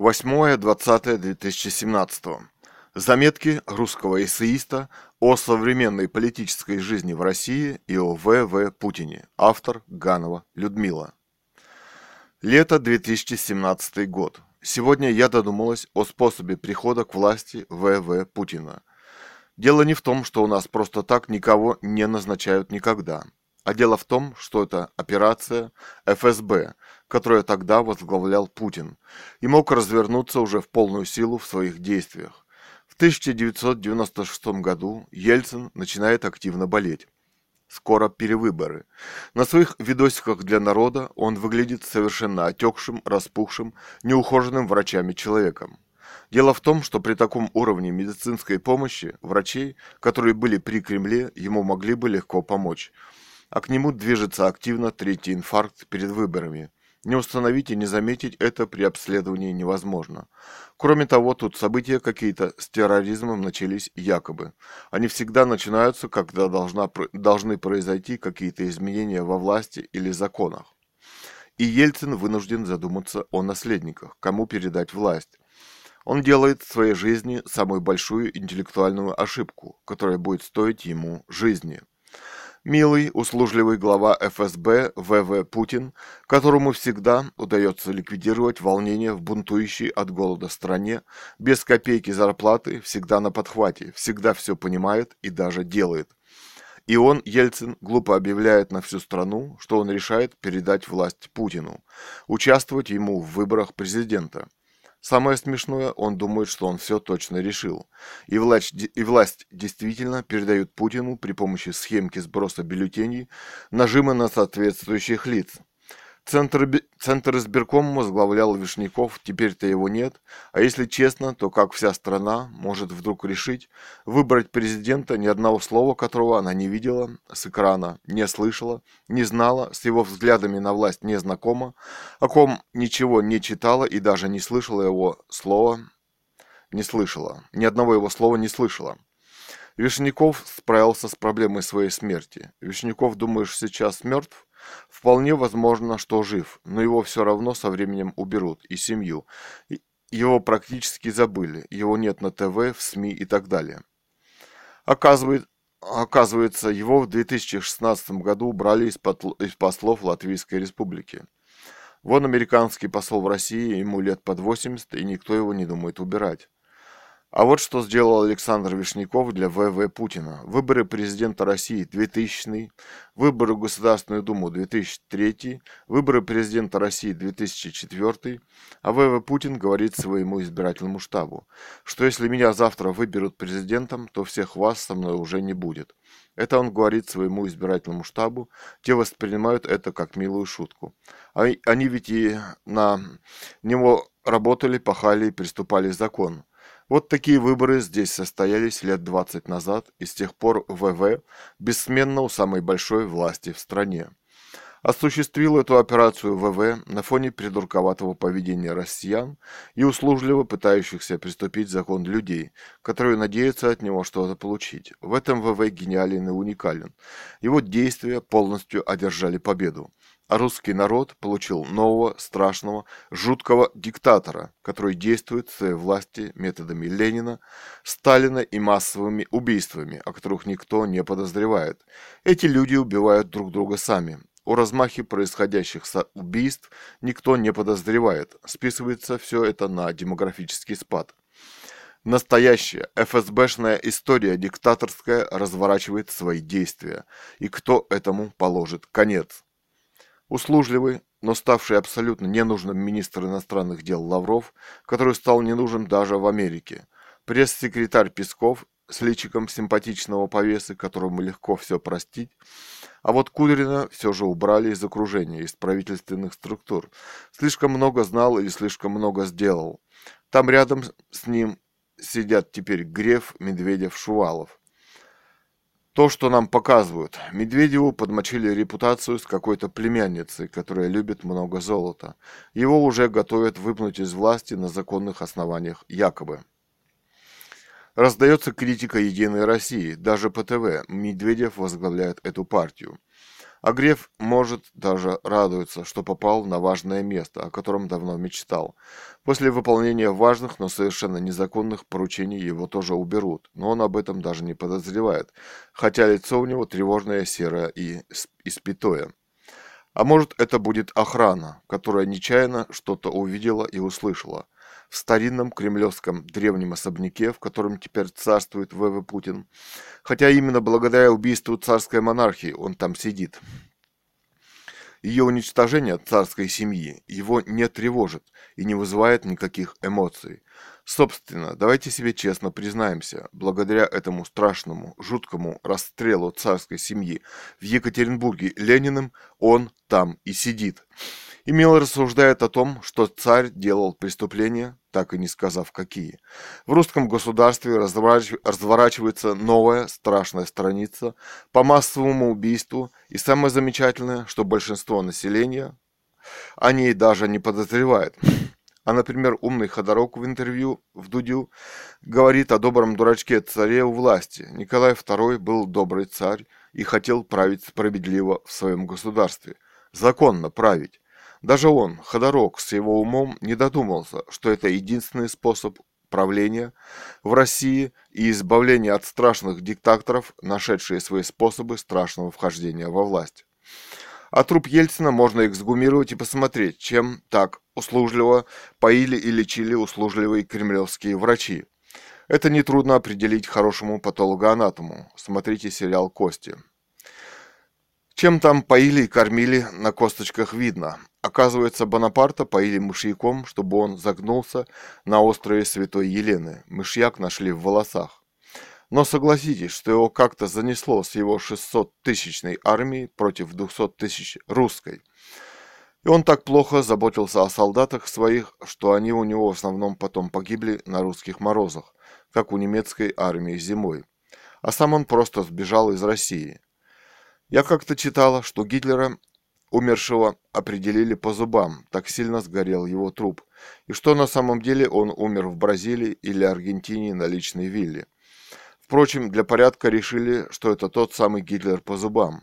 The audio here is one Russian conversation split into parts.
8-20-2017. Заметки русского эссеиста о современной политической жизни в России и о В.В. Путине. Автор Ганова Людмила. Лето 2017 год. Сегодня я додумалась о способе прихода к власти В.В. Путина. Дело не в том, что у нас просто так никого не назначают никогда. А дело в том, что это операция ФСБ, которую тогда возглавлял Путин, и мог развернуться уже в полную силу в своих действиях. В 1996 году Ельцин начинает активно болеть. Скоро перевыборы. На своих видосиках для народа он выглядит совершенно отекшим, распухшим, неухоженным врачами человеком. Дело в том, что при таком уровне медицинской помощи врачей, которые были при Кремле, ему могли бы легко помочь – а к нему движется активно третий инфаркт перед выборами. Не установить и не заметить это при обследовании невозможно. Кроме того, тут события какие-то с терроризмом начались якобы. Они всегда начинаются, когда должна, должны произойти какие-то изменения во власти или законах. И Ельцин вынужден задуматься о наследниках, кому передать власть. Он делает в своей жизни самую большую интеллектуальную ошибку, которая будет стоить ему жизни. Милый, услужливый глава ФСБ В.В. Путин, которому всегда удается ликвидировать волнение в бунтующей от голода стране, без копейки зарплаты, всегда на подхвате, всегда все понимает и даже делает. И он, Ельцин, глупо объявляет на всю страну, что он решает передать власть Путину, участвовать ему в выборах президента – Самое смешное, он думает, что он все точно решил. И власть, и власть действительно передают Путину при помощи схемки сброса бюллетеней нажимы на соответствующих лиц. Центр, Центр избирком возглавлял Вишняков, теперь-то его нет. А если честно, то как вся страна может вдруг решить выбрать президента, ни одного слова которого она не видела с экрана, не слышала, не знала, с его взглядами на власть не знакома, о ком ничего не читала и даже не слышала его слова, не слышала, ни одного его слова не слышала. Вишняков справился с проблемой своей смерти. Вишняков, думаешь, сейчас мертв? Вполне возможно, что жив, но его все равно со временем уберут, и семью. Его практически забыли, его нет на ТВ, в СМИ и так далее. Оказывает, оказывается, его в 2016 году убрали из, из послов Латвийской Республики. Вон американский посол в России, ему лет под 80, и никто его не думает убирать. А вот что сделал Александр Вишняков для ВВ Путина. Выборы президента России 2000, выборы в Государственную Думу 2003, выборы президента России 2004. А ВВ Путин говорит своему избирательному штабу, что если меня завтра выберут президентом, то всех вас со мной уже не будет. Это он говорит своему избирательному штабу, те воспринимают это как милую шутку. Они ведь и на него работали, пахали и приступали закон. Вот такие выборы здесь состоялись лет 20 назад, и с тех пор ВВ бессменно у самой большой власти в стране. Осуществил эту операцию ВВ на фоне придурковатого поведения россиян и услужливо пытающихся приступить закон людей, которые надеются от него что-то получить. В этом ВВ гениален и уникален. Его действия полностью одержали победу русский народ получил нового, страшного, жуткого диктатора, который действует в своей власти методами Ленина, Сталина и массовыми убийствами, о которых никто не подозревает. Эти люди убивают друг друга сами. О размахе происходящих убийств никто не подозревает. Списывается все это на демографический спад. Настоящая ФСБшная история диктаторская разворачивает свои действия. И кто этому положит конец? Услужливый, но ставший абсолютно ненужным министр иностранных дел Лавров, который стал не нужен даже в Америке. Пресс-секретарь Песков с личиком симпатичного повесы, которому легко все простить. А вот Кудрина все же убрали из окружения, из правительственных структур. Слишком много знал или слишком много сделал. Там рядом с ним сидят теперь Греф, Медведев, Шувалов. То, что нам показывают. Медведеву подмочили репутацию с какой-то племянницей, которая любит много золота. Его уже готовят выпнуть из власти на законных основаниях, якобы. Раздается критика Единой России, даже по ТВ. Медведев возглавляет эту партию. А Греф, может, даже радуется, что попал на важное место, о котором давно мечтал. После выполнения важных, но совершенно незаконных поручений его тоже уберут, но он об этом даже не подозревает, хотя лицо у него тревожное, серое и испитое. А может, это будет охрана, которая нечаянно что-то увидела и услышала. В старинном кремлевском древнем особняке, в котором теперь царствует В.В. Путин, хотя именно благодаря убийству царской монархии он там сидит. Ее уничтожение царской семьи его не тревожит и не вызывает никаких эмоций. Собственно, давайте себе честно признаемся, благодаря этому страшному, жуткому расстрелу царской семьи в Екатеринбурге Лениным он там и сидит. И рассуждает о том, что царь делал преступления, так и не сказав какие. В русском государстве разворачивается новая страшная страница по массовому убийству, и самое замечательное, что большинство населения о ней даже не подозревает. А, например, умный Ходорок в интервью в Дудю говорит о добром дурачке царе у власти. Николай II был добрый царь и хотел править справедливо в своем государстве. Законно править. Даже он, Ходорок, с его умом не додумался, что это единственный способ правления в России и избавления от страшных диктаторов, нашедшие свои способы страшного вхождения во власть. А труп Ельцина можно эксгумировать и посмотреть, чем так услужливо поили и лечили услужливые кремлевские врачи. Это нетрудно определить хорошему патологоанатому. Смотрите сериал «Кости». Чем там поили и кормили, на косточках видно. Оказывается, Бонапарта поили мышьяком, чтобы он загнулся на острове Святой Елены. Мышьяк нашли в волосах. Но согласитесь, что его как-то занесло с его 600-тысячной армии против 200 тысяч русской. И он так плохо заботился о солдатах своих, что они у него в основном потом погибли на русских морозах, как у немецкой армии зимой. А сам он просто сбежал из России. Я как-то читала, что Гитлера умершего определили по зубам, так сильно сгорел его труп, и что на самом деле он умер в Бразилии или Аргентине на личной вилле. Впрочем, для порядка решили, что это тот самый Гитлер по зубам.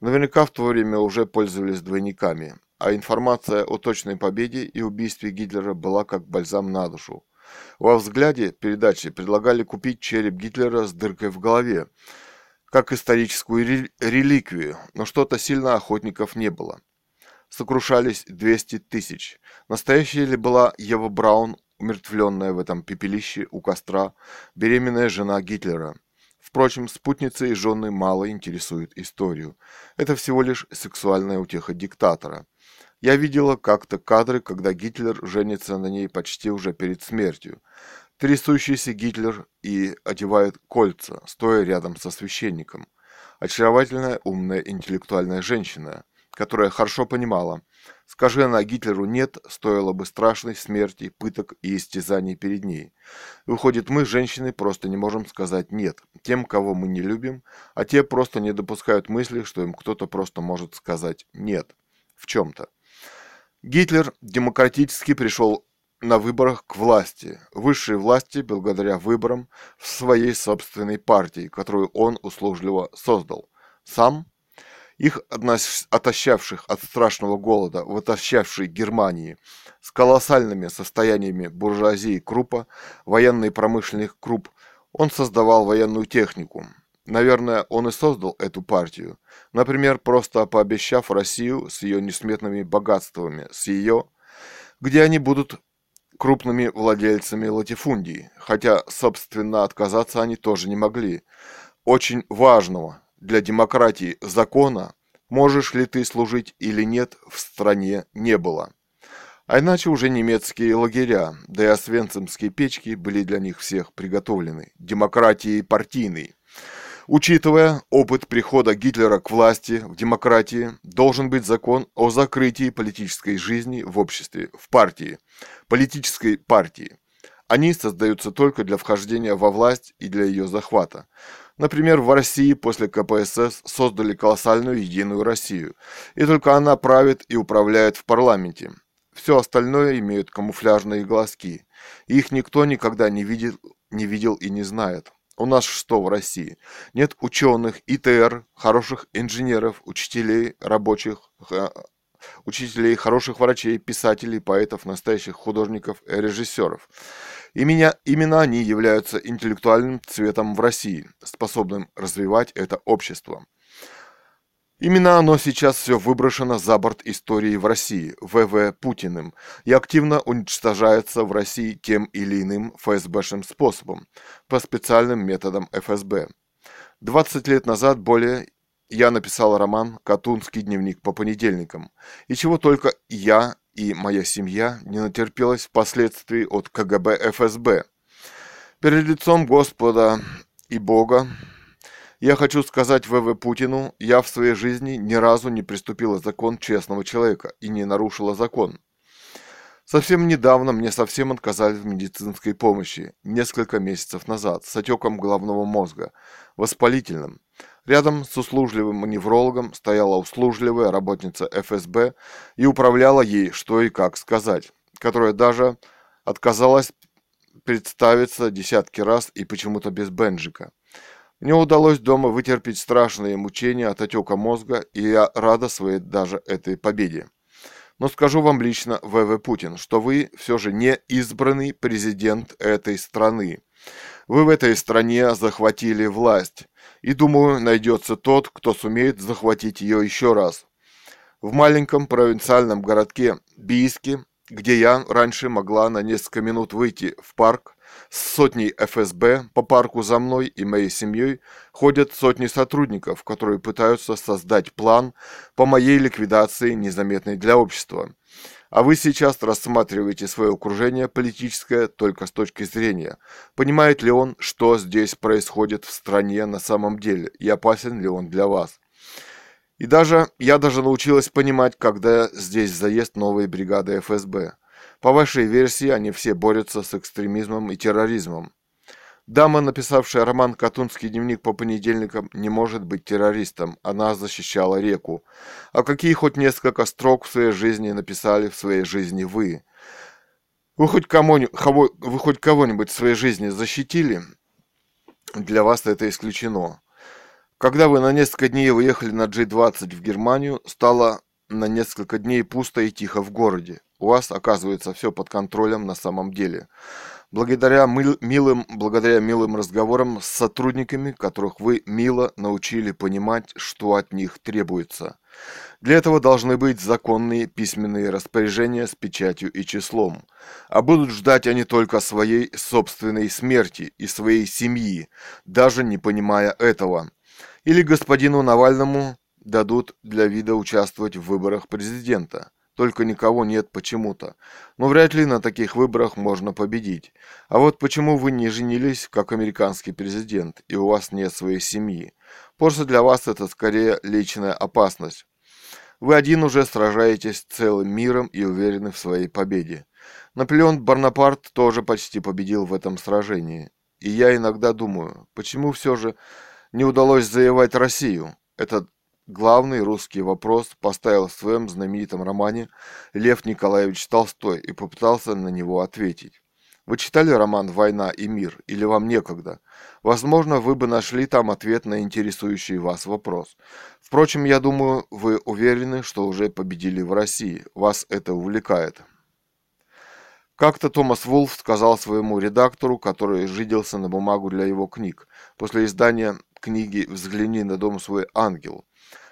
Наверняка в то время уже пользовались двойниками, а информация о точной победе и убийстве Гитлера была как бальзам на душу. Во взгляде передачи предлагали купить череп Гитлера с дыркой в голове, как историческую реликвию, но что-то сильно охотников не было. Сокрушались 200 тысяч. Настоящая ли была Ева Браун, умертвленная в этом пепелище у костра, беременная жена Гитлера? Впрочем, спутницы и жены мало интересуют историю. Это всего лишь сексуальная утеха диктатора. Я видела как-то кадры, когда Гитлер женится на ней почти уже перед смертью трясущийся Гитлер и одевает кольца, стоя рядом со священником. Очаровательная, умная, интеллектуальная женщина, которая хорошо понимала, скажи она Гитлеру «нет», стоило бы страшной смерти, пыток и истязаний перед ней. Выходит, мы, женщины, просто не можем сказать «нет» тем, кого мы не любим, а те просто не допускают мысли, что им кто-то просто может сказать «нет» в чем-то. Гитлер демократически пришел на выборах к власти, высшей власти благодаря выборам в своей собственной партии, которую он услужливо создал. Сам их отощавших от страшного голода, вытащавший Германии с колоссальными состояниями буржуазии крупа, военной промышленных круп, он создавал военную технику. Наверное, он и создал эту партию, например, просто пообещав Россию с ее несметными богатствами, с ее, где они будут крупными владельцами латифундий, хотя, собственно, отказаться они тоже не могли. Очень важного для демократии закона, можешь ли ты служить или нет, в стране не было. А иначе уже немецкие лагеря, да и освенцимские печки были для них всех приготовлены. Демократии партийной. Учитывая опыт прихода Гитлера к власти в демократии, должен быть закон о закрытии политической жизни в обществе, в партии, политической партии. Они создаются только для вхождения во власть и для ее захвата. Например, в России после КПСС создали колоссальную Единую Россию, и только она правит и управляет в парламенте. Все остальное имеют камуфляжные глазки, их никто никогда не видел, не видел и не знает. У нас что в России? Нет ученых, ИТР, хороших инженеров, учителей, рабочих, учителей, хороших врачей, писателей, поэтов, настоящих художников и режиссеров. Именно, именно они являются интеллектуальным цветом в России, способным развивать это общество. Именно оно сейчас все выброшено за борт истории в России, ВВ Путиным, и активно уничтожается в России тем или иным ФСБшным способом, по специальным методам ФСБ. 20 лет назад более я написал роман «Катунский дневник по понедельникам», и чего только я и моя семья не натерпелась впоследствии от КГБ ФСБ. Перед лицом Господа и Бога я хочу сказать ВВ Путину, я в своей жизни ни разу не приступила закон честного человека и не нарушила закон. Совсем недавно мне совсем отказали в медицинской помощи, несколько месяцев назад, с отеком головного мозга, воспалительным. Рядом с услужливым неврологом стояла услужливая работница ФСБ и управляла ей, что и как сказать, которая даже отказалась представиться десятки раз и почему-то без бенджика. Мне удалось дома вытерпеть страшные мучения от отека мозга, и я рада своей даже этой победе. Но скажу вам лично, ВВ Путин, что вы все же не избранный президент этой страны. Вы в этой стране захватили власть, и думаю, найдется тот, кто сумеет захватить ее еще раз. В маленьком провинциальном городке Бийске, где я раньше могла на несколько минут выйти в парк, с сотней ФСБ по парку за мной и моей семьей ходят сотни сотрудников, которые пытаются создать план по моей ликвидации, незаметной для общества. А вы сейчас рассматриваете свое окружение политическое только с точки зрения, понимает ли он, что здесь происходит в стране на самом деле, и опасен ли он для вас. И даже я даже научилась понимать, когда здесь заезд новой бригады ФСБ. По вашей версии, они все борются с экстремизмом и терроризмом. Дама, написавшая роман «Катунский дневник по понедельникам», не может быть террористом. Она защищала реку. А какие хоть несколько строк в своей жизни написали в своей жизни вы? Вы хоть, кому, вы хоть кого-нибудь в своей жизни защитили? Для вас это исключено. Когда вы на несколько дней уехали на G20 в Германию, стало на несколько дней пусто и тихо в городе. У вас оказывается все под контролем на самом деле. Благодаря милым, благодаря милым разговорам с сотрудниками, которых вы мило научили понимать, что от них требуется. Для этого должны быть законные письменные распоряжения с печатью и числом. А будут ждать они только своей собственной смерти и своей семьи, даже не понимая этого. Или господину Навальному дадут для вида участвовать в выборах президента. Только никого нет почему-то. Но вряд ли на таких выборах можно победить. А вот почему вы не женились, как американский президент, и у вас нет своей семьи? Просто для вас это скорее личная опасность. Вы один уже сражаетесь целым миром и уверены в своей победе. Наполеон Барнапарт тоже почти победил в этом сражении. И я иногда думаю, почему все же не удалось завоевать Россию? Это Главный русский вопрос поставил в своем знаменитом романе Лев Николаевич Толстой и попытался на него ответить. Вы читали роман «Война и мир» или вам некогда? Возможно, вы бы нашли там ответ на интересующий вас вопрос. Впрочем, я думаю, вы уверены, что уже победили в России. Вас это увлекает. Как-то Томас Вулф сказал своему редактору, который жиделся на бумагу для его книг, после издания книги «Взгляни на дом свой ангел»,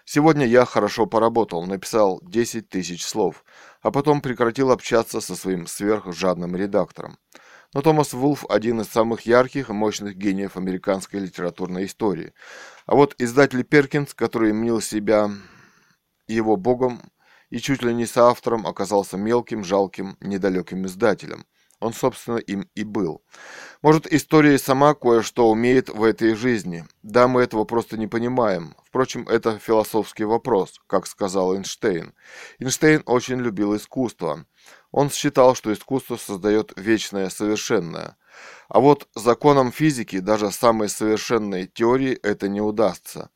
Сегодня я хорошо поработал, написал 10 тысяч слов, а потом прекратил общаться со своим сверхжадным редактором. Но Томас Вулф – один из самых ярких и мощных гениев американской литературной истории. А вот издатель Перкинс, который мнил себя его богом и чуть ли не соавтором, оказался мелким, жалким, недалеким издателем. Он, собственно, им и был. Может, история сама кое-что умеет в этой жизни. Да, мы этого просто не понимаем. Впрочем, это философский вопрос, как сказал Эйнштейн. Эйнштейн очень любил искусство. Он считал, что искусство создает вечное совершенное. А вот законам физики, даже самой совершенной теории, это не удастся.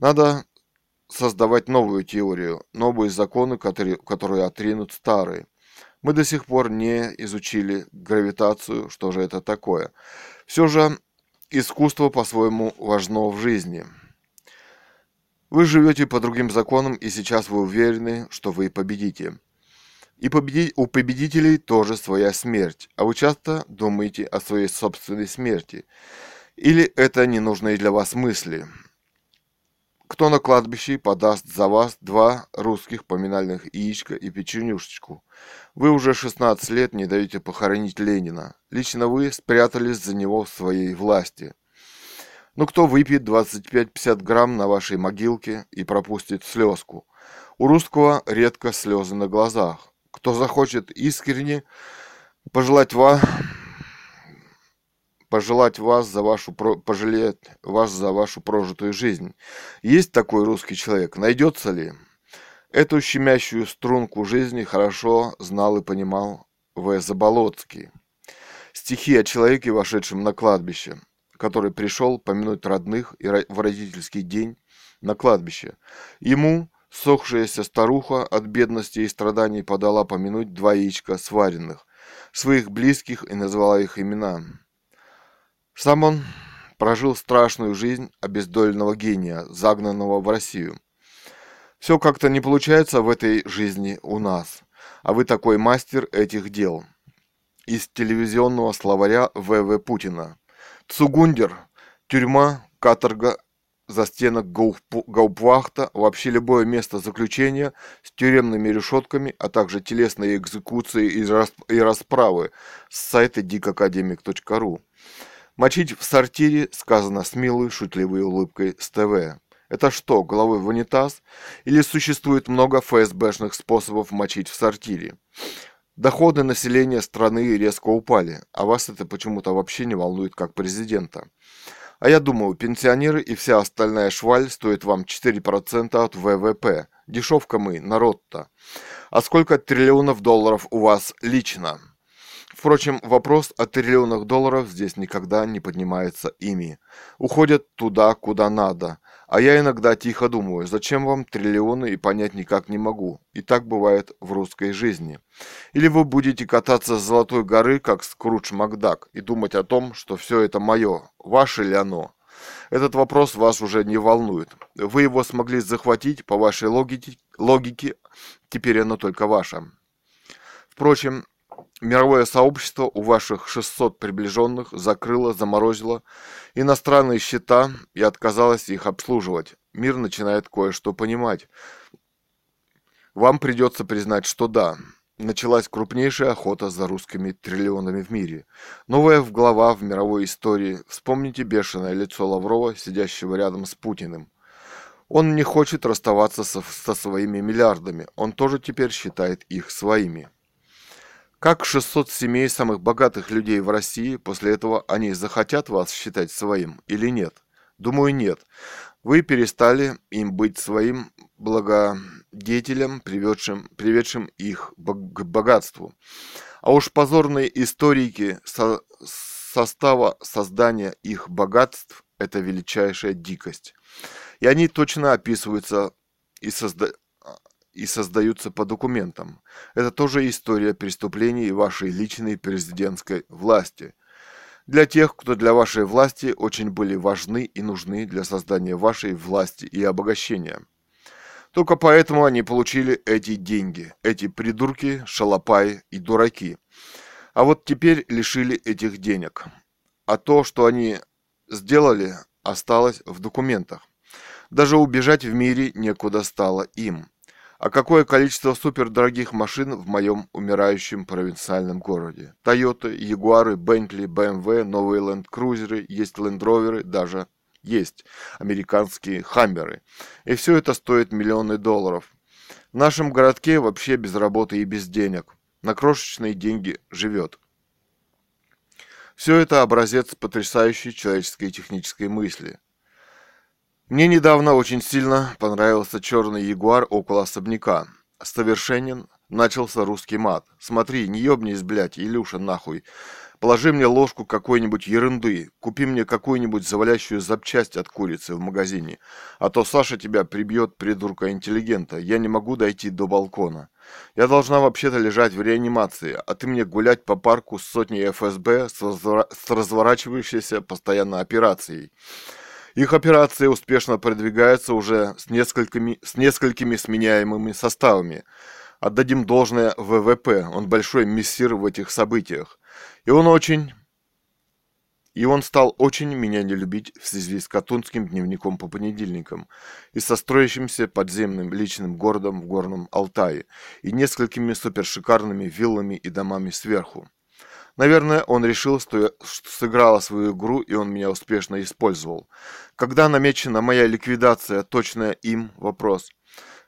Надо создавать новую теорию, новые законы, которые, которые отринут старые. Мы до сих пор не изучили гравитацию, что же это такое. Все же искусство по-своему важно в жизни. Вы живете по другим законам, и сейчас вы уверены, что вы победите. И победи... у победителей тоже своя смерть, а вы часто думаете о своей собственной смерти. Или это ненужные для вас мысли. Кто на кладбище подаст за вас два русских поминальных яичка и печенюшечку? Вы уже 16 лет не даете похоронить Ленина. Лично вы спрятались за него в своей власти. Ну кто выпьет 25-50 грамм на вашей могилке и пропустит слезку? У русского редко слезы на глазах. Кто захочет искренне пожелать вам пожелать вас за вашу пожалеть вас за вашу прожитую жизнь. Есть такой русский человек, найдется ли? Эту щемящую струнку жизни хорошо знал и понимал В. Заболоцкий. Стихи о человеке, вошедшем на кладбище, который пришел помянуть родных и в родительский день на кладбище. Ему сохшаяся старуха от бедности и страданий подала помянуть два яичка сваренных, своих близких и назвала их имена. Сам он прожил страшную жизнь обездоленного гения, загнанного в Россию. Все как-то не получается в этой жизни у нас, а вы такой мастер этих дел. Из телевизионного словаря В.В. Путина. Цугундер, тюрьма, каторга, застенок гаупвахта, вообще любое место заключения с тюремными решетками, а также телесные экзекуции и расправы с сайта dikakademik.ru. Мочить в сортире сказано с милой шутливой улыбкой с ТВ. Это что, головой в унитаз? Или существует много ФСБшных способов мочить в сортире? Доходы населения страны резко упали, а вас это почему-то вообще не волнует как президента. А я думаю, пенсионеры и вся остальная шваль стоит вам 4% от ВВП. Дешевка мы, народ-то. А сколько триллионов долларов у вас лично? Впрочем, вопрос о триллионах долларов здесь никогда не поднимается ими. Уходят туда, куда надо. А я иногда тихо думаю, зачем вам триллионы и понять никак не могу. И так бывает в русской жизни. Или вы будете кататься с Золотой горы, как Скрудж Макдак, и думать о том, что все это мое, ваше ли оно. Этот вопрос вас уже не волнует. Вы его смогли захватить по вашей логике, логике теперь оно только ваше. Впрочем, Мировое сообщество у ваших 600 приближенных закрыло, заморозило иностранные счета и отказалось их обслуживать. Мир начинает кое-что понимать. Вам придется признать, что да, началась крупнейшая охота за русскими триллионами в мире. Новая глава в мировой истории. Вспомните бешеное лицо Лаврова, сидящего рядом с Путиным. Он не хочет расставаться со, со своими миллиардами. Он тоже теперь считает их своими. Как 600 семей самых богатых людей в России, после этого они захотят вас считать своим или нет? Думаю, нет. Вы перестали им быть своим благодетелем, приведшим, приведшим их к богатству. А уж позорные историки со состава создания их богатств – это величайшая дикость. И они точно описываются и, созда и создаются по документам. Это тоже история преступлений вашей личной президентской власти. Для тех, кто для вашей власти очень были важны и нужны для создания вашей власти и обогащения. Только поэтому они получили эти деньги, эти придурки, шалопаи и дураки. А вот теперь лишили этих денег. А то, что они сделали, осталось в документах. Даже убежать в мире некуда стало им. А какое количество супердорогих машин в моем умирающем провинциальном городе? Тойоты, Ягуары, Бентли, БМВ, новые ленд-крузеры, есть лендроверы, даже есть американские хаммеры. И все это стоит миллионы долларов. В нашем городке вообще без работы и без денег. На крошечные деньги живет. Все это образец потрясающей человеческой технической мысли. Мне недавно очень сильно понравился черный ягуар около особняка. Совершенен начался русский мат. Смотри, не ёбнись, блядь, Илюша, нахуй. Положи мне ложку какой-нибудь ерунды, купи мне какую-нибудь завалящую запчасть от курицы в магазине, а то Саша тебя прибьет, придурка-интеллигента, я не могу дойти до балкона. Я должна вообще-то лежать в реанимации, а ты мне гулять по парку с сотней ФСБ с, развора... с разворачивающейся постоянно операцией. Их операции успешно продвигаются уже с несколькими, с несколькими сменяемыми составами. Отдадим должное ВВП, он большой мессир в этих событиях. И он очень... И он стал очень меня не любить в связи с Катунским дневником по понедельникам и со строящимся подземным личным городом в Горном Алтае и несколькими супершикарными виллами и домами сверху. Наверное, он решил, что я сыграла свою игру, и он меня успешно использовал. Когда намечена моя ликвидация, точная им вопрос.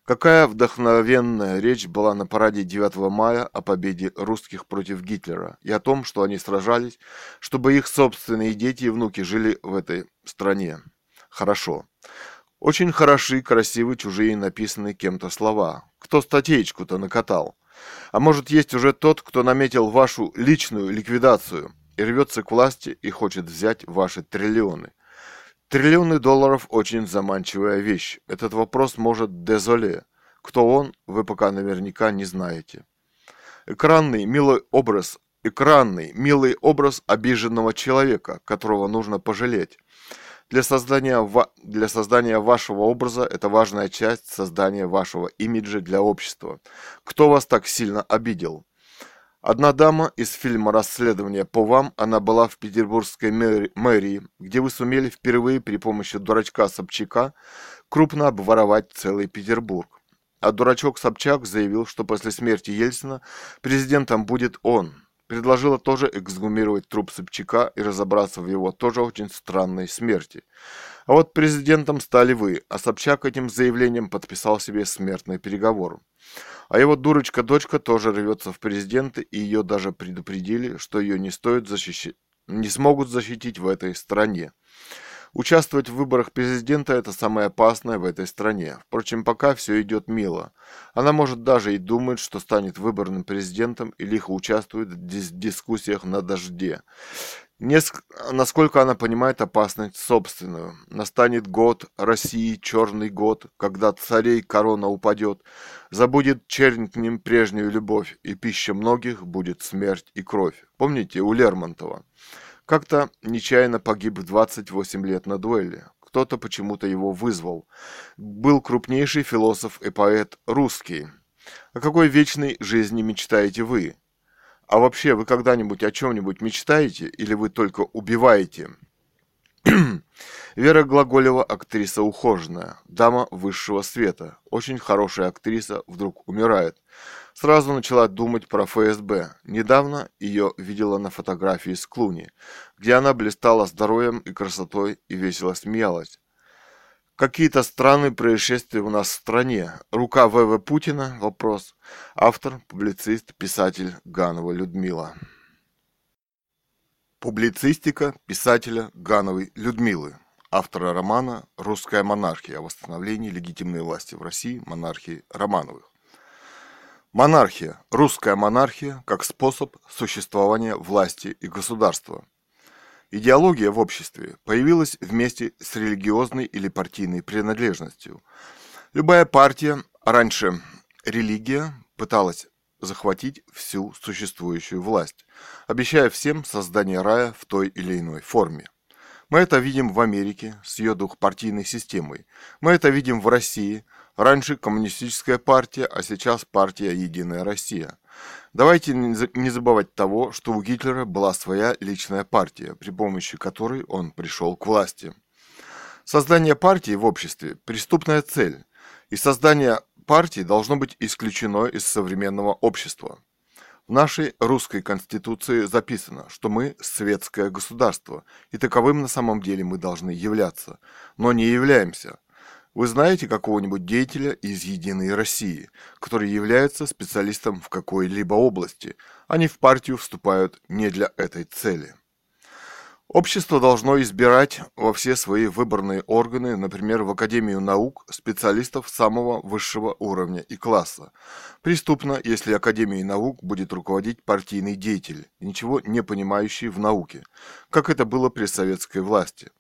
Какая вдохновенная речь была на параде 9 мая о победе русских против Гитлера и о том, что они сражались, чтобы их собственные дети и внуки жили в этой стране. Хорошо. Очень хороши, красивы чужие написанные кем-то слова. Кто статейку-то накатал? А может, есть уже тот, кто наметил вашу личную ликвидацию и рвется к власти и хочет взять ваши триллионы. Триллионы долларов очень заманчивая вещь. Этот вопрос может дезоле. Кто он, вы пока наверняка не знаете. Экранный, милый образ, экранный, милый образ обиженного человека, которого нужно пожалеть. Для создания, для создания вашего образа это важная часть создания вашего имиджа для общества. Кто вас так сильно обидел? Одна дама из фильма «Расследование по вам», она была в петербургской мэрии, где вы сумели впервые при помощи дурачка Собчака крупно обворовать целый Петербург. А дурачок Собчак заявил, что после смерти Ельцина президентом будет он – предложила тоже эксгумировать труп Собчака и разобраться в его тоже очень странной смерти. А вот президентом стали вы, а Собчак этим заявлением подписал себе смертный переговор. А его дурочка-дочка тоже рвется в президенты, и ее даже предупредили, что ее не стоит защищать, не смогут защитить в этой стране. Участвовать в выборах президента – это самое опасное в этой стране. Впрочем, пока все идет мило. Она может даже и думать, что станет выборным президентом и лихо участвует в дис дискуссиях на дожде. Неск... Насколько она понимает опасность собственную. Настанет год России, черный год, когда царей корона упадет. Забудет чернь к ним прежнюю любовь, и пища многих будет смерть и кровь. Помните у Лермонтова? Как-то нечаянно погиб в 28 лет на дуэли. Кто-то почему-то его вызвал. Был крупнейший философ и поэт русский. О какой вечной жизни мечтаете вы? А вообще, вы когда-нибудь о чем-нибудь мечтаете или вы только убиваете? Вера Глаголева актриса ухоженная, дама высшего света, очень хорошая актриса, вдруг умирает. Сразу начала думать про ФСБ. Недавно ее видела на фотографии с Клуни, где она блистала здоровьем и красотой и весело смеялась. Какие-то странные происшествия у нас в стране. Рука ВВ Путина? Вопрос. Автор, публицист, писатель Ганова Людмила. Публицистика писателя Гановой Людмилы. Автора романа «Русская монархия. О восстановлении легитимной власти в России монархии Романовых». Монархия. Русская монархия как способ существования власти и государства. Идеология в обществе появилась вместе с религиозной или партийной принадлежностью. Любая партия, раньше религия, пыталась захватить всю существующую власть, обещая всем создание рая в той или иной форме. Мы это видим в Америке с ее двухпартийной системой. Мы это видим в России – Раньше коммунистическая партия, а сейчас партия «Единая Россия». Давайте не забывать того, что у Гитлера была своя личная партия, при помощи которой он пришел к власти. Создание партии в обществе – преступная цель, и создание партии должно быть исключено из современного общества. В нашей русской конституции записано, что мы светское государство, и таковым на самом деле мы должны являться, но не являемся – вы знаете какого-нибудь деятеля из «Единой России», который является специалистом в какой-либо области, они в партию вступают не для этой цели. Общество должно избирать во все свои выборные органы, например, в Академию наук, специалистов самого высшего уровня и класса. Преступно, если Академией наук будет руководить партийный деятель, ничего не понимающий в науке, как это было при советской власти.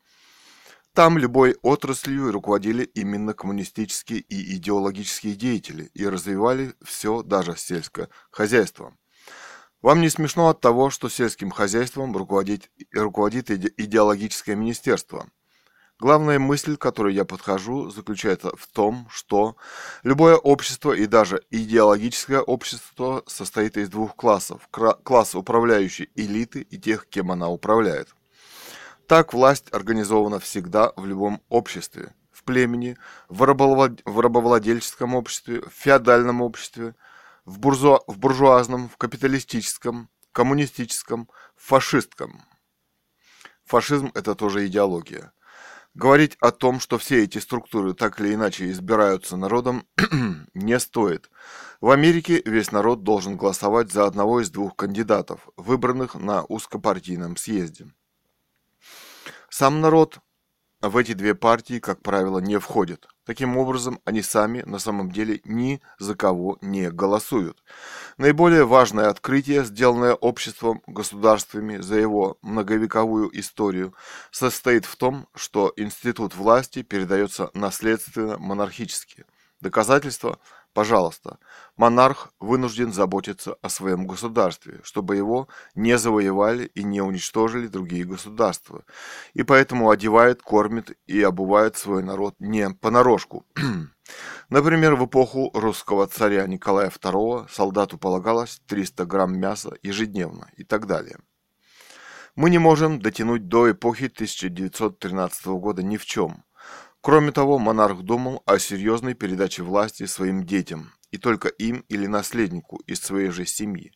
Там любой отраслью руководили именно коммунистические и идеологические деятели и развивали все, даже сельское хозяйство. Вам не смешно от того, что сельским хозяйством руководит, руководит идеологическое министерство. Главная мысль, к которой я подхожу, заключается в том, что любое общество и даже идеологическое общество состоит из двух классов. Класс управляющей элиты и тех, кем она управляет. Так власть организована всегда в любом обществе. В племени, в рабовладельческом обществе, в феодальном обществе – в, буржуа, в буржуазном, в капиталистическом, коммунистическом, в фашистском. Фашизм – это тоже идеология. Говорить о том, что все эти структуры так или иначе избираются народом, не стоит. В Америке весь народ должен голосовать за одного из двух кандидатов, выбранных на узкопартийном съезде. Сам народ в эти две партии, как правило, не входит. Таким образом, они сами на самом деле ни за кого не голосуют. Наиболее важное открытие, сделанное обществом, государствами за его многовековую историю, состоит в том, что институт власти передается наследственно монархически. Доказательство – Пожалуйста, монарх вынужден заботиться о своем государстве, чтобы его не завоевали и не уничтожили другие государства, и поэтому одевает, кормит и обувает свой народ не понарошку. Например, в эпоху русского царя Николая II солдату полагалось 300 грамм мяса ежедневно и так далее. Мы не можем дотянуть до эпохи 1913 года ни в чем. Кроме того, монарх думал о серьезной передаче власти своим детям, и только им или наследнику из своей же семьи,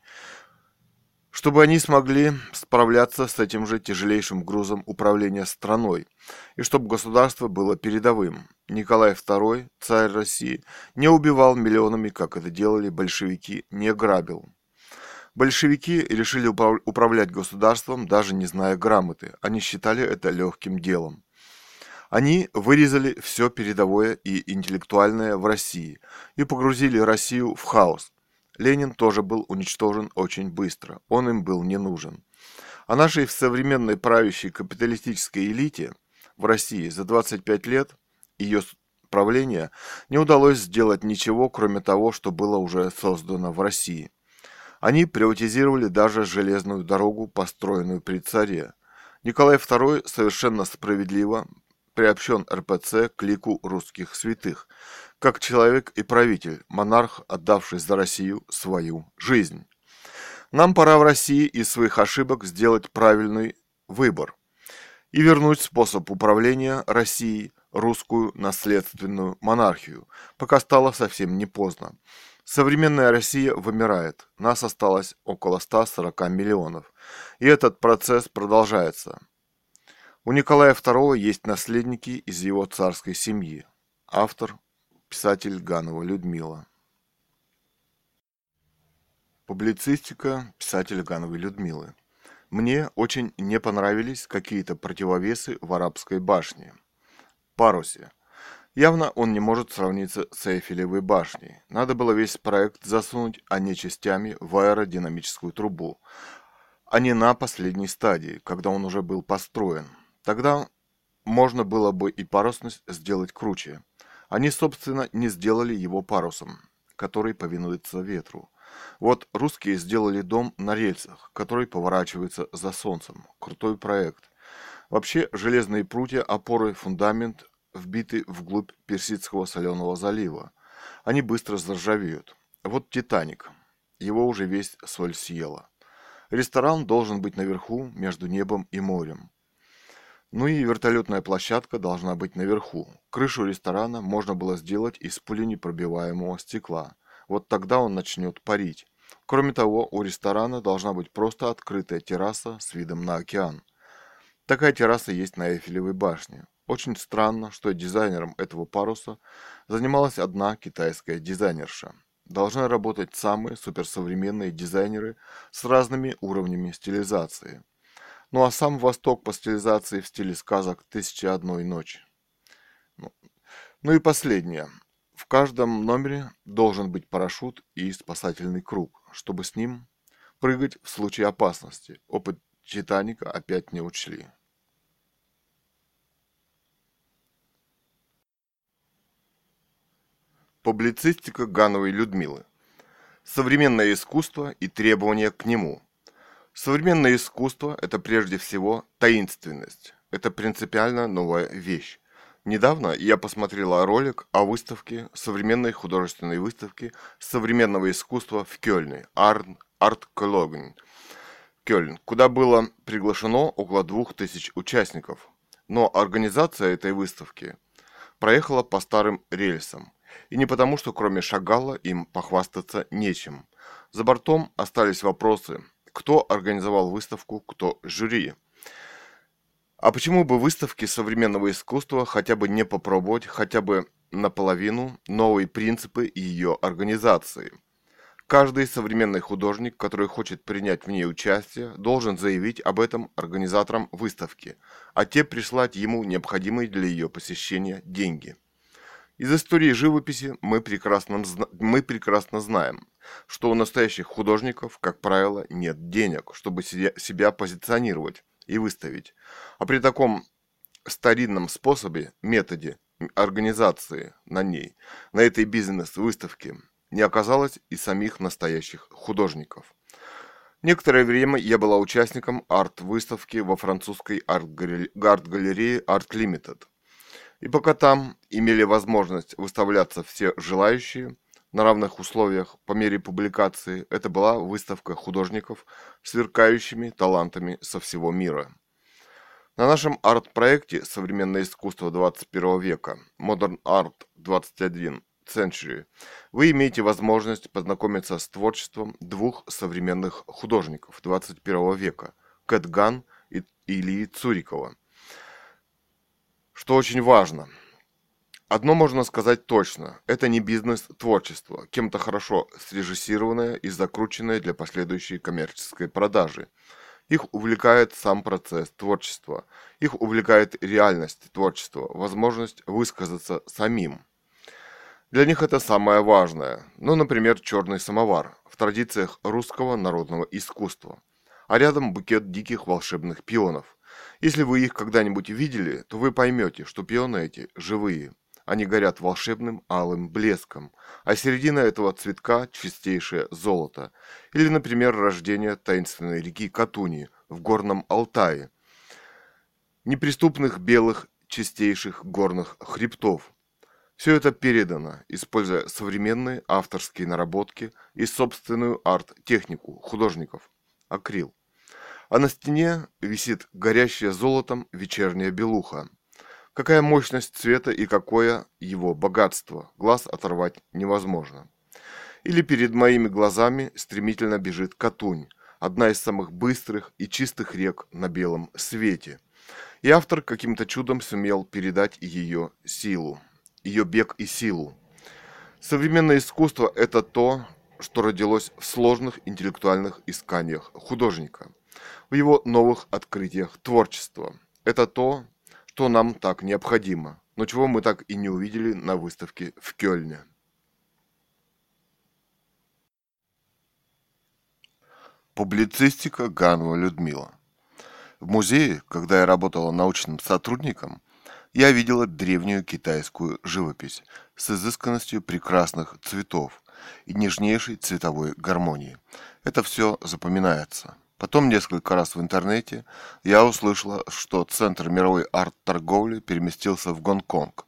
чтобы они смогли справляться с этим же тяжелейшим грузом управления страной, и чтобы государство было передовым. Николай II, царь России, не убивал миллионами, как это делали большевики, не грабил. Большевики решили управлять государством, даже не зная грамоты. Они считали это легким делом. Они вырезали все передовое и интеллектуальное в России и погрузили Россию в хаос. Ленин тоже был уничтожен очень быстро, он им был не нужен. А нашей современной правящей капиталистической элите в России за 25 лет ее правления не удалось сделать ничего, кроме того, что было уже создано в России. Они приватизировали даже железную дорогу, построенную при царе. Николай II совершенно справедливо приобщен РПЦ к лику русских святых, как человек и правитель, монарх, отдавший за Россию свою жизнь. Нам пора в России из своих ошибок сделать правильный выбор и вернуть способ управления Россией, русскую наследственную монархию, пока стало совсем не поздно. Современная Россия вымирает, нас осталось около 140 миллионов, и этот процесс продолжается. У Николая II есть наследники из его царской семьи. Автор – писатель Ганова Людмила. Публицистика писателя Гановой Людмилы. Мне очень не понравились какие-то противовесы в арабской башне. Парусе. Явно он не может сравниться с Эйфелевой башней. Надо было весь проект засунуть, а не частями в аэродинамическую трубу, а не на последней стадии, когда он уже был построен. Тогда можно было бы и парусность сделать круче. Они, собственно, не сделали его парусом, который повинуется ветру. Вот русские сделали дом на рельсах, который поворачивается за солнцем. Крутой проект. Вообще, железные прутья, опоры, фундамент вбиты вглубь Персидского соленого залива. Они быстро заржавеют. Вот «Титаник». Его уже весь соль съела. Ресторан должен быть наверху, между небом и морем. Ну и вертолетная площадка должна быть наверху. Крышу ресторана можно было сделать из пуленепробиваемого стекла. Вот тогда он начнет парить. Кроме того, у ресторана должна быть просто открытая терраса с видом на океан. Такая терраса есть на Эйфелевой башне. Очень странно, что дизайнером этого паруса занималась одна китайская дизайнерша. Должны работать самые суперсовременные дизайнеры с разными уровнями стилизации. Ну а сам Восток по стилизации в стиле сказок «Тысяча одной ночи». Ну, ну и последнее. В каждом номере должен быть парашют и спасательный круг, чтобы с ним прыгать в случае опасности. Опыт Титаника опять не учли. Публицистика Гановой Людмилы. Современное искусство и требования к нему. Современное искусство – это прежде всего таинственность. Это принципиально новая вещь. Недавно я посмотрела ролик о выставке, современной художественной выставке современного искусства в Кёльне, Арт Кологн, Кёльн, куда было приглашено около двух тысяч участников. Но организация этой выставки проехала по старым рельсам – и не потому, что кроме Шагала им похвастаться нечем. За бортом остались вопросы, кто организовал выставку, кто жюри. А почему бы выставки современного искусства хотя бы не попробовать хотя бы наполовину новые принципы ее организации? Каждый современный художник, который хочет принять в ней участие, должен заявить об этом организаторам выставки, а те прислать ему необходимые для ее посещения деньги. Из истории живописи мы прекрасно, мы прекрасно знаем, что у настоящих художников, как правило, нет денег, чтобы себя позиционировать и выставить. А при таком старинном способе, методе организации на ней, на этой бизнес-выставке, не оказалось и самих настоящих художников. Некоторое время я была участником арт-выставки во французской арт-галерее Art Limited. И пока там имели возможность выставляться все желающие на равных условиях по мере публикации, это была выставка художников, сверкающими талантами со всего мира. На нашем арт-проекте «Современное искусство 21 века» Modern Art 21 Century вы имеете возможность познакомиться с творчеством двух современных художников 21 века – Кэт Ган и Ильи Цурикова – что очень важно. Одно можно сказать точно. Это не бизнес-творчество, кем-то хорошо срежиссированное и закрученное для последующей коммерческой продажи. Их увлекает сам процесс творчества. Их увлекает реальность творчества, возможность высказаться самим. Для них это самое важное. Ну, например, черный самовар в традициях русского народного искусства. А рядом букет диких волшебных пионов – если вы их когда-нибудь видели, то вы поймете, что пионы эти живые. Они горят волшебным алым блеском, а середина этого цветка – чистейшее золото. Или, например, рождение таинственной реки Катуни в горном Алтае. Неприступных белых чистейших горных хребтов. Все это передано, используя современные авторские наработки и собственную арт-технику художников – акрил а на стене висит горящая золотом вечерняя белуха. Какая мощность цвета и какое его богатство, глаз оторвать невозможно. Или перед моими глазами стремительно бежит Катунь, одна из самых быстрых и чистых рек на белом свете. И автор каким-то чудом сумел передать ее силу, ее бег и силу. Современное искусство – это то, что родилось в сложных интеллектуальных исканиях художника – в его новых открытиях творчества. Это то, что нам так необходимо, но чего мы так и не увидели на выставке в Кёльне. Публицистика Ганова Людмила. В музее, когда я работала научным сотрудником, я видела древнюю китайскую живопись с изысканностью прекрасных цветов и нежнейшей цветовой гармонии. Это все запоминается. Потом несколько раз в интернете я услышала, что Центр мировой арт-торговли переместился в Гонконг.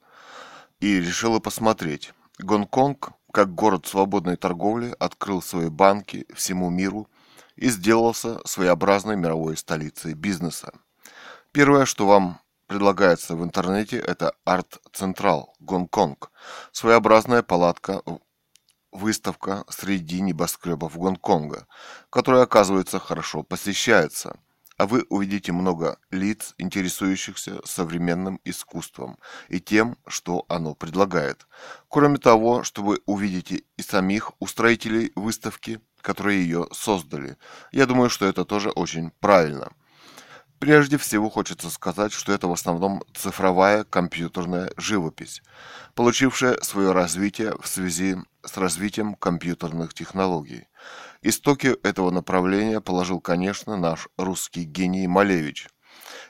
И решила посмотреть. Гонконг, как город свободной торговли, открыл свои банки всему миру и сделался своеобразной мировой столицей бизнеса. Первое, что вам предлагается в интернете, это Арт Централ, Гонконг. Своеобразная палатка выставка среди небоскребов Гонконга, которая, оказывается, хорошо посещается, а вы увидите много лиц, интересующихся современным искусством и тем, что оно предлагает. Кроме того, что вы увидите и самих устроителей выставки, которые ее создали. Я думаю, что это тоже очень правильно. Прежде всего хочется сказать, что это в основном цифровая компьютерная живопись, получившая свое развитие в связи с развитием компьютерных технологий. Истоки этого направления положил, конечно, наш русский гений Малевич.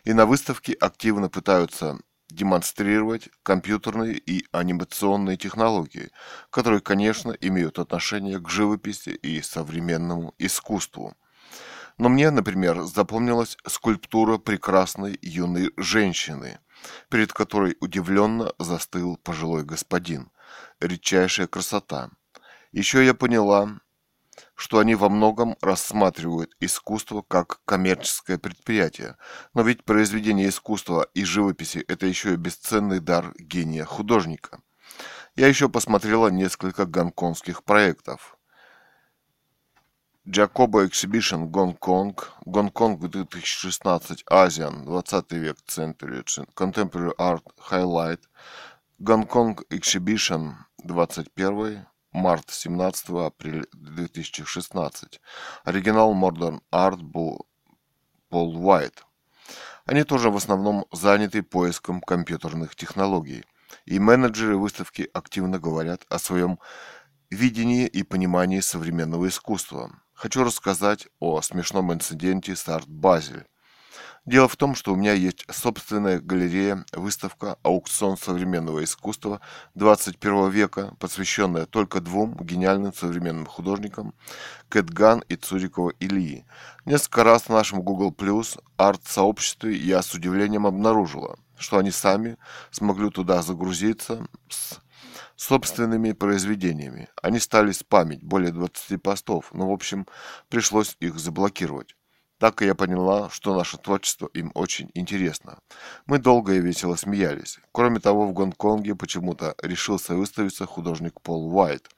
И на выставке активно пытаются демонстрировать компьютерные и анимационные технологии, которые, конечно, имеют отношение к живописи и современному искусству. Но мне, например, запомнилась скульптура прекрасной юной женщины, перед которой удивленно застыл пожилой господин. Редчайшая красота. Еще я поняла, что они во многом рассматривают искусство как коммерческое предприятие. Но ведь произведение искусства и живописи – это еще и бесценный дар гения художника. Я еще посмотрела несколько гонконгских проектов. Джакоба Exhibition Гонконг, Гонконг 2016 Азиан, 20 век Century, Contemporary Art Highlight, Гонконг Exhibition 21 март 17 апреля 2016. Оригинал Modern Art Пол Уайт. Они тоже в основном заняты поиском компьютерных технологий. И менеджеры выставки активно говорят о своем видении и понимании современного искусства. Хочу рассказать о смешном инциденте с Арт Базель. Дело в том, что у меня есть собственная галерея, выставка «Аукцион современного искусства 21 века», посвященная только двум гениальным современным художникам Кэтган и Цурикова Ильи. Несколько раз в нашем Google Plus арт-сообществе я с удивлением обнаружила, что они сами смогли туда загрузиться с собственными произведениями. Они стали спамить более 20 постов, но в общем пришлось их заблокировать. Так и я поняла, что наше творчество им очень интересно. Мы долго и весело смеялись. Кроме того, в Гонконге почему-то решился выставиться художник Пол Уайт.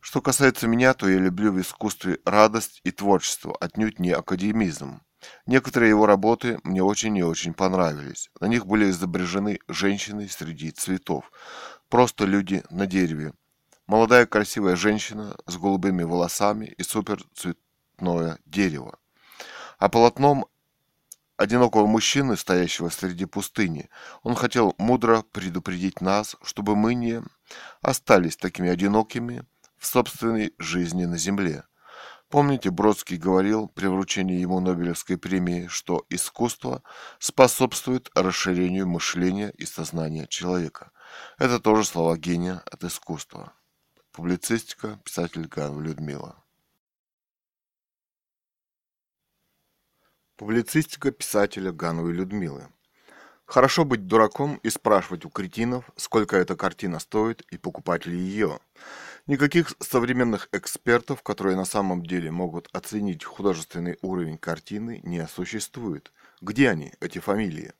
Что касается меня, то я люблю в искусстве радость и творчество, отнюдь не академизм. Некоторые его работы мне очень и очень понравились. На них были изображены женщины среди цветов. Просто люди на дереве. Молодая красивая женщина с голубыми волосами и суперцветное дерево а полотном одинокого мужчины, стоящего среди пустыни. Он хотел мудро предупредить нас, чтобы мы не остались такими одинокими в собственной жизни на земле. Помните, Бродский говорил при вручении ему Нобелевской премии, что искусство способствует расширению мышления и сознания человека. Это тоже слова гения от искусства. Публицистика, писатель Ганва Людмила. Публицистика писателя Гановой Людмилы. Хорошо быть дураком и спрашивать у кретинов, сколько эта картина стоит и покупать ли ее. Никаких современных экспертов, которые на самом деле могут оценить художественный уровень картины, не существует. Где они, эти фамилии?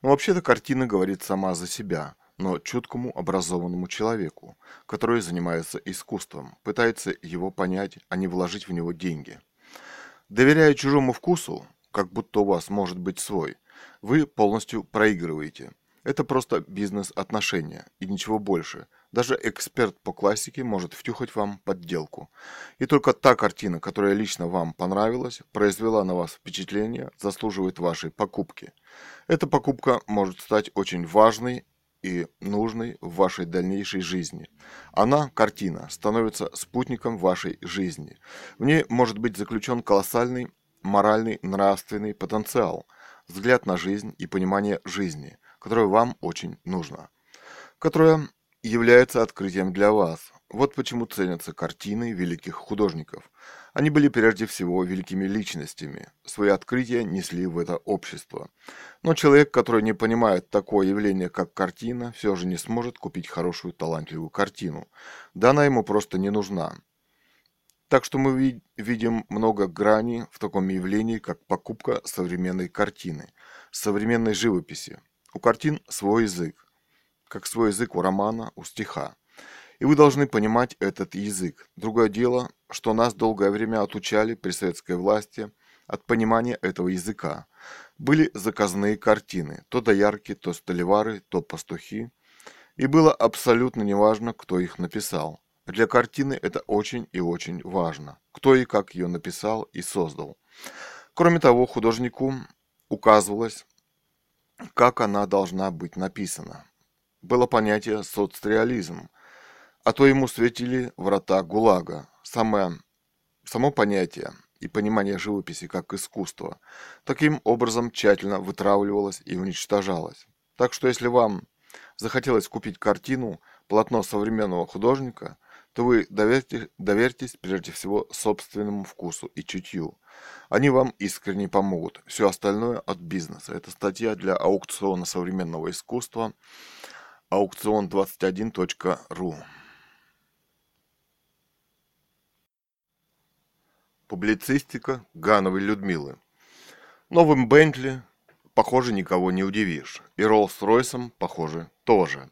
Ну, вообще-то картина говорит сама за себя, но чуткому образованному человеку, который занимается искусством, пытается его понять, а не вложить в него деньги. Доверяя чужому вкусу, как будто у вас может быть свой, вы полностью проигрываете. Это просто бизнес-отношения и ничего больше. Даже эксперт по классике может втюхать вам подделку. И только та картина, которая лично вам понравилась, произвела на вас впечатление, заслуживает вашей покупки. Эта покупка может стать очень важной и нужной в вашей дальнейшей жизни. Она, картина, становится спутником вашей жизни. В ней может быть заключен колоссальный моральный, нравственный потенциал, взгляд на жизнь и понимание жизни, которое вам очень нужно, которое является открытием для вас. Вот почему ценятся картины великих художников. Они были прежде всего великими личностями, свои открытия несли в это общество. Но человек, который не понимает такое явление, как картина, все же не сможет купить хорошую талантливую картину. Да она ему просто не нужна. Так что мы видим много граней в таком явлении, как покупка современной картины, современной живописи. У картин свой язык, как свой язык у романа, у стиха. И вы должны понимать этот язык. Другое дело, что нас долгое время отучали при советской власти от понимания этого языка. Были заказные картины, то доярки, то столивары, то пастухи. И было абсолютно неважно, кто их написал. Для картины это очень и очень важно, кто и как ее написал и создал. Кроме того, художнику указывалось, как она должна быть написана. Было понятие соцреализм, а то ему светили врата ГУЛАГа. Самое, само понятие и понимание живописи как искусства таким образом тщательно вытравливалось и уничтожалось. Так что если вам захотелось купить картину, полотно современного художника, то вы доверьте, доверьтесь прежде всего собственному вкусу и чутью. Они вам искренне помогут. Все остальное от бизнеса. Это статья для аукциона современного искусства аукцион21.ру. Публицистика Гановой Людмилы. Новым Бентли, похоже, никого не удивишь. И Роллс-Ройсом, похоже, тоже.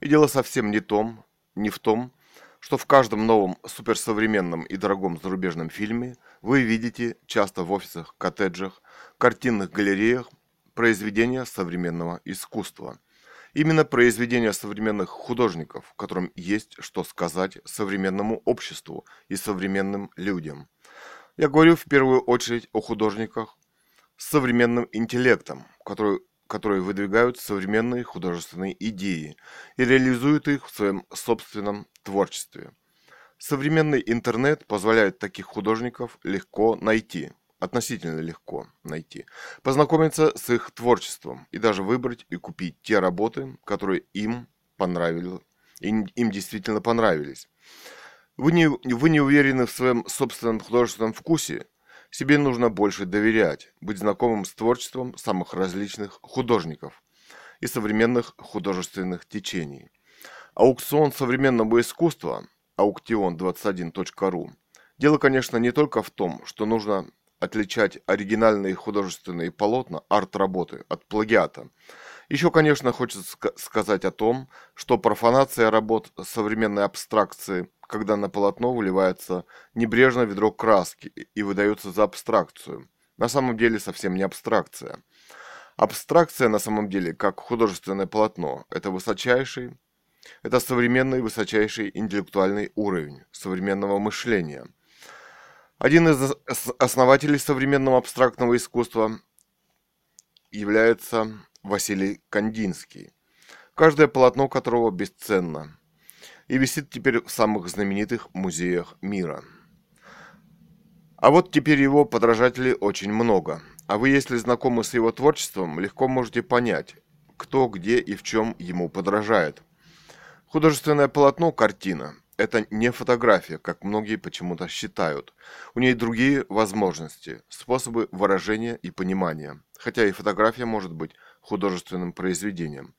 И дело совсем не, том, не в том, что в каждом новом суперсовременном и дорогом зарубежном фильме вы видите часто в офисах, коттеджах, картинных галереях произведения современного искусства. Именно произведения современных художников, которым есть что сказать современному обществу и современным людям – я говорю в первую очередь о художниках с современным интеллектом, которые, которые выдвигают современные художественные идеи и реализуют их в своем собственном творчестве. Современный интернет позволяет таких художников легко найти, относительно легко найти, познакомиться с их творчеством и даже выбрать и купить те работы, которые им понравились, им, действительно понравились. Вы не, вы не уверены в своем собственном художественном вкусе? Себе нужно больше доверять, быть знакомым с творчеством самых различных художников и современных художественных течений. Аукцион современного искусства аукцион21.ру Дело, конечно, не только в том, что нужно отличать оригинальные художественные полотна, арт-работы от плагиата. Еще, конечно, хочется сказать о том, что профанация работ современной абстракции – когда на полотно выливается небрежно ведро краски и выдается за абстракцию. На самом деле совсем не абстракция. Абстракция на самом деле, как художественное полотно, это высочайший, это современный высочайший интеллектуальный уровень современного мышления. Один из основателей современного абстрактного искусства является Василий Кандинский, каждое полотно которого бесценно – и висит теперь в самых знаменитых музеях мира. А вот теперь его подражателей очень много. А вы, если знакомы с его творчеством, легко можете понять, кто, где и в чем ему подражает. Художественное полотно – картина. Это не фотография, как многие почему-то считают. У ней другие возможности, способы выражения и понимания. Хотя и фотография может быть художественным произведением.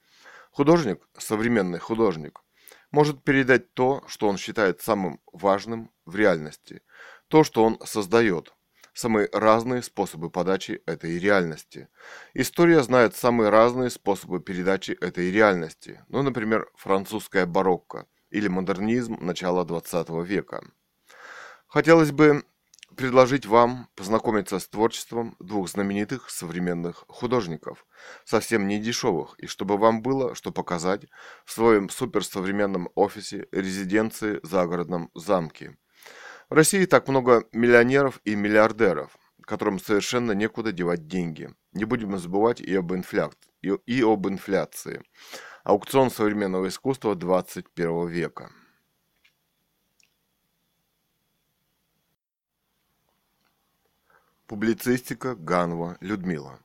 Художник, современный художник – может передать то, что он считает самым важным в реальности, то, что он создает, самые разные способы подачи этой реальности. История знает самые разные способы передачи этой реальности, ну, например, французская барокко или модернизм начала 20 века. Хотелось бы предложить вам познакомиться с творчеством двух знаменитых современных художников, совсем не дешевых, и чтобы вам было что показать в своем суперсовременном офисе резиденции загородном замке. В России так много миллионеров и миллиардеров, которым совершенно некуда девать деньги. Не будем забывать и об, инфляции, и об инфляции. Аукцион современного искусства 21 века. Публицистика Ганова Людмила.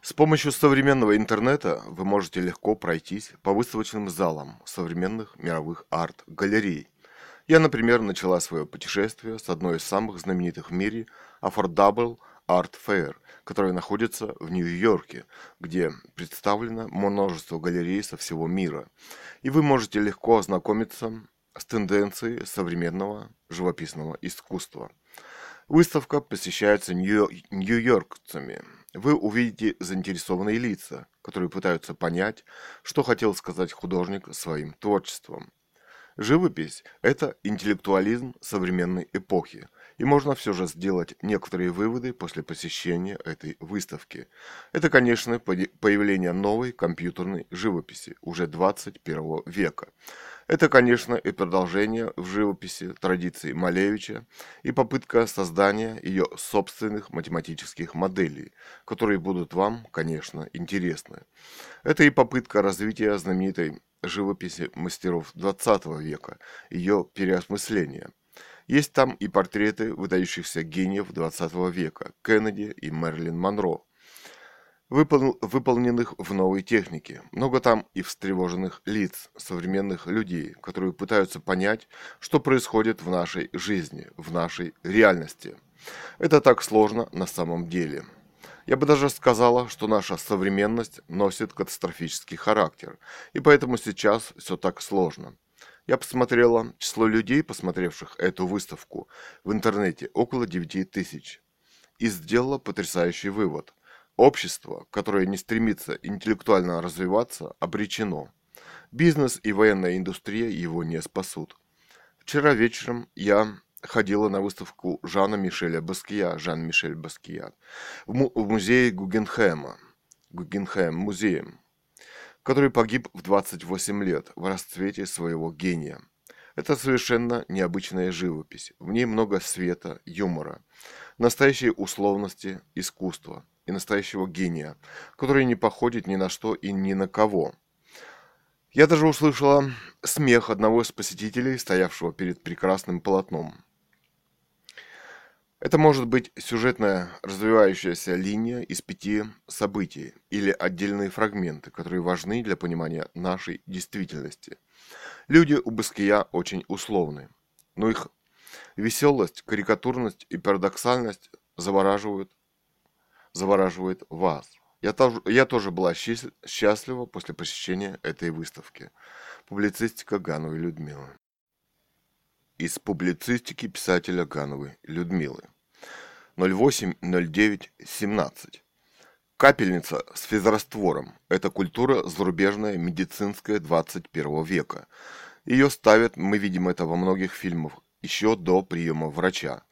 С помощью современного интернета вы можете легко пройтись по выставочным залам современных мировых арт-галерей. Я, например, начала свое путешествие с одной из самых знаменитых в мире Affordable Art Fair, которая находится в Нью-Йорке, где представлено множество галерей со всего мира. И вы можете легко ознакомиться с тенденцией современного живописного искусства – Выставка посещается нью-йоркцами. Вы увидите заинтересованные лица, которые пытаются понять, что хотел сказать художник своим творчеством. Живопись – это интеллектуализм современной эпохи, И можно все же сделать некоторые выводы после посещения этой выставки. Это, конечно, появление новой компьютерной живописи уже 21 века. Это, конечно, и продолжение в живописи традиции Малевича и попытка создания ее собственных математических моделей, которые будут вам, конечно, интересны. Это и попытка развития знаменитой живописи мастеров 20 века, ее переосмысления – есть там и портреты выдающихся гениев 20 века – Кеннеди и Мерлин Монро, выпол выполненных в новой технике. Много там и встревоженных лиц, современных людей, которые пытаются понять, что происходит в нашей жизни, в нашей реальности. Это так сложно на самом деле. Я бы даже сказала, что наша современность носит катастрофический характер, и поэтому сейчас все так сложно. Я посмотрела число людей, посмотревших эту выставку в интернете, около 9 тысяч. И сделала потрясающий вывод. Общество, которое не стремится интеллектуально развиваться, обречено. Бизнес и военная индустрия его не спасут. Вчера вечером я ходила на выставку Жана Мишеля Баския, Жан-Мишель Баския, в, му в музее Гугенхема, Гугенхем музеем который погиб в 28 лет в расцвете своего гения. Это совершенно необычная живопись. В ней много света, юмора, настоящей условности, искусства и настоящего гения, который не походит ни на что и ни на кого. Я даже услышала смех одного из посетителей, стоявшего перед прекрасным полотном. Это может быть сюжетная развивающаяся линия из пяти событий или отдельные фрагменты, которые важны для понимания нашей действительности. Люди у Баския очень условны, но их веселость, карикатурность и парадоксальность завораживают, завораживают вас. Я тоже, я тоже была счастлива после посещения этой выставки. Публицистика Гановой Людмилы из публицистики писателя Гановой Людмилы. 08.09.17. Капельница с физраствором – это культура зарубежная, медицинская 21 века. Ее ставят, мы видим это во многих фильмах, еще до приема врача.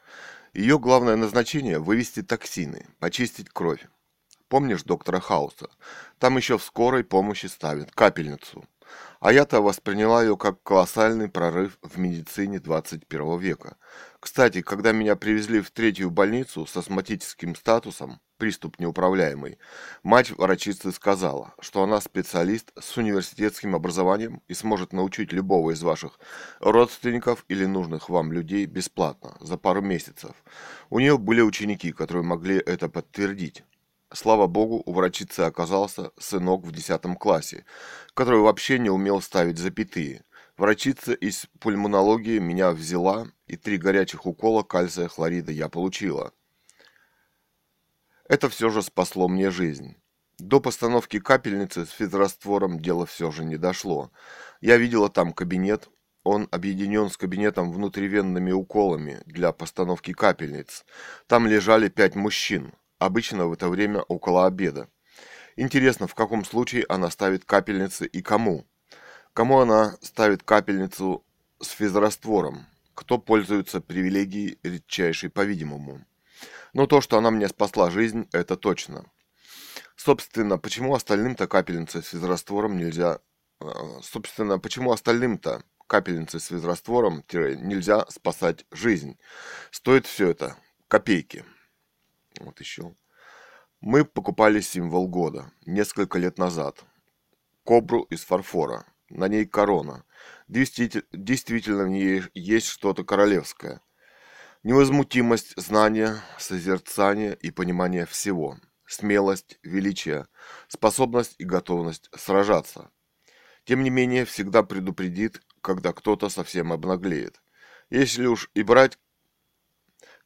Ее главное назначение – вывести токсины, почистить кровь. Помнишь доктора Хауса? Там еще в скорой помощи ставят капельницу – а я-то восприняла ее как колоссальный прорыв в медицине 21 века. Кстати, когда меня привезли в третью больницу с астматическим статусом, приступ неуправляемый, мать врачицы сказала, что она специалист с университетским образованием и сможет научить любого из ваших родственников или нужных вам людей бесплатно, за пару месяцев. У нее были ученики, которые могли это подтвердить. Слава богу, у врачицы оказался сынок в 10 классе, который вообще не умел ставить запятые. Врачица из пульмонологии меня взяла, и три горячих укола кальция хлорида я получила. Это все же спасло мне жизнь. До постановки капельницы с физраствором дело все же не дошло. Я видела там кабинет, он объединен с кабинетом внутривенными уколами для постановки капельниц. Там лежали пять мужчин, обычно в это время около обеда. Интересно, в каком случае она ставит капельницы и кому? Кому она ставит капельницу с физраствором? Кто пользуется привилегией редчайшей, по-видимому? Но то, что она мне спасла жизнь, это точно. Собственно, почему остальным-то капельницы с физраствором нельзя... Э, собственно, почему остальным-то капельницы с физраствором нельзя спасать жизнь? Стоит все это копейки. Вот еще. Мы покупали символ года несколько лет назад. Кобру из фарфора. На ней корона. Действительно, в ней есть что-то королевское. Невозмутимость знания, созерцания и понимания всего. Смелость, величие, способность и готовность сражаться. Тем не менее, всегда предупредит, когда кто-то совсем обнаглеет. Если уж и брать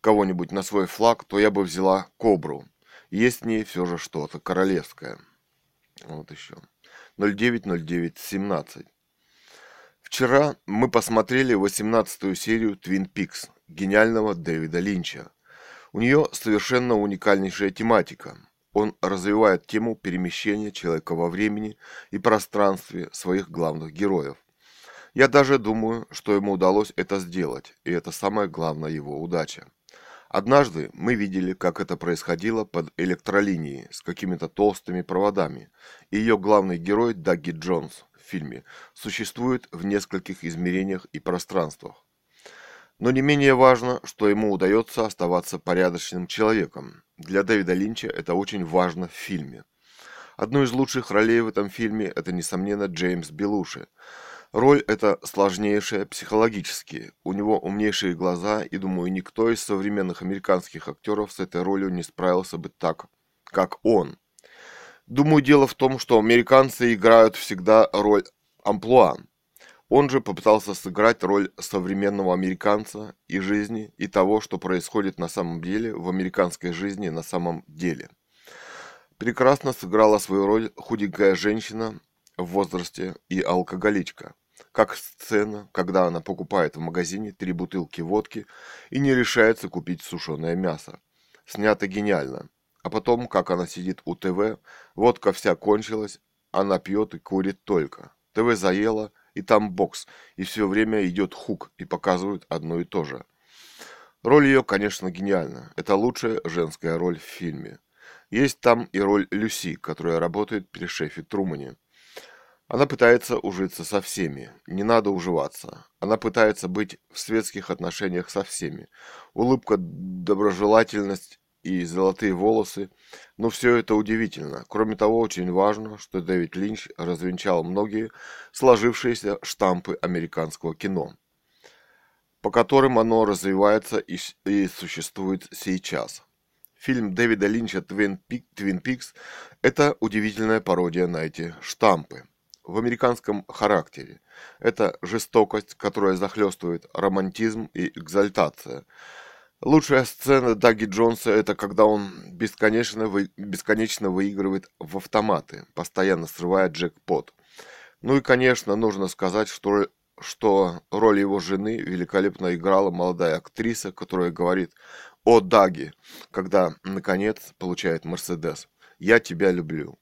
кого-нибудь на свой флаг, то я бы взяла кобру. Есть в ней все же что-то королевское. Вот еще. 090917. Вчера мы посмотрели 18-ю серию Twin Peaks гениального Дэвида Линча. У нее совершенно уникальнейшая тематика. Он развивает тему перемещения человека во времени и пространстве своих главных героев. Я даже думаю, что ему удалось это сделать, и это самая главная его удача. Однажды мы видели, как это происходило под электролинией с какими-то толстыми проводами, и ее главный герой Даги Джонс в фильме существует в нескольких измерениях и пространствах. Но не менее важно, что ему удается оставаться порядочным человеком. Для Дэвида Линча это очень важно в фильме. Одну из лучших ролей в этом фильме – это, несомненно, Джеймс Белуши – Роль эта сложнейшая психологически. У него умнейшие глаза, и, думаю, никто из современных американских актеров с этой ролью не справился бы так, как он. Думаю, дело в том, что американцы играют всегда роль амплуа. Он же попытался сыграть роль современного американца и жизни, и того, что происходит на самом деле в американской жизни на самом деле. Прекрасно сыграла свою роль худенькая женщина в возрасте и алкоголичка как сцена, когда она покупает в магазине три бутылки водки и не решается купить сушеное мясо. Снято гениально. А потом, как она сидит у ТВ, водка вся кончилась, она пьет и курит только. ТВ заело, и там бокс, и все время идет хук, и показывают одно и то же. Роль ее, конечно, гениальна. Это лучшая женская роль в фильме. Есть там и роль Люси, которая работает при шефе Трумане. Она пытается ужиться со всеми. Не надо уживаться. Она пытается быть в светских отношениях со всеми. Улыбка, доброжелательность и золотые волосы. Но все это удивительно. Кроме того, очень важно, что Дэвид Линч развенчал многие сложившиеся штампы американского кино, по которым оно развивается и, и существует сейчас. Фильм Дэвида Линча «Твин, Пик, «Твин Пикс» – это удивительная пародия на эти штампы в американском характере. Это жестокость, которая захлестывает романтизм и экзальтация. Лучшая сцена Даги Джонса – это когда он бесконечно, вы, бесконечно выигрывает в автоматы, постоянно срывая джекпот. Ну и, конечно, нужно сказать, что, что роль его жены великолепно играла молодая актриса, которая говорит «О, Даги!», когда, наконец, получает Мерседес. «Я тебя люблю».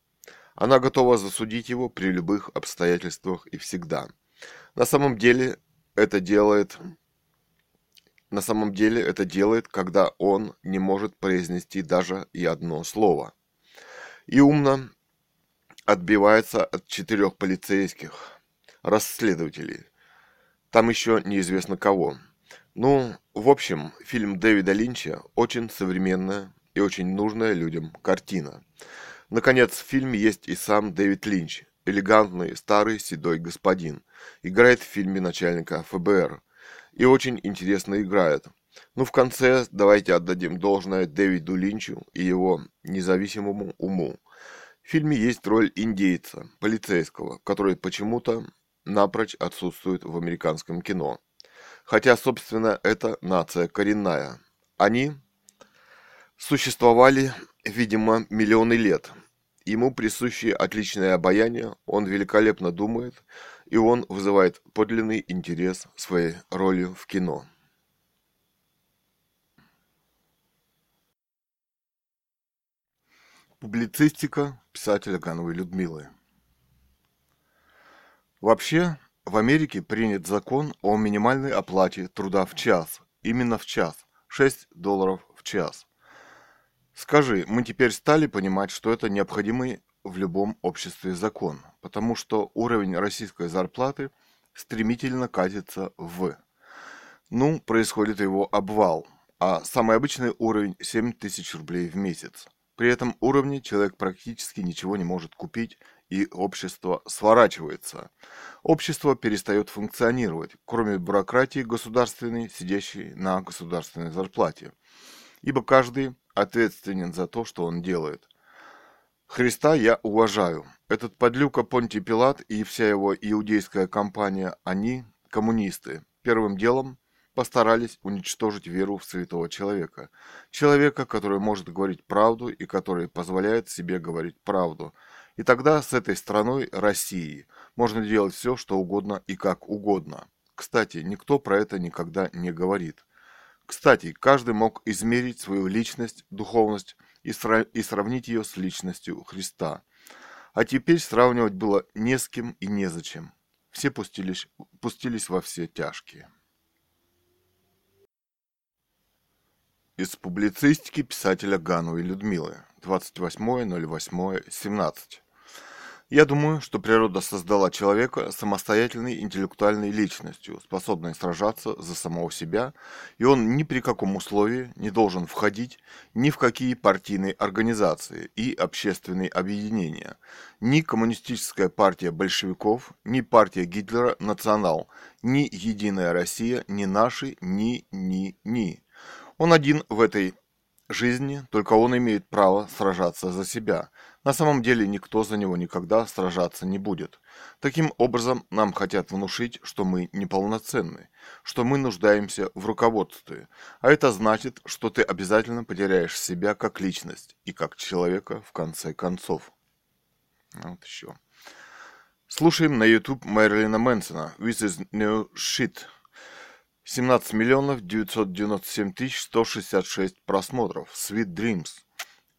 Она готова засудить его при любых обстоятельствах и всегда. На самом деле это делает на самом деле это делает, когда он не может произнести даже и одно слово. И умно отбивается от четырех полицейских, расследователей. Там еще неизвестно кого. Ну, в общем, фильм Дэвида Линча очень современная и очень нужная людям картина. Наконец, в фильме есть и сам Дэвид Линч, элегантный старый седой господин. Играет в фильме начальника ФБР. И очень интересно играет. Ну, в конце давайте отдадим должное Дэвиду Линчу и его независимому уму. В фильме есть роль индейца, полицейского, который почему-то напрочь отсутствует в американском кино. Хотя, собственно, это нация коренная. Они существовали, видимо, миллионы лет – Ему присуще отличное обаяние, он великолепно думает, и он вызывает подлинный интерес своей ролью в кино. Публицистика писателя Гановой Людмилы. Вообще, в Америке принят закон о минимальной оплате труда в час, именно в час, 6 долларов в час – Скажи, мы теперь стали понимать, что это необходимый в любом обществе закон, потому что уровень российской зарплаты стремительно катится в. Ну, происходит его обвал, а самый обычный уровень 7 тысяч рублей в месяц. При этом уровне человек практически ничего не может купить, и общество сворачивается. Общество перестает функционировать, кроме бюрократии государственной, сидящей на государственной зарплате. Ибо каждый ответственен за то, что он делает. Христа я уважаю. Этот подлюка Понтий Пилат и вся его иудейская компания, они коммунисты. Первым делом постарались уничтожить веру в святого человека. Человека, который может говорить правду и который позволяет себе говорить правду. И тогда с этой страной, Россией, можно делать все, что угодно и как угодно. Кстати, никто про это никогда не говорит. Кстати, каждый мог измерить свою личность, духовность и, сра- и сравнить ее с личностью Христа. А теперь сравнивать было не с кем и незачем. Все пустились, пустились во все тяжкие. Из публицистики писателя Гановой Людмилы. 28.08.17. Я думаю, что природа создала человека самостоятельной интеллектуальной личностью, способной сражаться за самого себя, и он ни при каком условии не должен входить ни в какие партийные организации и общественные объединения. Ни коммунистическая партия большевиков, ни партия Гитлера «Национал», ни «Единая Россия», ни наши, ни, ни, ни. Он один в этой жизни, только он имеет право сражаться за себя. На самом деле никто за него никогда сражаться не будет. Таким образом, нам хотят внушить, что мы неполноценны, что мы нуждаемся в руководстве. А это значит, что ты обязательно потеряешь себя как личность и как человека в конце концов. Вот еще. Слушаем на YouTube Мэрилина Мэнсона «This is no shit». 17 миллионов 997 тысяч 166 просмотров. Sweet Dreams.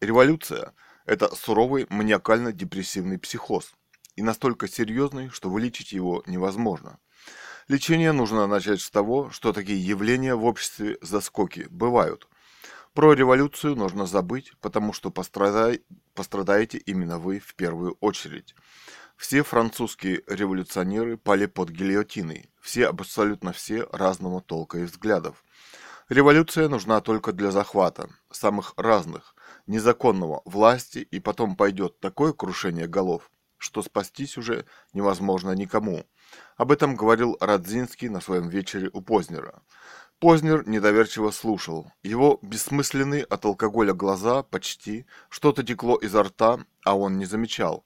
Революция – это суровый маниакально-депрессивный психоз. И настолько серьезный, что вылечить его невозможно. Лечение нужно начать с того, что такие явления в обществе заскоки бывают. Про революцию нужно забыть, потому что пострадай, пострадаете именно вы в первую очередь. Все французские революционеры пали под гильотиной, все абсолютно все разного толка и взглядов. Революция нужна только для захвата, самых разных, незаконного, власти, и потом пойдет такое крушение голов, что спастись уже невозможно никому. Об этом говорил Радзинский на своем вечере у Познера. Познер недоверчиво слушал. Его бессмысленные от алкоголя глаза почти, что-то текло изо рта, а он не замечал.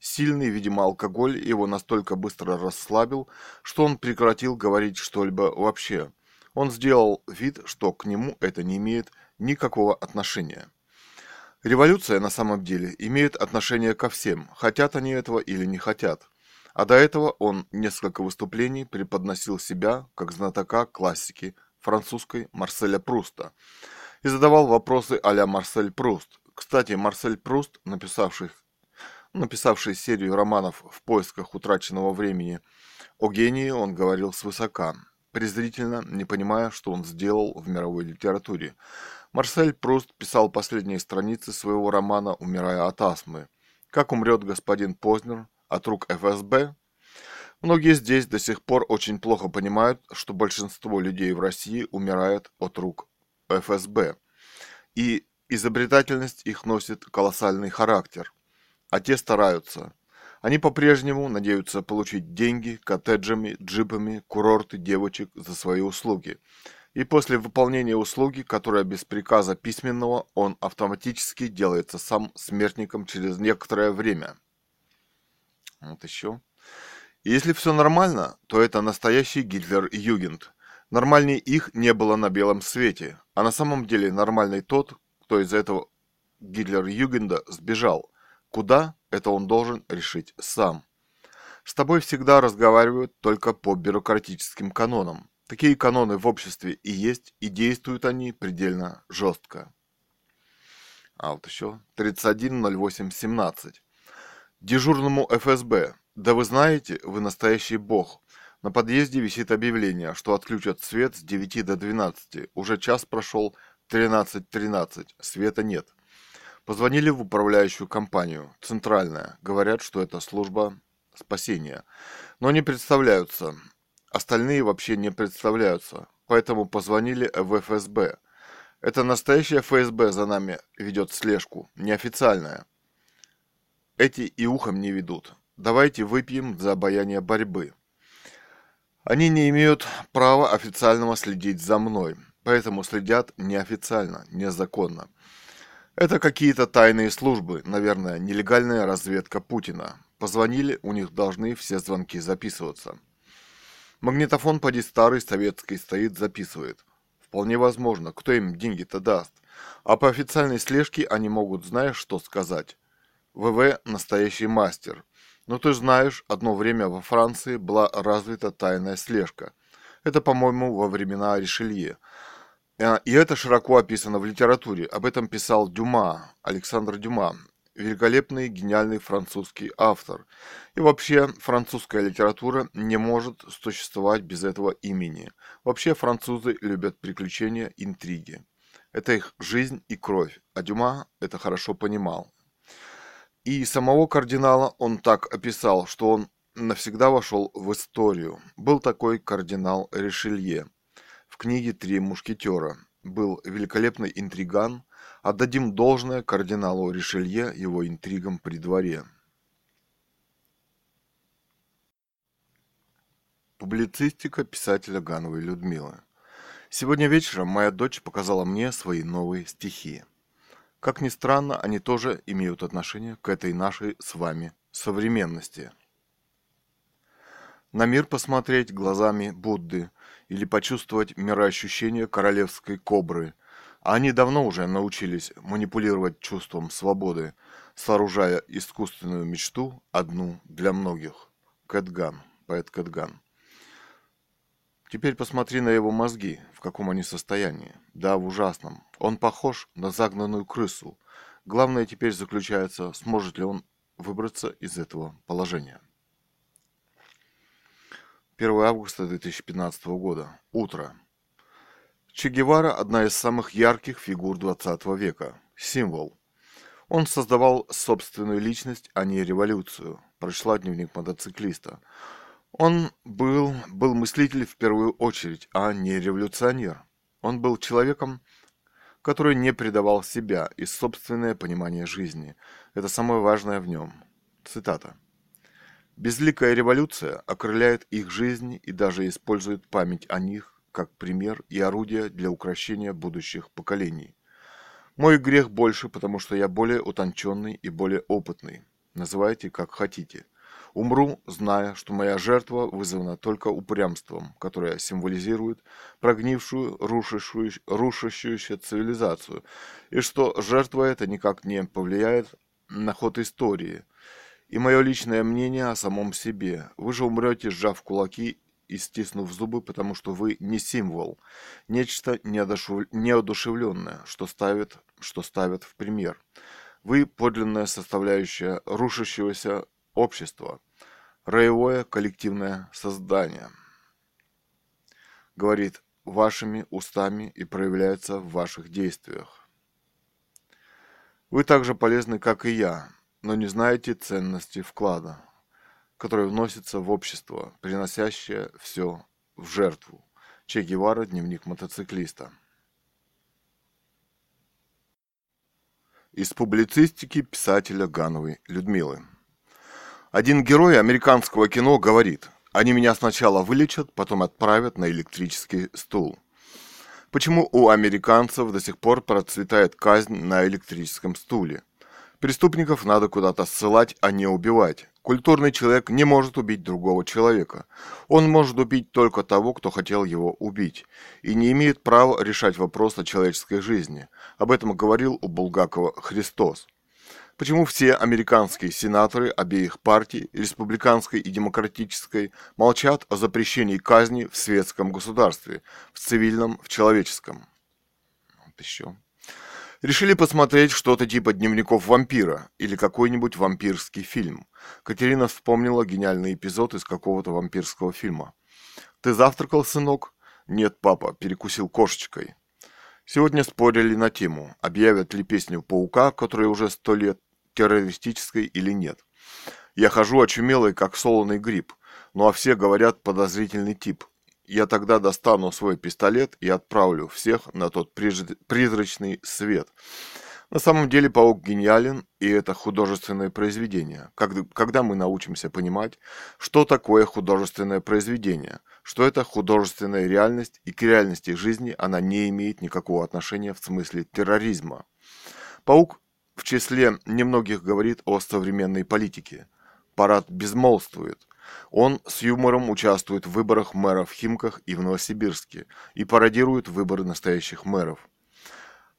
Сильный, видимо, алкоголь его настолько быстро расслабил, что он прекратил говорить что-либо вообще. Он сделал вид, что к нему это не имеет никакого отношения. Революция на самом деле имеет отношение ко всем, хотят они этого или не хотят. А до этого он несколько выступлений преподносил себя как знатока классики французской Марселя Пруста и задавал вопросы а-ля Марсель Пруст. Кстати, Марсель Пруст, написавший написавший серию романов «В поисках утраченного времени», о гении он говорил свысока, презрительно, не понимая, что он сделал в мировой литературе. Марсель Пруст писал последние страницы своего романа «Умирая от астмы». Как умрет господин Познер от рук ФСБ? Многие здесь до сих пор очень плохо понимают, что большинство людей в России умирает от рук ФСБ. И изобретательность их носит колоссальный характер – а те стараются. Они по-прежнему надеются получить деньги коттеджами, джипами, курорты девочек за свои услуги. И после выполнения услуги, которая без приказа письменного, он автоматически делается сам смертником через некоторое время. Вот еще. И если все нормально, то это настоящий Гитлер-Югент. Нормальней их не было на белом свете. А на самом деле нормальный тот, кто из этого Гитлер-Югенда сбежал – Куда, это он должен решить сам. С тобой всегда разговаривают только по бюрократическим канонам. Такие каноны в обществе и есть, и действуют они предельно жестко. А вот еще 31.08.17. Дежурному ФСБ. Да вы знаете, вы настоящий бог. На подъезде висит объявление, что отключат свет с 9 до 12. Уже час прошел 13.13. .13. Света нет. Позвонили в управляющую компанию, центральная, говорят, что это служба спасения. Но не представляются. Остальные вообще не представляются. Поэтому позвонили в ФСБ. Это настоящая ФСБ за нами ведет слежку, неофициальная. Эти и ухом не ведут. Давайте выпьем за обаяние борьбы. Они не имеют права официального следить за мной, поэтому следят неофициально, незаконно. Это какие-то тайные службы, наверное, нелегальная разведка Путина. Позвонили, у них должны все звонки записываться. Магнитофон поди старый советский стоит, записывает. Вполне возможно, кто им деньги-то даст. А по официальной слежке они могут, знаешь, что сказать. ВВ – настоящий мастер. Но ты знаешь, одно время во Франции была развита тайная слежка. Это, по-моему, во времена Ришелье. Э, и это широко описано в литературе. Об этом писал Дюма, Александр Дюма, великолепный, гениальный французский автор. И вообще, французская литература не может существовать без этого имени. Вообще, французы любят приключения, интриги. Это их жизнь и кровь, а Дюма это хорошо понимал. И самого кардинала он так описал, что он навсегда вошел в историю. Был такой кардинал Ришелье. В книге «Три мушкетера» был великолепный интриган. Отдадим должное кардиналу Ришелье его интригам при дворе. Публицистика писателя Гановой Людмилы. Сегодня вечером моя дочь показала мне свои новые стихи. Как ни странно, они тоже имеют отношение к этой нашей с вами современности. На мир посмотреть глазами Будды или почувствовать мироощущение королевской кобры. А они давно уже научились манипулировать чувством свободы, сооружая искусственную мечту одну для многих. Кэтган, поэт Кэтган. Теперь посмотри на его мозги, в каком они состоянии. Да, в ужасном. Он похож на загнанную крысу. Главное теперь заключается, сможет ли он выбраться из этого положения. 1 августа 2015 года. Утро. Че Гевара – одна из самых ярких фигур 20 века. Символ. Он создавал собственную личность, а не революцию. Прочла дневник мотоциклиста. Он был, был мыслитель в первую очередь, а не революционер. Он был человеком, который не предавал себя и собственное понимание жизни. Это самое важное в нем. Цитата. Безликая революция окрыляет их жизни и даже использует память о них как пример и орудие для укрощения будущих поколений. Мой грех больше, потому что я более утонченный и более опытный. Называйте как хотите – Умру, зная, что моя жертва вызвана только упрямством, которое символизирует прогнившую, рушащую, рушащуюся цивилизацию, и что жертва эта никак не повлияет на ход истории. И мое личное мнение о самом себе. Вы же умрете, сжав кулаки и стиснув зубы, потому что вы не символ, нечто неодушевленное, что ставит, что ставят в пример. Вы подлинная составляющая рушащегося общество, роевое коллективное создание. Говорит вашими устами и проявляется в ваших действиях. Вы также полезны, как и я, но не знаете ценности вклада, который вносится в общество, приносящее все в жертву. Че Гевара, дневник мотоциклиста. Из публицистики писателя Гановой Людмилы. Один герой американского кино говорит, они меня сначала вылечат, потом отправят на электрический стул. Почему у американцев до сих пор процветает казнь на электрическом стуле? Преступников надо куда-то ссылать, а не убивать. Культурный человек не может убить другого человека. Он может убить только того, кто хотел его убить, и не имеет права решать вопрос о человеческой жизни. Об этом говорил у Булгакова Христос. Почему все американские сенаторы обеих партий, республиканской и демократической, молчат о запрещении казни в светском государстве, в цивильном, в человеческом? Вот еще. Решили посмотреть что-то типа «Дневников вампира» или какой-нибудь вампирский фильм. Катерина вспомнила гениальный эпизод из какого-то вампирского фильма. «Ты завтракал, сынок?» «Нет, папа, перекусил кошечкой». Сегодня спорили на тему, объявят ли песню «Паука», которая уже сто лет, террористической или нет. Я хожу очумелый, как солоный гриб, ну а все говорят подозрительный тип. Я тогда достану свой пистолет и отправлю всех на тот призрачный свет. На самом деле паук гениален, и это художественное произведение. Когда мы научимся понимать, что такое художественное произведение, что это художественная реальность, и к реальности жизни она не имеет никакого отношения в смысле терроризма. Паук в числе немногих говорит о современной политике. Парад безмолвствует. Он с юмором участвует в выборах мэров в Химках и в Новосибирске и пародирует выборы настоящих мэров.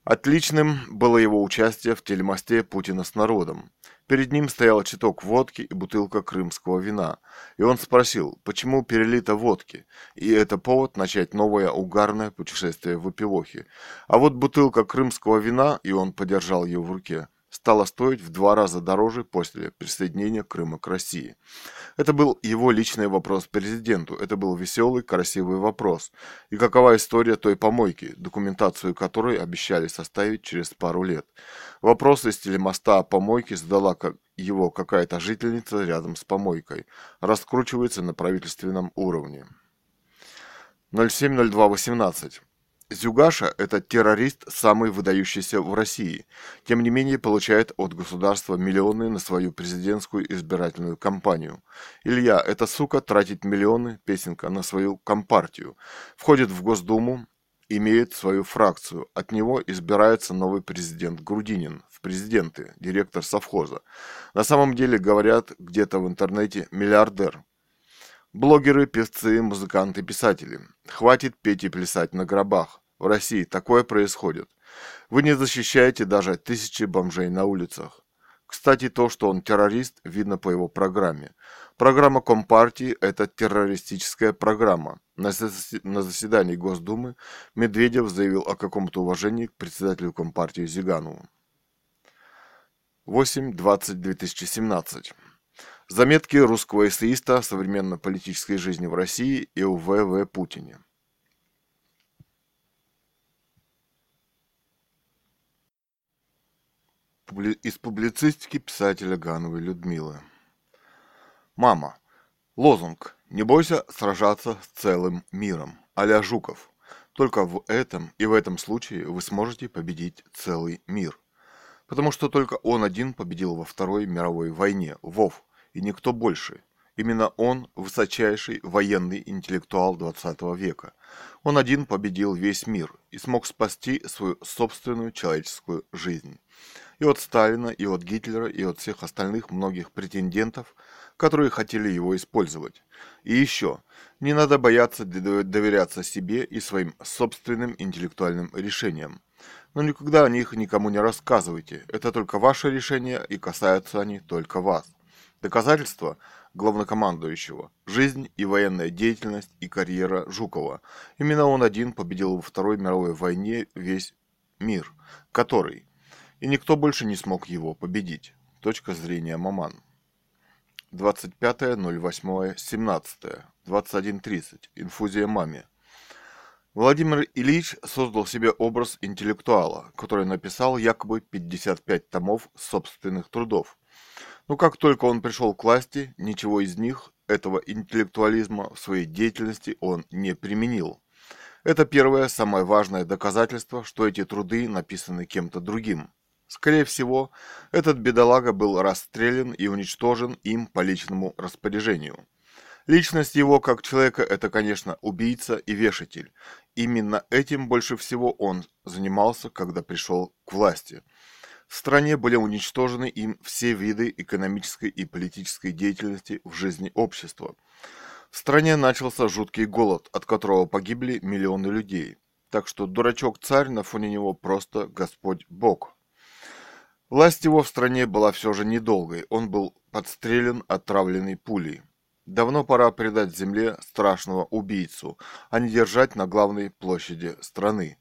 Отличным было его участие в телемосте Путина с народом. Перед ним стоял читок водки и бутылка крымского вина. И он спросил, почему перелито водки, и это повод начать новое угарное путешествие в Эпилохе. А вот бутылка крымского вина, и он подержал ее в руке, стала стоить в два раза дороже после присоединения Крыма к России. Это был его личный вопрос президенту, это был веселый, красивый вопрос. И какова история той помойки, документацию которой обещали составить через пару лет. Вопрос из телемоста о помойке задала его какая-то жительница рядом с помойкой. Раскручивается на правительственном уровне. 070218. Зюгаша – это террорист, самый выдающийся в России. Тем не менее, получает от государства миллионы на свою президентскую избирательную кампанию. Илья – это сука, тратит миллионы, песенка, на свою компартию. Входит в Госдуму, имеет свою фракцию. От него избирается новый президент Грудинин в президенты, директор совхоза. На самом деле, говорят где-то в интернете, миллиардер. Блогеры, певцы, музыканты, писатели. Хватит петь и плясать на гробах. В России такое происходит. Вы не защищаете даже тысячи бомжей на улицах. Кстати, то, что он террорист, видно по его программе. Программа Компартии – это террористическая программа. На заседании Госдумы Медведев заявил о каком-то уважении к председателю Компартии Зиганову. 8.20.2017 Заметки русского эссеиста о современной политической жизни в России и о В.В. Путине. Из публицистики писателя Гановой Людмилы. Мама. Лозунг «Не бойся сражаться с целым миром» а Жуков. Только в этом и в этом случае вы сможете победить целый мир. Потому что только он один победил во Второй мировой войне, Вов, и никто больше. Именно он – высочайший военный интеллектуал 20 века. Он один победил весь мир и смог спасти свою собственную человеческую жизнь. И от Сталина, и от Гитлера, и от всех остальных многих претендентов, которые хотели его использовать. И еще, не надо бояться доверяться себе и своим собственным интеллектуальным решениям. Но никогда о них никому не рассказывайте. Это только ваше решение и касаются они только вас. Доказательства главнокомандующего – жизнь и военная деятельность и карьера Жукова. Именно он один победил во Второй мировой войне весь мир, который, и никто больше не смог его победить. Точка зрения Маман. 25.08.17. 21.30. Инфузия маме. Владимир Ильич создал себе образ интеллектуала, который написал якобы 55 томов собственных трудов. Но как только он пришел к власти, ничего из них, этого интеллектуализма в своей деятельности он не применил. Это первое, самое важное доказательство, что эти труды написаны кем-то другим. Скорее всего, этот бедолага был расстрелян и уничтожен им по личному распоряжению. Личность его как человека – это, конечно, убийца и вешатель. Именно этим больше всего он занимался, когда пришел к власти – в стране были уничтожены им все виды экономической и политической деятельности в жизни общества. В стране начался жуткий голод, от которого погибли миллионы людей. Так что дурачок-царь на фоне него просто Господь Бог. Власть его в стране была все же недолгой, он был подстрелен отравленной пулей. Давно пора предать земле страшного убийцу, а не держать на главной площади страны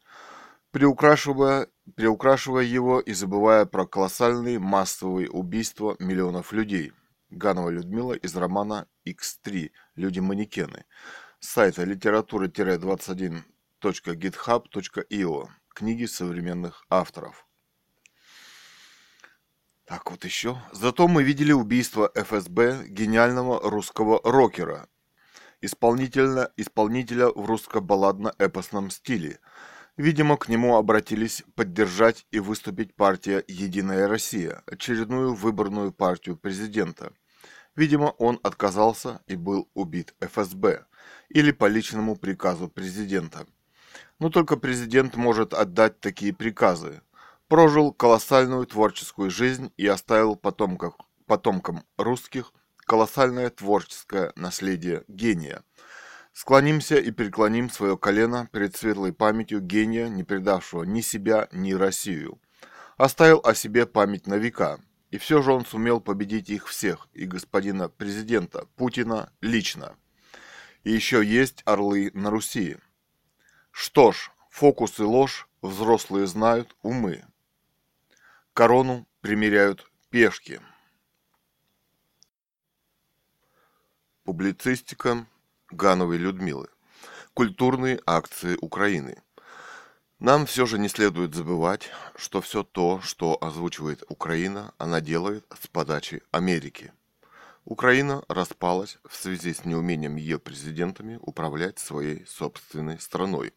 приукрашивая, приукрашивая его и забывая про колоссальные массовые убийства миллионов людей. Ганова Людмила из романа X3 «Люди-манекены» сайта литература-21.github.io Книги современных авторов. Так вот еще. Зато мы видели убийство ФСБ гениального русского рокера, исполнителя, исполнителя в русско-балладно-эпосном стиле – Видимо, к нему обратились поддержать и выступить партия «Единая Россия», очередную выборную партию президента. Видимо, он отказался и был убит ФСБ или по личному приказу президента. Но только президент может отдать такие приказы. Прожил колоссальную творческую жизнь и оставил потомкам, потомкам русских колоссальное творческое наследие гения – Склонимся и преклоним свое колено перед светлой памятью гения, не предавшего ни себя, ни Россию. Оставил о себе память на века, и все же он сумел победить их всех, и господина президента Путина лично. И еще есть орлы на Руси. Что ж, фокус и ложь взрослые знают умы. Корону примеряют пешки. Публицистика Гановой Людмилы. Культурные акции Украины. Нам все же не следует забывать, что все то, что озвучивает Украина, она делает с подачи Америки. Украина распалась в связи с неумением ее президентами управлять своей собственной страной.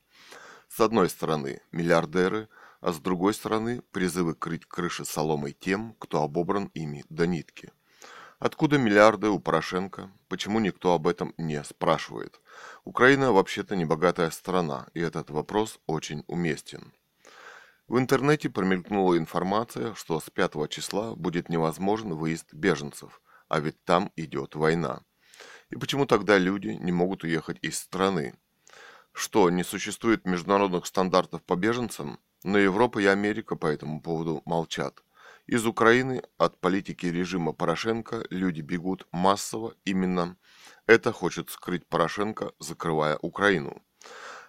С одной стороны миллиардеры, а с другой стороны призывы крыть крыши соломой тем, кто обобран ими до нитки – Откуда миллиарды у Порошенко? Почему никто об этом не спрашивает? Украина вообще-то не богатая страна, и этот вопрос очень уместен. В интернете промелькнула информация, что с 5 числа будет невозможен выезд беженцев, а ведь там идет война. И почему тогда люди не могут уехать из страны? Что, не существует международных стандартов по беженцам? Но Европа и Америка по этому поводу молчат. Из Украины от политики режима Порошенко люди бегут массово. Именно это хочет скрыть Порошенко, закрывая Украину.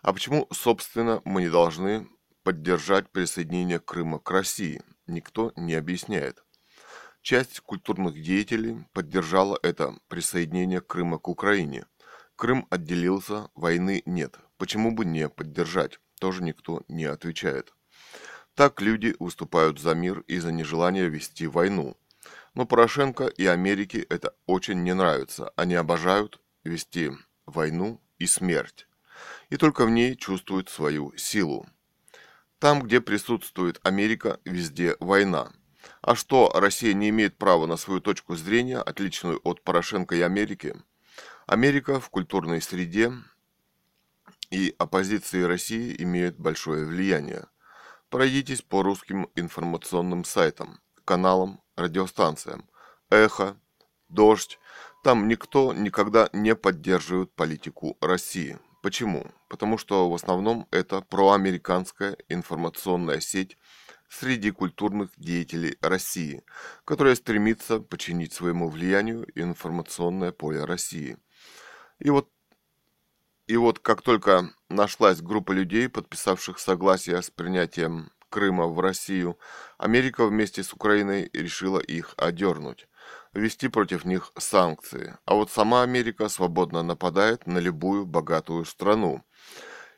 А почему, собственно, мы не должны поддержать присоединение Крыма к России? Никто не объясняет. Часть культурных деятелей поддержала это присоединение Крыма к Украине. Крым отделился, войны нет. Почему бы не поддержать? Тоже никто не отвечает. Так люди выступают за мир и за нежелание вести войну. Но Порошенко и Америке это очень не нравится. Они обожают вести войну и смерть. И только в ней чувствуют свою силу. Там, где присутствует Америка, везде война. А что, Россия не имеет права на свою точку зрения, отличную от Порошенко и Америки? Америка в культурной среде и оппозиции России имеет большое влияние. Пройдитесь по русским информационным сайтам, каналам, радиостанциям. Эхо, Дождь. Там никто никогда не поддерживает политику России. Почему? Потому что в основном это проамериканская информационная сеть среди культурных деятелей России, которая стремится подчинить своему влиянию информационное поле России. И вот и вот как только нашлась группа людей, подписавших согласие с принятием Крыма в Россию, Америка вместе с Украиной решила их одернуть, ввести против них санкции. А вот сама Америка свободно нападает на любую богатую страну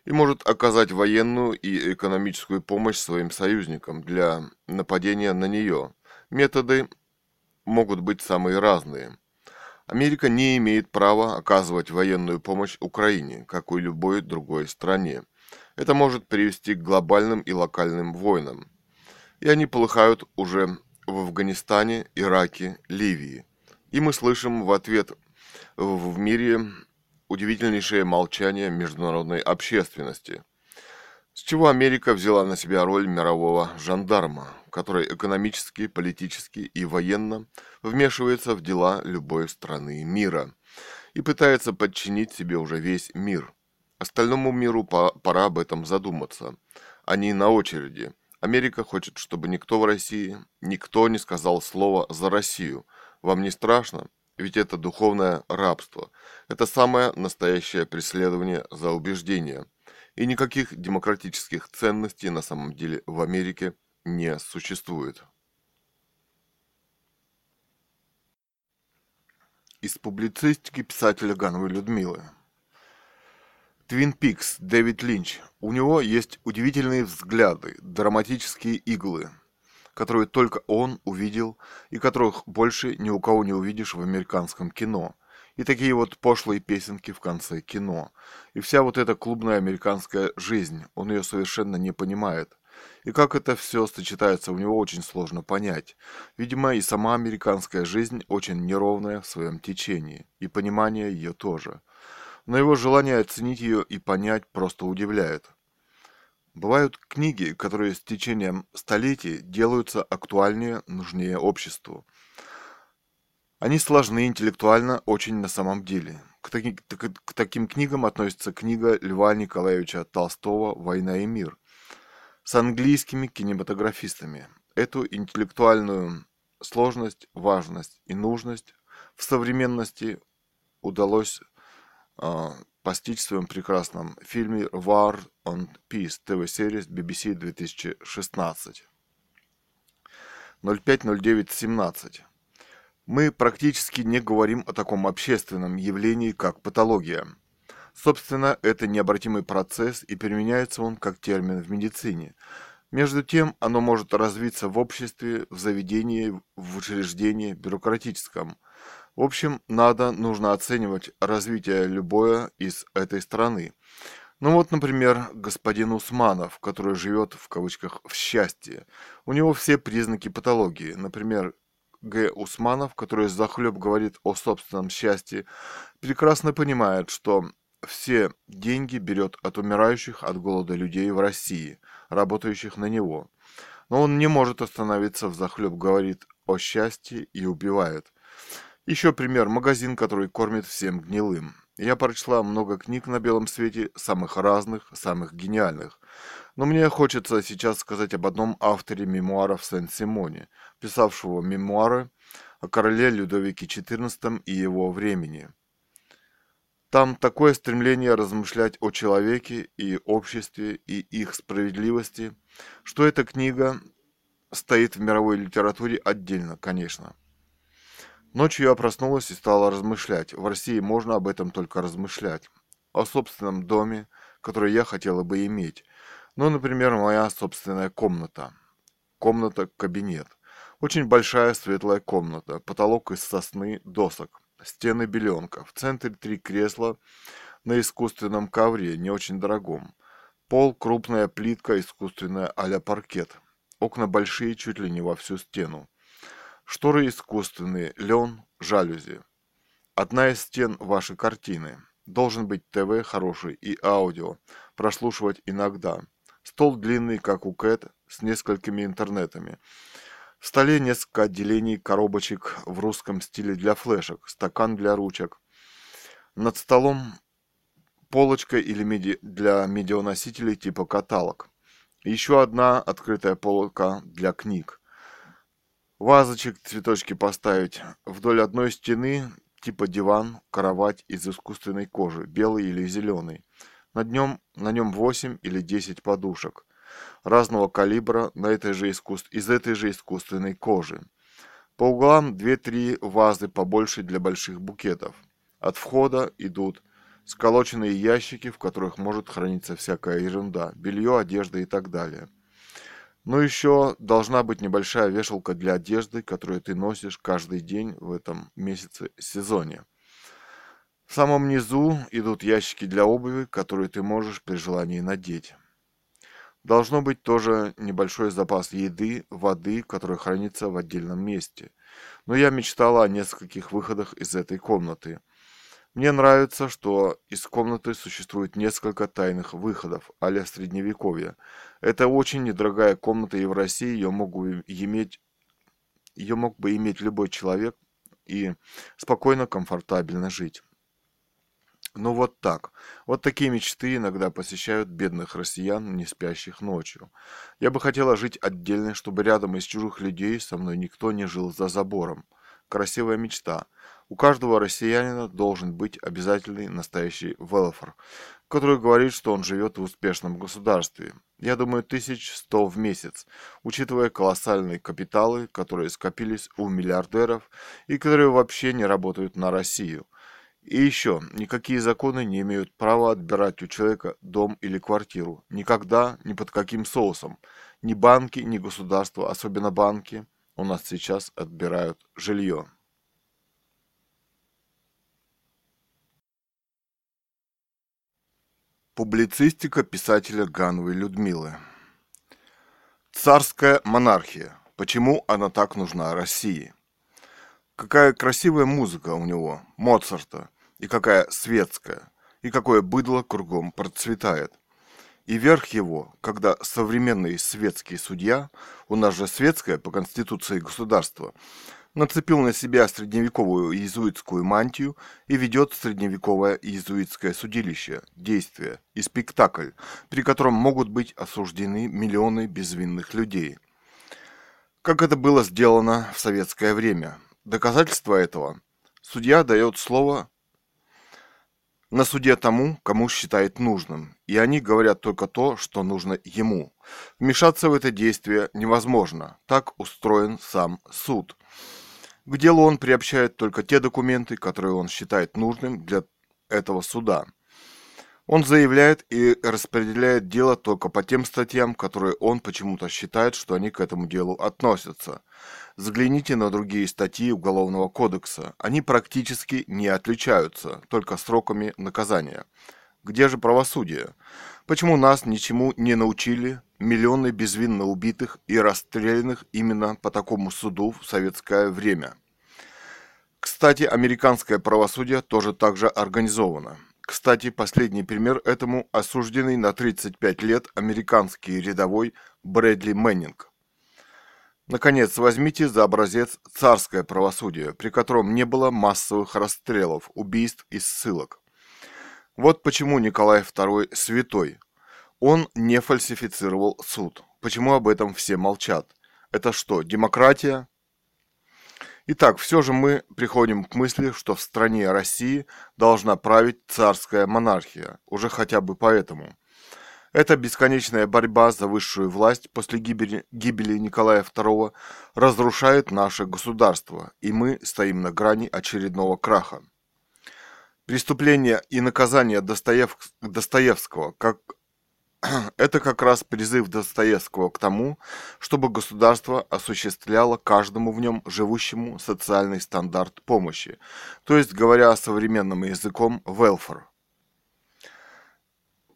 и может оказать военную и экономическую помощь своим союзникам для нападения на нее. Методы могут быть самые разные – Америка не имеет права оказывать военную помощь Украине, как и любой другой стране. Это может привести к глобальным и локальным войнам. И они полыхают уже в Афганистане, Ираке, Ливии. И мы слышим в ответ в мире удивительнейшее молчание международной общественности – с чего Америка взяла на себя роль мирового жандарма, который экономически, политически и военно вмешивается в дела любой страны мира и пытается подчинить себе уже весь мир. Остальному миру пора об этом задуматься. Они на очереди. Америка хочет, чтобы никто в России, никто не сказал слова за Россию. Вам не страшно? Ведь это духовное рабство. Это самое настоящее преследование за убеждения – и никаких демократических ценностей на самом деле в Америке не существует. Из публицистики писателя Гановой Людмилы. Твин Пикс, Дэвид Линч. У него есть удивительные взгляды, драматические иглы, которые только он увидел и которых больше ни у кого не увидишь в американском кино – и такие вот пошлые песенки в конце кино. И вся вот эта клубная американская жизнь, он ее совершенно не понимает. И как это все сочетается, у него очень сложно понять. Видимо, и сама американская жизнь очень неровная в своем течении, и понимание ее тоже. Но его желание оценить ее и понять просто удивляет. Бывают книги, которые с течением столетий делаются актуальнее, нужнее обществу. Они сложны интеллектуально очень на самом деле. К, таки, к, к таким книгам относится книга Льва Николаевича Толстого «Война и мир» с английскими кинематографистами. Эту интеллектуальную сложность, важность и нужность в современности удалось э, постичь в своем прекрасном фильме War on Peace, ТВ-серия BBC 2016. 050917. Мы практически не говорим о таком общественном явлении, как патология. Собственно, это необратимый процесс и применяется он как термин в медицине. Между тем, оно может развиться в обществе, в заведении, в учреждении, бюрократическом. В общем, надо, нужно оценивать развитие любое из этой страны. Ну вот, например, господин Усманов, который живет в кавычках в счастье. У него все признаки патологии. Например, Г. Усманов, который захлеб говорит о собственном счастье, прекрасно понимает, что все деньги берет от умирающих от голода людей в России, работающих на него. Но он не может остановиться в захлеб говорит о счастье и убивает. Еще пример. Магазин, который кормит всем гнилым. Я прочла много книг на белом свете, самых разных, самых гениальных. Но мне хочется сейчас сказать об одном авторе мемуаров Сен-Симоне, писавшего мемуары о короле Людовике XIV и его времени. Там такое стремление размышлять о человеке и обществе и их справедливости, что эта книга стоит в мировой литературе отдельно, конечно. Ночью я проснулась и стала размышлять. В России можно об этом только размышлять. О собственном доме, который я хотела бы иметь, ну, например, моя собственная комната. Комната-кабинет. Очень большая светлая комната. Потолок из сосны, досок. Стены беленка. В центре три кресла на искусственном ковре, не очень дорогом. Пол крупная плитка, искусственная а паркет. Окна большие, чуть ли не во всю стену. Шторы искусственные, лен, жалюзи. Одна из стен вашей картины. Должен быть ТВ хороший и аудио. Прослушивать иногда. Стол длинный, как у Кэт, с несколькими интернетами. В столе несколько отделений коробочек в русском стиле для флешек, стакан для ручек. Над столом полочка или меди... для медианосителей типа каталог. Еще одна открытая полка для книг. Вазочек, цветочки поставить. Вдоль одной стены типа диван, кровать из искусственной кожи, белый или зеленый. На, днем, на нем 8 или 10 подушек разного калибра на этой же искусств, из этой же искусственной кожи. По углам 2-3 вазы побольше для больших букетов. От входа идут сколоченные ящики, в которых может храниться всякая ерунда, белье, одежда и так далее. Ну еще должна быть небольшая вешалка для одежды, которую ты носишь каждый день в этом месяце сезоне. В самом низу идут ящики для обуви, которые ты можешь при желании надеть. Должно быть тоже небольшой запас еды, воды, который хранится в отдельном месте. Но я мечтала о нескольких выходах из этой комнаты. Мне нравится, что из комнаты существует несколько тайных выходов, а-ля средневековья. Это очень недорогая комната, и в России ее, могу иметь, ее мог бы иметь любой человек и спокойно, комфортабельно жить. Ну вот так. Вот такие мечты иногда посещают бедных россиян, не спящих ночью. Я бы хотела жить отдельно, чтобы рядом из чужих людей со мной никто не жил за забором. Красивая мечта. У каждого россиянина должен быть обязательный настоящий велфор, который говорит, что он живет в успешном государстве. Я думаю, тысяч сто в месяц, учитывая колоссальные капиталы, которые скопились у миллиардеров и которые вообще не работают на Россию. И еще, никакие законы не имеют права отбирать у человека дом или квартиру. Никогда, ни под каким соусом. Ни банки, ни государство, особенно банки, у нас сейчас отбирают жилье. Публицистика писателя Гановой Людмилы. Царская монархия. Почему она так нужна России? Какая красивая музыка у него, Моцарта и какая светская, и какое быдло кругом процветает. И верх его, когда современный светский судья, у нас же светское по конституции государства, нацепил на себя средневековую иезуитскую мантию и ведет средневековое иезуитское судилище, действие и спектакль, при котором могут быть осуждены миллионы безвинных людей. Как это было сделано в советское время. Доказательство этого – судья дает слово на суде тому, кому считает нужным, и они говорят только то, что нужно ему. Вмешаться в это действие невозможно, так устроен сам суд. К делу он приобщает только те документы, которые он считает нужным для этого суда. Он заявляет и распределяет дело только по тем статьям, которые он почему-то считает, что они к этому делу относятся. Взгляните на другие статьи Уголовного кодекса. Они практически не отличаются, только сроками наказания. Где же правосудие? Почему нас ничему не научили миллионы безвинно убитых и расстрелянных именно по такому суду в советское время? Кстати, американское правосудие тоже так же организовано. Кстати, последний пример этому осужденный на 35 лет американский рядовой Брэдли Мэннинг. Наконец, возьмите за образец царское правосудие, при котором не было массовых расстрелов, убийств и ссылок. Вот почему Николай II святой. Он не фальсифицировал суд. Почему об этом все молчат? Это что, демократия? Итак, все же мы приходим к мысли, что в стране России должна править царская монархия, уже хотя бы поэтому. Эта бесконечная борьба за высшую власть после гибели, гибели Николая II разрушает наше государство, и мы стоим на грани очередного краха. Преступление и наказание Достоевского, как это как раз призыв Достоевского к тому, чтобы государство осуществляло каждому в нем живущему социальный стандарт помощи, то есть, говоря современным языком, welfare.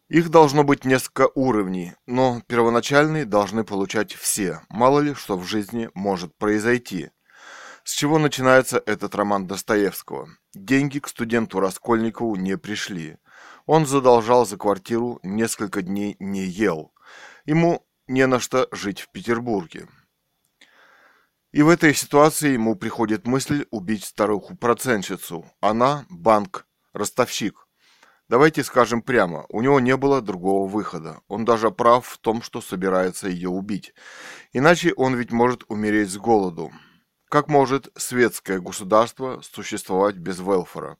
Их должно быть несколько уровней, но первоначальные должны получать все, мало ли что в жизни может произойти. С чего начинается этот роман Достоевского? Деньги к студенту Раскольникову не пришли. Он задолжал за квартиру, несколько дней не ел. Ему не на что жить в Петербурге. И в этой ситуации ему приходит мысль убить старуху-процентщицу. Она – банк, ростовщик. Давайте скажем прямо, у него не было другого выхода. Он даже прав в том, что собирается ее убить. Иначе он ведь может умереть с голоду. Как может светское государство существовать без велфора?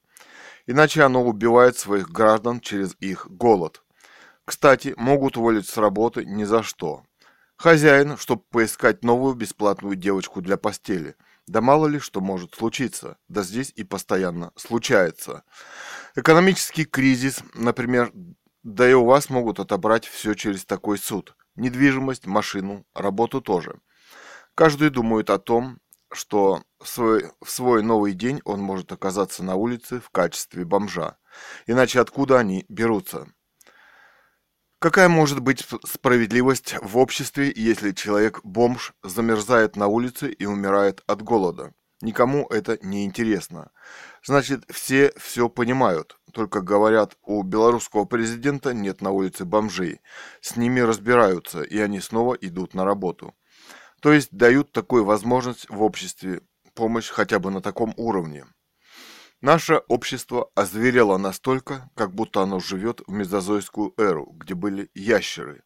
Иначе оно убивает своих граждан через их голод. Кстати, могут уволить с работы ни за что. Хозяин, чтобы поискать новую бесплатную девочку для постели. Да мало ли что может случиться. Да здесь и постоянно случается. Экономический кризис, например, да и у вас могут отобрать все через такой суд. Недвижимость, машину, работу тоже. Каждый думает о том, что в свой, в свой новый день он может оказаться на улице в качестве бомжа. Иначе откуда они берутся? Какая может быть справедливость в обществе, если человек-бомж замерзает на улице и умирает от голода? Никому это не интересно. Значит, все все понимают, только говорят, у белорусского президента нет на улице бомжей. С ними разбираются, и они снова идут на работу. То есть дают такую возможность в обществе, помощь хотя бы на таком уровне. Наше общество озверело настолько, как будто оно живет в мезозойскую эру, где были ящеры.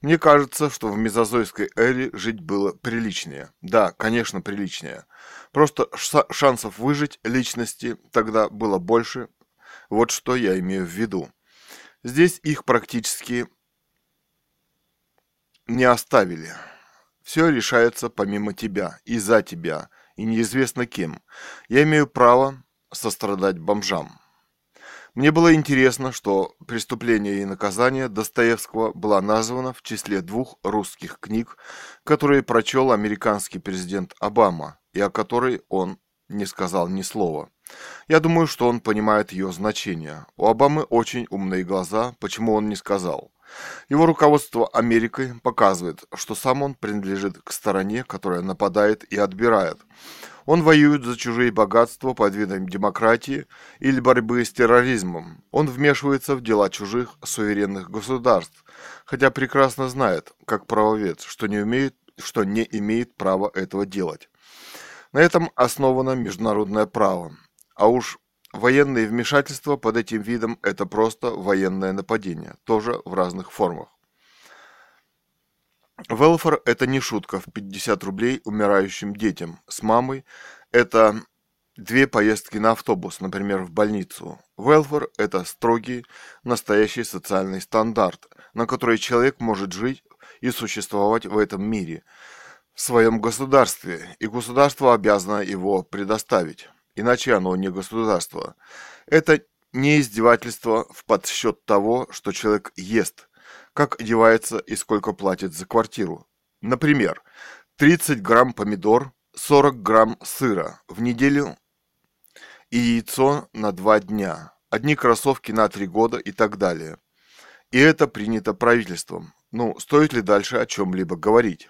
Мне кажется, что в мезозойской эре жить было приличнее. Да, конечно, приличнее. Просто шансов выжить личности тогда было больше. Вот что я имею в виду. Здесь их практически не оставили. Все решается помимо тебя и за тебя, и неизвестно кем. Я имею право сострадать бомжам. Мне было интересно, что «Преступление и наказание» Достоевского была названа в числе двух русских книг, которые прочел американский президент Обама, и о которой он не сказал ни слова. Я думаю, что он понимает ее значение. У Обамы очень умные глаза, почему он не сказал. Его руководство Америкой показывает, что сам он принадлежит к стороне, которая нападает и отбирает. Он воюет за чужие богатства под видом демократии или борьбы с терроризмом. Он вмешивается в дела чужих суверенных государств, хотя прекрасно знает, как правовед, что не, умеет, что не имеет права этого делать. На этом основано международное право. А уж Военные вмешательства под этим видом – это просто военное нападение, тоже в разных формах. Велфор – это не шутка в 50 рублей умирающим детям. С мамой – это две поездки на автобус, например, в больницу. Велфор – это строгий, настоящий социальный стандарт, на который человек может жить и существовать в этом мире, в своем государстве, и государство обязано его предоставить. Иначе оно не государство. Это не издевательство в подсчет того, что человек ест, как одевается и сколько платит за квартиру. Например, 30 грамм помидор, 40 грамм сыра в неделю и яйцо на 2 дня, одни кроссовки на 3 года и так далее. И это принято правительством. Ну, стоит ли дальше о чем-либо говорить?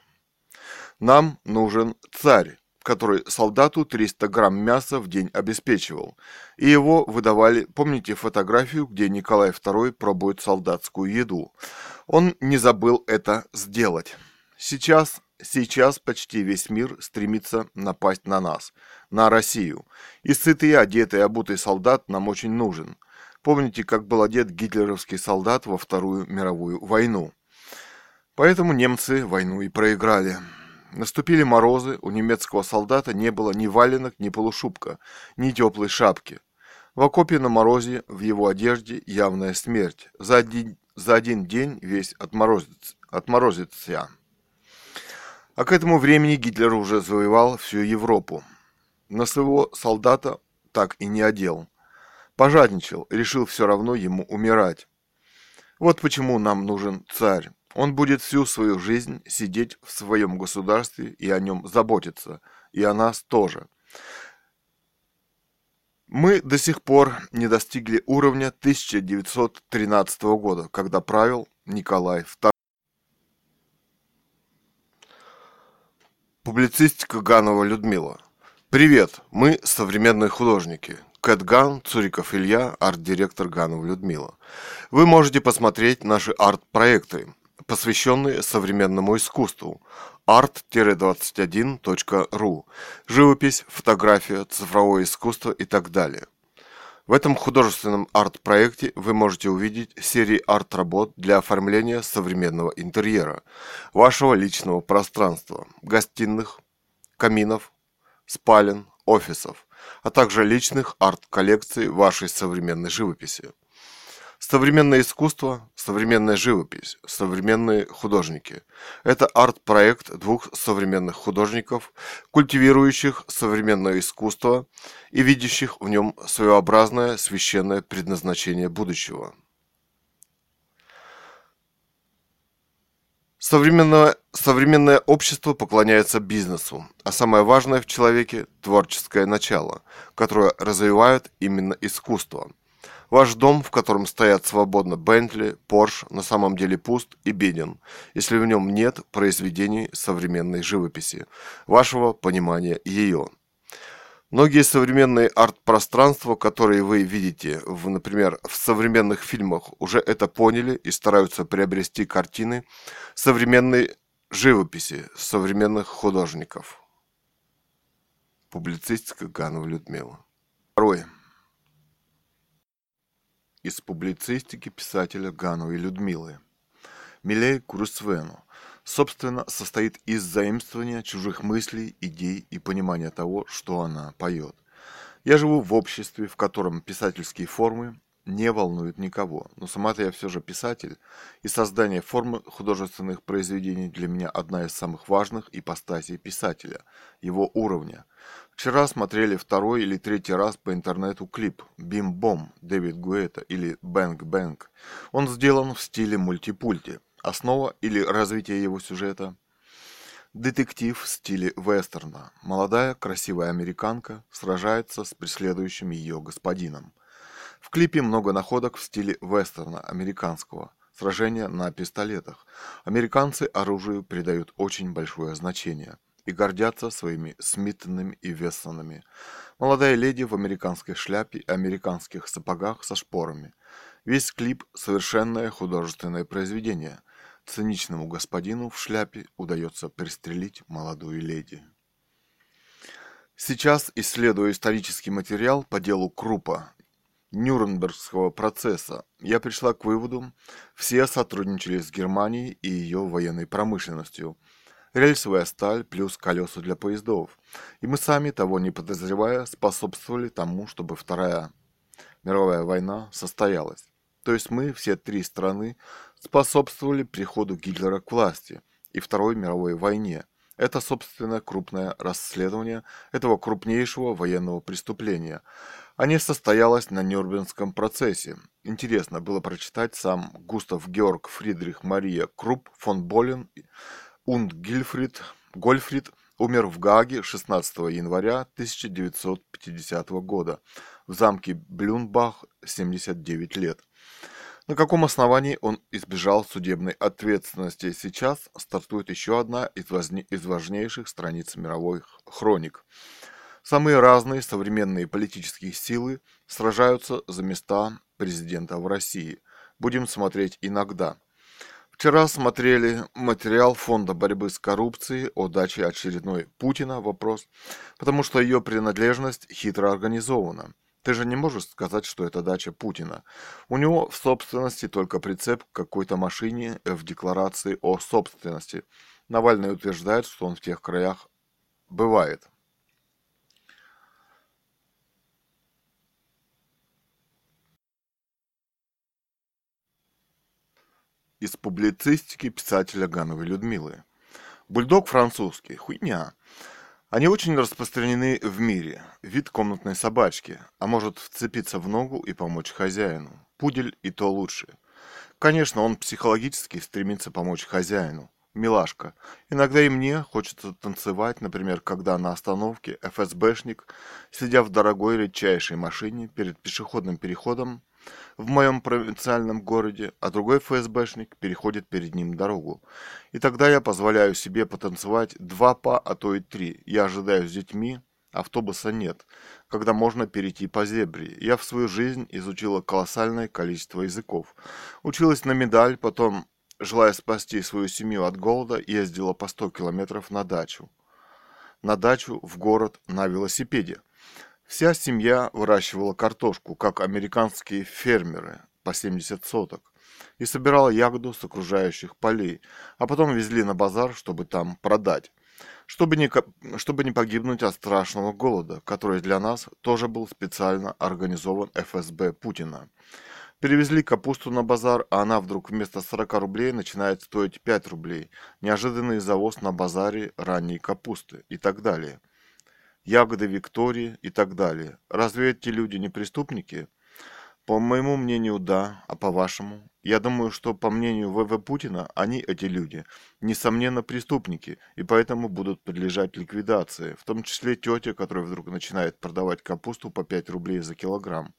Нам нужен царь, который солдату 300 грамм мяса в день обеспечивал. И его выдавали, помните фотографию, где Николай II пробует солдатскую еду. Он не забыл это сделать. Сейчас, сейчас почти весь мир стремится напасть на нас, на Россию. И сытый, одетый, обутый солдат нам очень нужен. Помните, как был одет гитлеровский солдат во Вторую мировую войну? Поэтому немцы войну и проиграли. Наступили морозы, у немецкого солдата не было ни валенок, ни полушубка, ни теплой шапки. В окопе на морозе, в его одежде явная смерть. За один, за один день весь отморозится. отморозится. А к этому времени Гитлер уже завоевал всю Европу. На своего солдата так и не одел. Пожадничал, решил все равно ему умирать. Вот почему нам нужен царь. Он будет всю свою жизнь сидеть в своем государстве и о нем заботиться, и о нас тоже. Мы до сих пор не достигли уровня 1913 года, когда правил Николай II. Публицистика Ганова Людмила. Привет, мы современные художники. Кэт Ган, Цуриков Илья, арт-директор Ганова Людмила. Вы можете посмотреть наши арт-проекты, посвященные современному искусству art-21.ru, живопись, фотография, цифровое искусство и так далее. В этом художественном арт-проекте вы можете увидеть серии арт-работ для оформления современного интерьера, вашего личного пространства, гостиных, каминов, спален, офисов, а также личных арт-коллекций вашей современной живописи. Современное искусство, современная живопись, современные художники. Это арт-проект двух современных художников, культивирующих современное искусство и видящих в нем своеобразное священное предназначение будущего. Современное, современное общество поклоняется бизнесу, а самое важное в человеке – творческое начало, которое развивает именно искусство – Ваш дом, в котором стоят свободно Бентли, Порш, на самом деле пуст и беден, если в нем нет произведений современной живописи, вашего понимания ее. Многие современные арт-пространства, которые вы видите, в, например, в современных фильмах, уже это поняли и стараются приобрести картины современной живописи современных художников. Публицистика Ганова Людмила. Второе из публицистики писателя и Людмилы. Милей Курусвену, собственно, состоит из заимствования чужих мыслей, идей и понимания того, что она поет. Я живу в обществе, в котором писательские формы не волнуют никого, но сама-то я все же писатель, и создание формы художественных произведений для меня одна из самых важных ипостасей писателя, его уровня – Вчера смотрели второй или третий раз по интернету клип «Бим-бом» Дэвид Гуэта или «Бэнк-бэнк». Он сделан в стиле мультипульти. Основа или развитие его сюжета – детектив в стиле вестерна. Молодая, красивая американка сражается с преследующим ее господином. В клипе много находок в стиле вестерна американского – сражения на пистолетах. Американцы оружию придают очень большое значение – и гордятся своими Смитонами и Вессонами. Молодая леди в американской шляпе и американских сапогах со шпорами. Весь клип – совершенное художественное произведение. Циничному господину в шляпе удается пристрелить молодую леди. Сейчас, исследуя исторический материал по делу Крупа, Нюрнбергского процесса, я пришла к выводу, все сотрудничали с Германией и ее военной промышленностью – рельсовая сталь плюс колеса для поездов. И мы сами, того не подозревая, способствовали тому, чтобы Вторая мировая война состоялась. То есть мы, все три страны, способствовали приходу Гитлера к власти и Второй мировой войне. Это, собственно, крупное расследование этого крупнейшего военного преступления. Оно состоялось на Нюрнбергском процессе. Интересно было прочитать сам Густав Георг Фридрих Мария Крупп фон Болен und Гильфрид Гольфрид умер в Гааге 16 января 1950 года в замке Блюнбах 79 лет. На каком основании он избежал судебной ответственности? Сейчас стартует еще одна из, возне... из важнейших страниц мировой хроник. Самые разные современные политические силы сражаются за места президента в России. Будем смотреть иногда. Вчера смотрели материал Фонда борьбы с коррупцией о даче очередной Путина вопрос, потому что ее принадлежность хитро организована. Ты же не можешь сказать, что это дача Путина. У него в собственности только прицеп к какой-то машине в декларации о собственности. Навальный утверждает, что он в тех краях бывает. Из публицистики писателя Гановой Людмилы. Бульдог французский. Хуйня. Они очень распространены в мире. Вид комнатной собачки, а может вцепиться в ногу и помочь хозяину. Пудель и то лучше. Конечно, он психологически стремится помочь хозяину. Милашка. Иногда и мне хочется танцевать, например, когда на остановке ФСБшник, сидя в дорогой редчайшей машине перед пешеходным переходом, в моем провинциальном городе, а другой ФСБшник переходит перед ним дорогу. И тогда я позволяю себе потанцевать два па, а то и три. Я ожидаю с детьми, автобуса нет, когда можно перейти по зебре. Я в свою жизнь изучила колоссальное количество языков. Училась на медаль, потом, желая спасти свою семью от голода, ездила по 100 километров на дачу. На дачу, в город, на велосипеде. Вся семья выращивала картошку, как американские фермеры, по 70 соток, и собирала ягоду с окружающих полей, а потом везли на базар, чтобы там продать, чтобы не, чтобы не погибнуть от страшного голода, который для нас тоже был специально организован ФСБ Путина. Перевезли капусту на базар, а она вдруг вместо 40 рублей начинает стоить 5 рублей. Неожиданный завоз на базаре ранней капусты и так далее ягоды Виктории и так далее. Разве эти люди не преступники? По моему мнению, да, а по вашему? Я думаю, что по мнению ВВ Путина, они, эти люди, несомненно преступники, и поэтому будут подлежать ликвидации, в том числе тетя, которая вдруг начинает продавать капусту по 5 рублей за килограмм.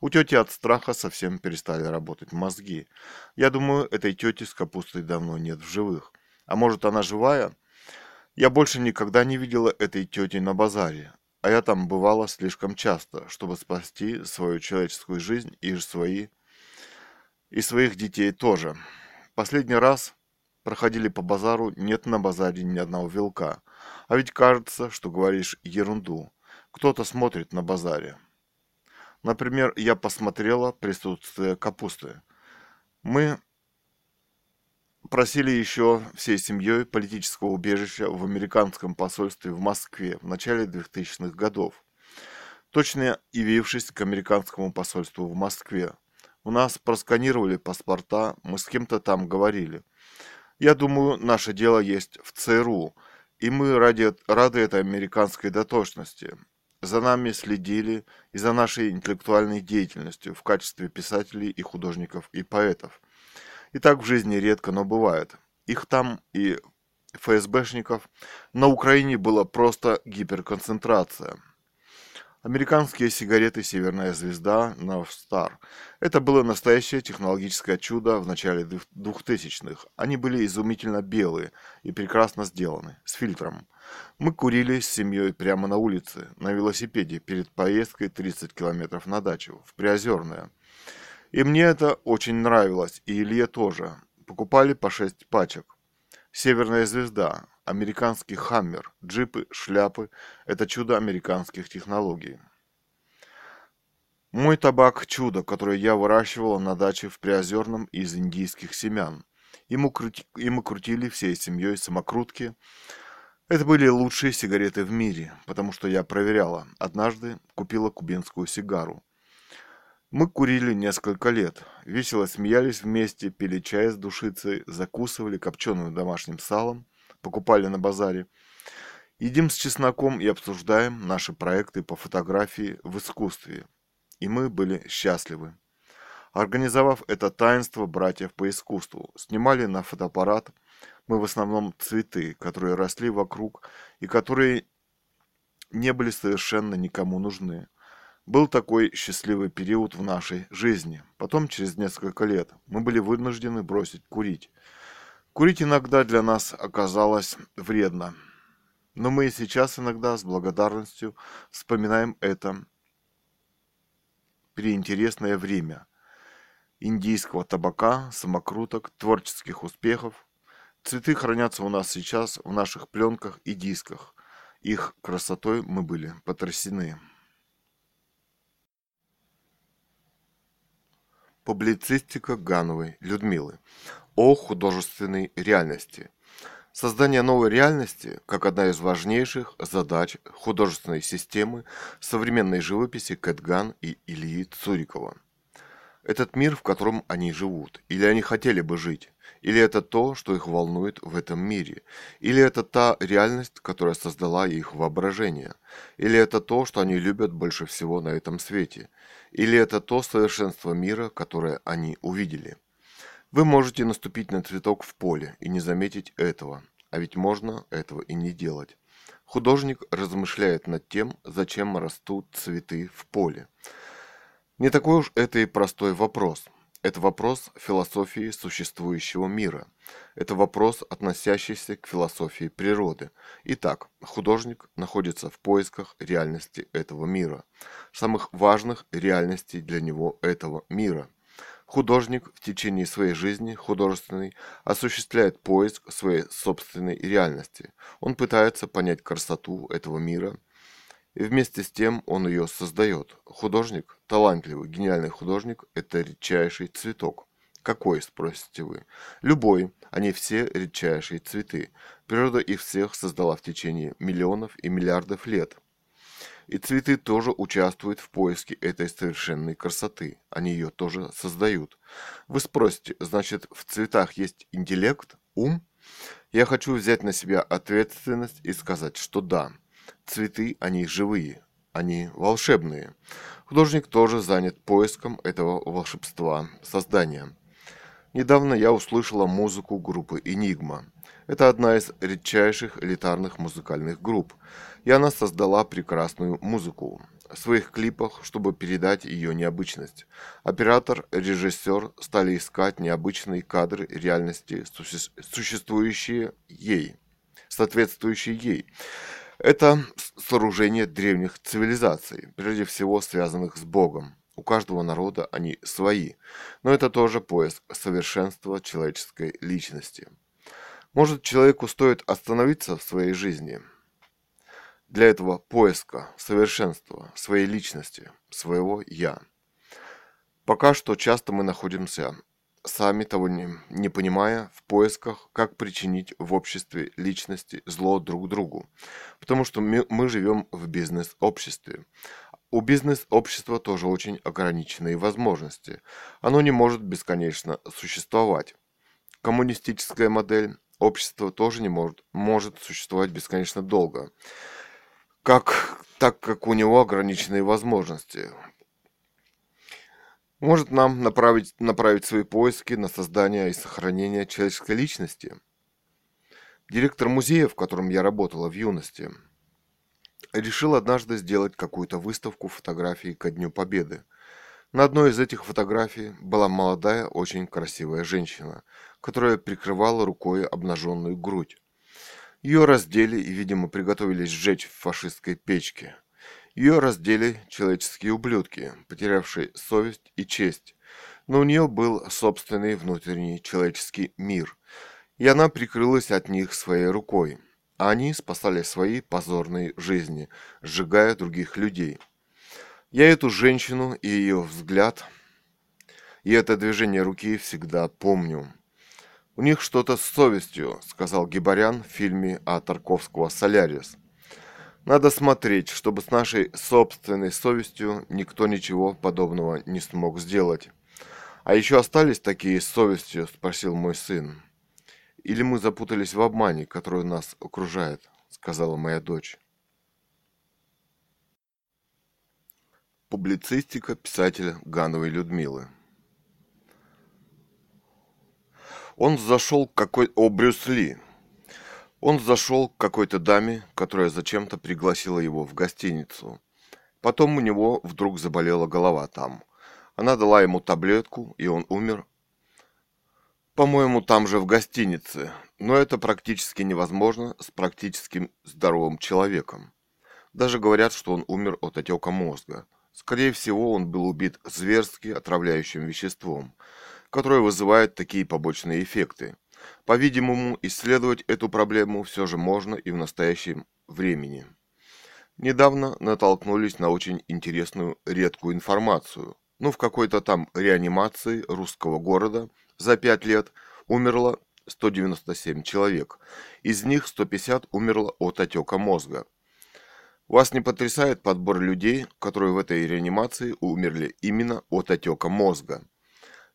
У тети от страха совсем перестали работать мозги. Я думаю, этой тети с капустой давно нет в живых. А может она живая? Я больше никогда не видела этой тети на базаре, а я там бывала слишком часто, чтобы спасти свою человеческую жизнь и свои и своих детей тоже. Последний раз проходили по базару, нет на базаре ни одного вилка. А ведь кажется, что говоришь ерунду. Кто-то смотрит на базаре. Например, я посмотрела присутствие капусты. Мы просили еще всей семьей политического убежища в американском посольстве в Москве в начале 2000-х годов. Точно явившись к американскому посольству в Москве, у нас просканировали паспорта, мы с кем-то там говорили. Я думаю, наше дело есть в ЦРУ, и мы ради, рады этой американской дотошности. За нами следили и за нашей интеллектуальной деятельностью в качестве писателей и художников и поэтов – и так в жизни редко, но бывает. Их там и ФСБшников на Украине была просто гиперконцентрация. Американские сигареты «Северная звезда» Новстар. Это было настоящее технологическое чудо в начале 2000-х. Они были изумительно белые и прекрасно сделаны, с фильтром. Мы курили с семьей прямо на улице, на велосипеде, перед поездкой 30 километров на дачу, в Приозерное – и мне это очень нравилось, и Илье тоже. Покупали по 6 пачек. Северная звезда, американский хаммер, джипы, шляпы – это чудо американских технологий. Мой табак – чудо, которое я выращивала на даче в Приозерном из индийских семян. И мы, крути, и мы крутили всей семьей самокрутки. Это были лучшие сигареты в мире, потому что я проверяла. Однажды купила кубинскую сигару. Мы курили несколько лет, весело смеялись вместе, пили чай с душицей, закусывали копченым домашним салом, покупали на базаре. Едим с чесноком и обсуждаем наши проекты по фотографии в искусстве. И мы были счастливы. Организовав это таинство братьев по искусству, снимали на фотоаппарат мы в основном цветы, которые росли вокруг и которые не были совершенно никому нужны. Был такой счастливый период в нашей жизни. Потом, через несколько лет, мы были вынуждены бросить курить. Курить иногда для нас оказалось вредно. Но мы и сейчас иногда с благодарностью вспоминаем это переинтересное время индийского табака, самокруток, творческих успехов. Цветы хранятся у нас сейчас в наших пленках и дисках. Их красотой мы были потрясены. Публицистика Гановой Людмилы о художественной реальности. Создание новой реальности как одна из важнейших задач художественной системы современной живописи Кэтган и Ильи Цурикова. Этот мир, в котором они живут, или они хотели бы жить, или это то, что их волнует в этом мире, или это та реальность, которая создала их воображение, или это то, что они любят больше всего на этом свете, или это то совершенство мира, которое они увидели. Вы можете наступить на цветок в поле и не заметить этого, а ведь можно этого и не делать. Художник размышляет над тем, зачем растут цветы в поле. Не такой уж это и простой вопрос. Это вопрос философии существующего мира. Это вопрос, относящийся к философии природы. Итак, художник находится в поисках реальности этого мира, самых важных реальностей для него этого мира. Художник в течение своей жизни художественной осуществляет поиск своей собственной реальности. Он пытается понять красоту этого мира – и вместе с тем он ее создает. Художник, талантливый, гениальный художник – это редчайший цветок. Какой, спросите вы? Любой. Они все редчайшие цветы. Природа их всех создала в течение миллионов и миллиардов лет. И цветы тоже участвуют в поиске этой совершенной красоты. Они ее тоже создают. Вы спросите, значит, в цветах есть интеллект, ум? Я хочу взять на себя ответственность и сказать, что да – Цветы, они живые, они волшебные. Художник тоже занят поиском этого волшебства, создания. Недавно я услышала музыку группы «Энигма». Это одна из редчайших элитарных музыкальных групп, и она создала прекрасную музыку в своих клипах, чтобы передать ее необычность. Оператор, режиссер стали искать необычные кадры реальности, существующие ей, соответствующие ей. Это сооружение древних цивилизаций, прежде всего связанных с Богом. У каждого народа они свои, но это тоже поиск совершенства человеческой личности. Может, человеку стоит остановиться в своей жизни для этого поиска совершенства своей личности, своего «я». Пока что часто мы находимся сами того не, не понимая, в поисках, как причинить в обществе личности зло друг другу. Потому что мы, мы живем в бизнес-обществе. У бизнес-общества тоже очень ограниченные возможности. Оно не может бесконечно существовать. Коммунистическая модель общества тоже не может, может существовать бесконечно долго. Как, так как у него ограниченные возможности может нам направить, направить свои поиски на создание и сохранение человеческой личности. Директор музея, в котором я работала в юности, решил однажды сделать какую-то выставку фотографий ко Дню Победы. На одной из этих фотографий была молодая, очень красивая женщина, которая прикрывала рукой обнаженную грудь. Ее раздели и, видимо, приготовились сжечь в фашистской печке – ее раздели человеческие ублюдки, потерявшие совесть и честь. Но у нее был собственный внутренний человеческий мир, и она прикрылась от них своей рукой. Они спасали свои позорные жизни, сжигая других людей. Я эту женщину и ее взгляд, и это движение руки всегда помню. «У них что-то с совестью», — сказал Гибарян в фильме о Тарковского «Солярис». Надо смотреть, чтобы с нашей собственной совестью никто ничего подобного не смог сделать. А еще остались такие с совестью, спросил мой сын. Или мы запутались в обмане, который нас окружает, сказала моя дочь. Публицистика писателя Гановой Людмилы. Он зашел к какой... О, Брюс Ли. Он зашел к какой-то даме, которая зачем-то пригласила его в гостиницу. Потом у него вдруг заболела голова там. Она дала ему таблетку, и он умер. По-моему, там же в гостинице. Но это практически невозможно с практически здоровым человеком. Даже говорят, что он умер от отека мозга. Скорее всего, он был убит зверски отравляющим веществом – которое вызывает такие побочные эффекты. По-видимому, исследовать эту проблему все же можно и в настоящем времени. Недавно натолкнулись на очень интересную редкую информацию. Ну, в какой-то там реанимации русского города за 5 лет умерло 197 человек. Из них 150 умерло от отека мозга. Вас не потрясает подбор людей, которые в этой реанимации умерли именно от отека мозга?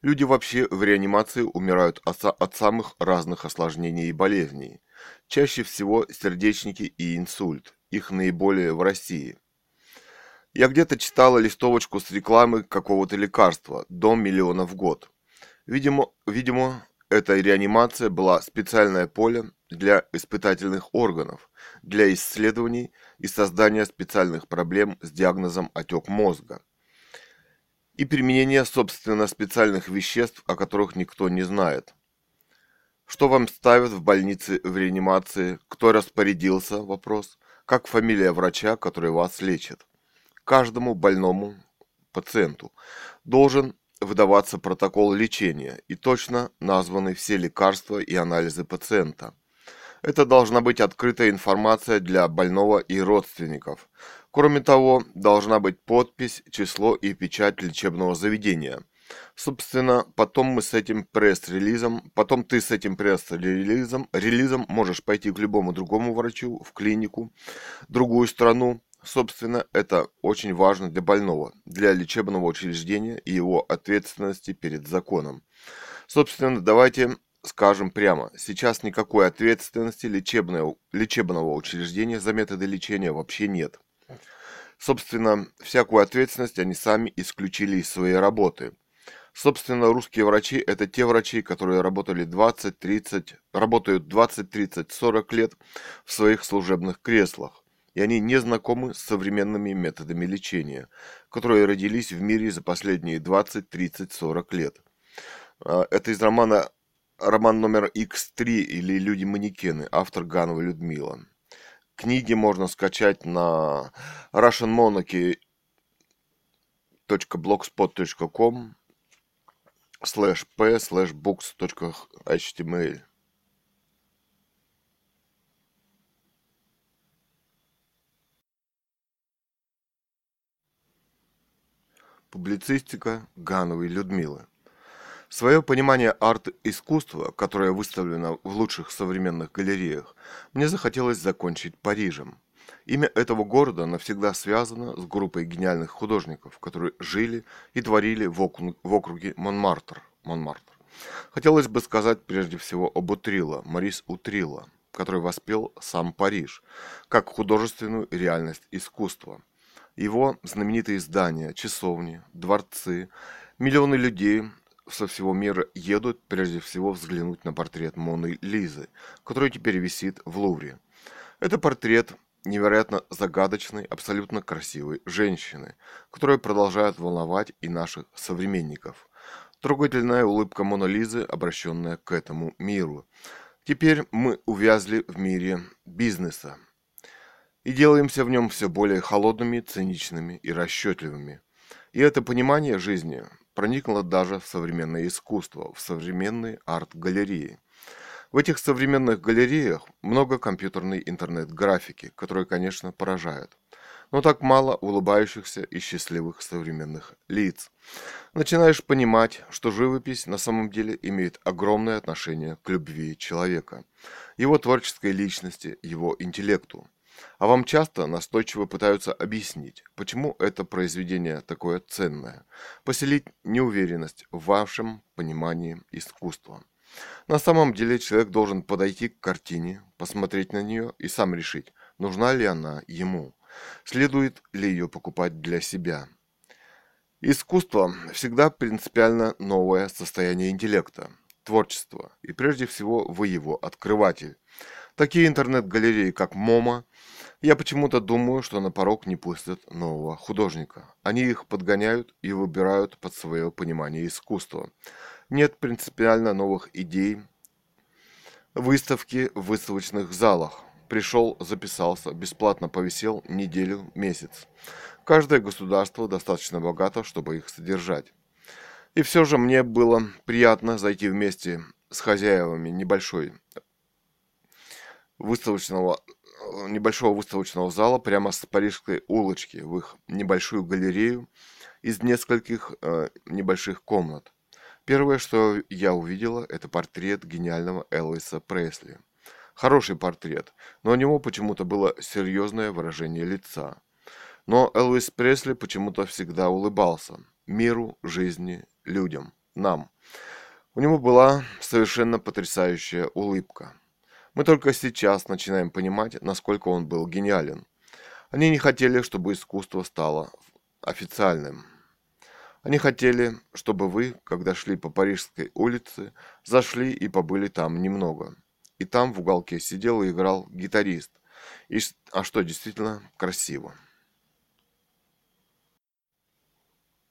Люди вообще в реанимации умирают от самых разных осложнений и болезней. Чаще всего сердечники и инсульт. Их наиболее в России. Я где-то читала листовочку с рекламы какого-то лекарства до миллиона в год. Видимо, видимо, эта реанимация была специальное поле для испытательных органов, для исследований и создания специальных проблем с диагнозом отек мозга и применение, собственно, специальных веществ, о которых никто не знает. Что вам ставят в больнице в реанимации? Кто распорядился? Вопрос. Как фамилия врача, который вас лечит? Каждому больному пациенту должен выдаваться протокол лечения и точно названы все лекарства и анализы пациента. Это должна быть открытая информация для больного и родственников. Кроме того, должна быть подпись, число и печать лечебного заведения. Собственно, потом мы с этим пресс-релизом, потом ты с этим пресс-релизом, релизом можешь пойти к любому другому врачу, в клинику, другую страну. Собственно, это очень важно для больного, для лечебного учреждения и его ответственности перед законом. Собственно, давайте скажем прямо, сейчас никакой ответственности лечебного, лечебного учреждения за методы лечения вообще нет. Собственно, всякую ответственность они сами исключили из своей работы. Собственно, русские врачи – это те врачи, которые работали 20, 30, работают 20, 30, 40 лет в своих служебных креслах. И они не знакомы с современными методами лечения, которые родились в мире за последние 20, 30, 40 лет. А, это из романа роман номер X3 или «Люди-манекены», автор Ганова Людмила. Книги можно скачать на russianmonarchy.blogspot.com slash p slash books.html Публицистика Гановой Людмилы Свое понимание арт-искусства, которое выставлено в лучших современных галереях, мне захотелось закончить Парижем. Имя этого города навсегда связано с группой гениальных художников, которые жили и творили в, округе Монмартр. Монмартр. Хотелось бы сказать прежде всего об Утрилла, Марис Утрилла, который воспел сам Париж, как художественную реальность искусства. Его знаменитые здания, часовни, дворцы, миллионы людей, со всего мира едут прежде всего взглянуть на портрет Моны Лизы, который теперь висит в Лувре. Это портрет невероятно загадочной, абсолютно красивой женщины, которая продолжает волновать и наших современников. Трогательная улыбка Моны Лизы, обращенная к этому миру. Теперь мы увязли в мире бизнеса и делаемся в нем все более холодными, циничными и расчетливыми. И это понимание жизни проникла даже в современное искусство, в современные арт-галереи. В этих современных галереях много компьютерной интернет-графики, которые, конечно, поражают. но так мало улыбающихся и счастливых современных лиц. Начинаешь понимать, что живопись на самом деле имеет огромное отношение к любви человека, его творческой личности, его интеллекту. А вам часто настойчиво пытаются объяснить, почему это произведение такое ценное, поселить неуверенность в вашем понимании искусства. На самом деле человек должен подойти к картине, посмотреть на нее и сам решить, нужна ли она ему, следует ли ее покупать для себя. Искусство всегда принципиально новое состояние интеллекта, творчества, и прежде всего вы его открыватель. Такие интернет-галереи, как МОМА, я почему-то думаю, что на порог не пустят нового художника. Они их подгоняют и выбирают под свое понимание искусства. Нет принципиально новых идей. Выставки в выставочных залах. Пришел, записался, бесплатно повисел неделю, месяц. Каждое государство достаточно богато, чтобы их содержать. И все же мне было приятно зайти вместе с хозяевами небольшой выставочного небольшого выставочного зала прямо с Парижской улочки в их небольшую галерею из нескольких э, небольших комнат. Первое, что я увидела, это портрет гениального Элвиса Пресли. Хороший портрет, но у него почему-то было серьезное выражение лица. Но Элвис Пресли почему-то всегда улыбался. Миру, жизни, людям, нам. У него была совершенно потрясающая улыбка. Мы только сейчас начинаем понимать, насколько он был гениален. Они не хотели, чтобы искусство стало официальным. Они хотели, чтобы вы, когда шли по Парижской улице, зашли и побыли там немного. И там в уголке сидел и играл гитарист. И, а что действительно красиво.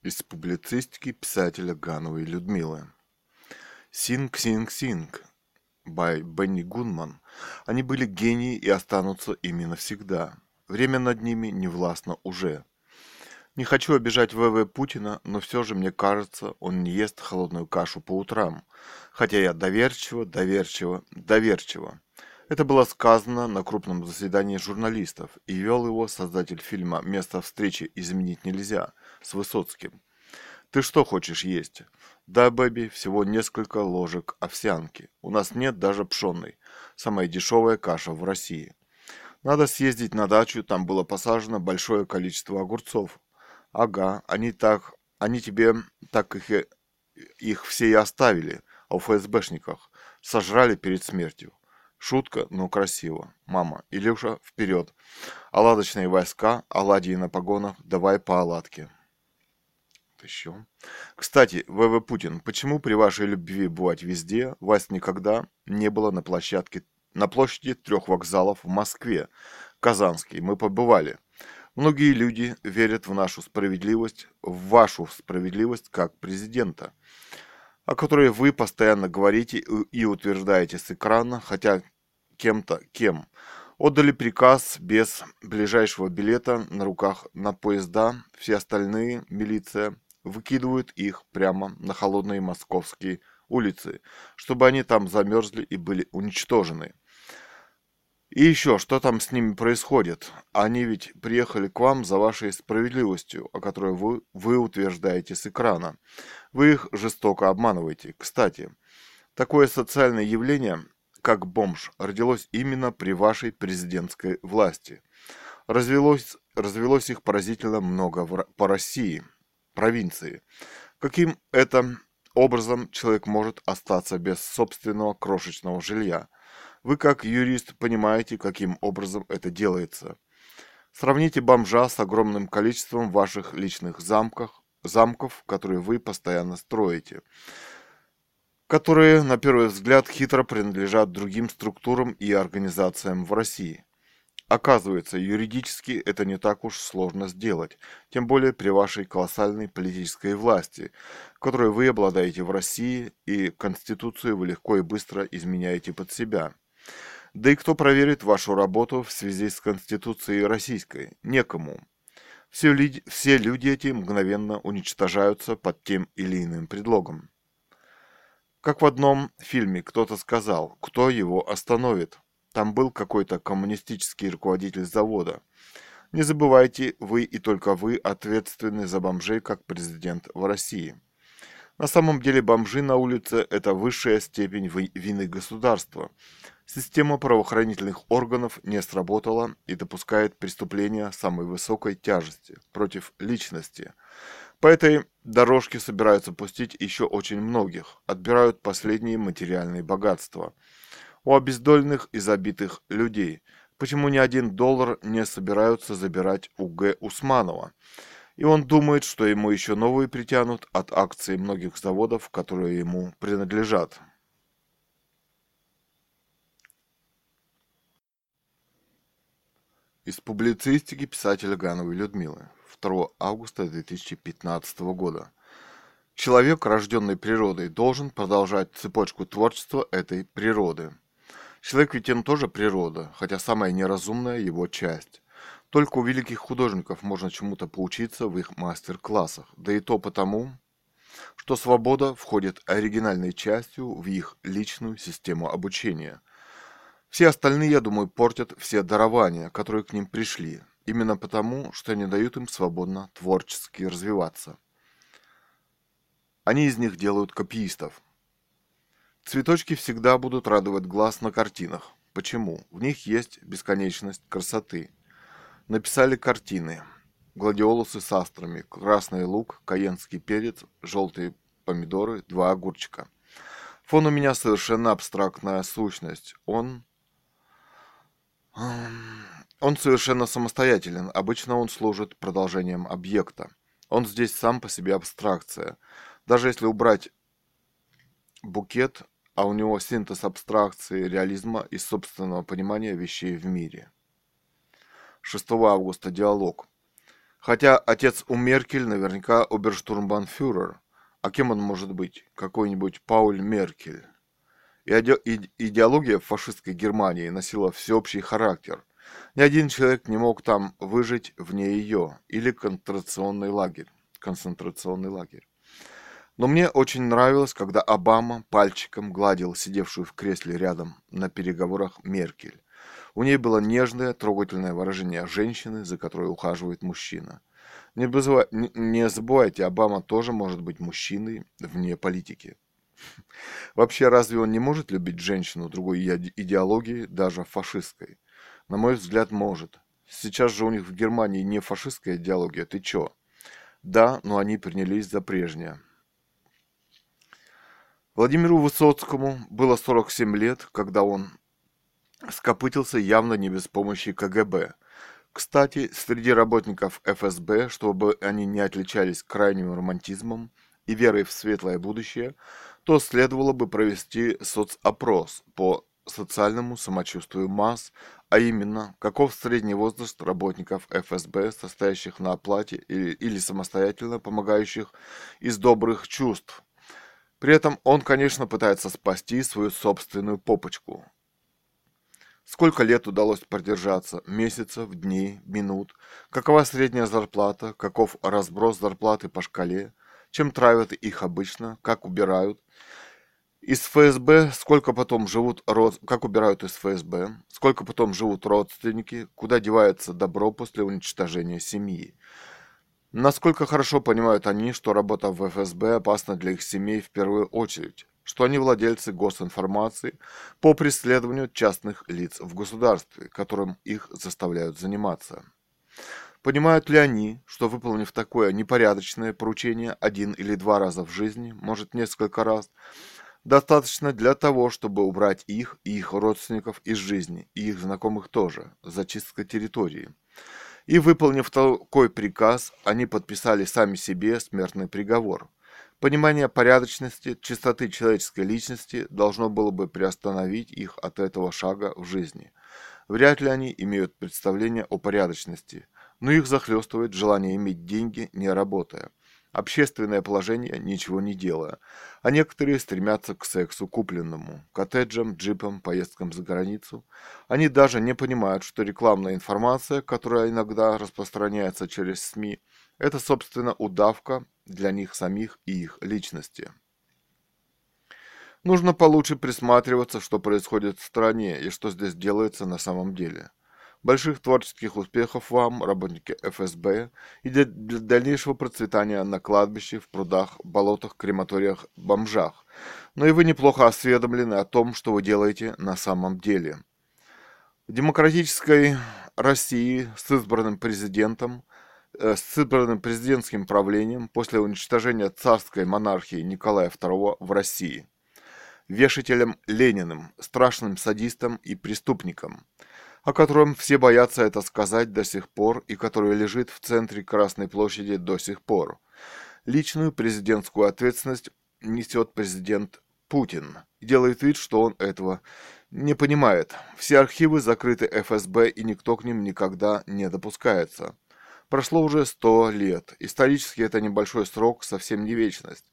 Из публицистики писателя Гановой Людмилы. «Sing-Sing-Sing» by Benny Goodman. Они были гении и останутся ими навсегда. Время над ними не властно уже. Не хочу обижать ВВ Путина, но все же мне кажется, он не ест холодную кашу по утрам. Хотя я доверчиво, доверчиво, доверчиво. Это было сказано на крупном заседании журналистов, и вел его создатель фильма «Место встречи изменить нельзя» с Высоцким. «Ты что хочешь есть?» «Да, Бэби, всего несколько ложек овсянки. У нас нет даже пшенной. Самая дешевая каша в России. Надо съездить на дачу, там было посажено большое количество огурцов. Ага, они так, они тебе так их, их все и оставили, а у ФСБшниках сожрали перед смертью. Шутка, но красиво. Мама, Илюша, вперед. Оладочные войска, оладьи на погонах, давай по оладке. Еще. Кстати, ВВ Путин, почему при вашей любви бывать везде вас никогда не было на площадке, на площади трех вокзалов в Москве, Казанский? Мы побывали. Многие люди верят в нашу справедливость, в вашу справедливость как президента, о которой вы постоянно говорите и утверждаете с экрана, хотя кем-то кем. Отдали приказ без ближайшего билета на руках на поезда, все остальные, милиция, выкидывают их прямо на холодные московские улицы, чтобы они там замерзли и были уничтожены. И еще, что там с ними происходит? Они ведь приехали к вам за вашей справедливостью, о которой вы, вы утверждаете с экрана. Вы их жестоко обманываете. Кстати, такое социальное явление, как бомж, родилось именно при вашей президентской власти. Развелось, развелось их поразительно много в, по России, провинции. Каким это образом человек может остаться без собственного крошечного жилья – вы как юрист понимаете, каким образом это делается. Сравните бомжа с огромным количеством ваших личных замков, замков, которые вы постоянно строите, которые, на первый взгляд, хитро принадлежат другим структурам и организациям в России. Оказывается, юридически это не так уж сложно сделать, тем более при вашей колоссальной политической власти, которой вы обладаете в России, и Конституцию вы легко и быстро изменяете под себя. Да и кто проверит вашу работу в связи с Конституцией Российской? Некому. Все, люди, все люди эти мгновенно уничтожаются под тем или иным предлогом. Как в одном фильме кто-то сказал, кто его остановит. Там был какой-то коммунистический руководитель завода. Не забывайте, вы и только вы ответственны за бомжей как президент в России. На самом деле бомжи на улице – это высшая степень вины государства. Система правоохранительных органов не сработала и допускает преступления самой высокой тяжести против личности. По этой дорожке собираются пустить еще очень многих, отбирают последние материальные богатства. У обездоленных и забитых людей. Почему ни один доллар не собираются забирать у Г. Усманова? и он думает, что ему еще новые притянут от акций многих заводов, которые ему принадлежат. Из публицистики писателя Гановой Людмилы 2 августа 2015 года. Человек, рожденный природой, должен продолжать цепочку творчества этой природы. Человек ведь он тоже природа, хотя самая неразумная его часть. Только у великих художников можно чему-то поучиться в их мастер-классах, да и то потому, что свобода входит оригинальной частью в их личную систему обучения. Все остальные, я думаю, портят все дарования, которые к ним пришли, именно потому, что не дают им свободно творчески развиваться. Они из них делают копиистов. Цветочки всегда будут радовать глаз на картинах. Почему? В них есть бесконечность красоты – Написали картины. Гладиолусы с астрами, красный лук, каенский перец, желтые помидоры, два огурчика. Фон у меня совершенно абстрактная сущность. Он... Он совершенно самостоятелен. Обычно он служит продолжением объекта. Он здесь сам по себе абстракция. Даже если убрать букет, а у него синтез абстракции, реализма и собственного понимания вещей в мире – 6 августа диалог. Хотя отец у Меркель наверняка оберштурмбанфюрер. А кем он может быть? Какой-нибудь Пауль Меркель. И идеология фашистской Германии носила всеобщий характер. Ни один человек не мог там выжить вне ее. Или концентрационный лагерь. Концентрационный лагерь. Но мне очень нравилось, когда Обама пальчиком гладил сидевшую в кресле рядом на переговорах Меркель. У ней было нежное, трогательное выражение женщины, за которой ухаживает мужчина. Не, вызыва... не забывайте, Обама тоже может быть мужчиной вне политики. Вообще, разве он не может любить женщину другой идеологии, даже фашистской? На мой взгляд, может. Сейчас же у них в Германии не фашистская идеология, ты чё? Да, но они принялись за прежнее. Владимиру Высоцкому было 47 лет, когда он скопытился явно не без помощи КГБ. Кстати, среди работников ФСБ, чтобы они не отличались крайним романтизмом и верой в светлое будущее, то следовало бы провести соцопрос по социальному самочувствию масс, а именно, каков средний возраст работников ФСБ, состоящих на оплате или, или самостоятельно помогающих из добрых чувств. При этом он, конечно, пытается спасти свою собственную попочку. Сколько лет удалось продержаться? Месяцев, дней, минут? Какова средняя зарплата? Каков разброс зарплаты по шкале? Чем травят их обычно? Как убирают? Из ФСБ сколько потом живут род... как убирают из ФСБ? Сколько потом живут родственники? Куда девается добро после уничтожения семьи? Насколько хорошо понимают они, что работа в ФСБ опасна для их семей в первую очередь? что они владельцы госинформации по преследованию частных лиц в государстве, которым их заставляют заниматься. Понимают ли они, что выполнив такое непорядочное поручение один или два раза в жизни, может несколько раз, достаточно для того, чтобы убрать их и их родственников из жизни, и их знакомых тоже, зачистка территории. И выполнив такой приказ, они подписали сами себе смертный приговор – Понимание порядочности, чистоты человеческой личности должно было бы приостановить их от этого шага в жизни. Вряд ли они имеют представление о порядочности, но их захлестывает желание иметь деньги, не работая. Общественное положение, ничего не делая. А некоторые стремятся к сексу купленному, коттеджам, джипам, поездкам за границу. Они даже не понимают, что рекламная информация, которая иногда распространяется через СМИ, это, собственно, удавка для них самих и их личности. Нужно получше присматриваться, что происходит в стране и что здесь делается на самом деле. Больших творческих успехов вам, работники ФСБ, и для, дальнейшего процветания на кладбище, в прудах, болотах, крематориях, бомжах. Но и вы неплохо осведомлены о том, что вы делаете на самом деле. В демократической России с избранным президентом, э, с избранным президентским правлением после уничтожения царской монархии Николая II в России – вешателем Лениным, страшным садистом и преступником, о котором все боятся это сказать до сих пор и который лежит в центре Красной площади до сих пор. Личную президентскую ответственность несет президент Путин и делает вид, что он этого не понимает. Все архивы закрыты ФСБ и никто к ним никогда не допускается. Прошло уже сто лет. Исторически это небольшой срок, совсем не вечность.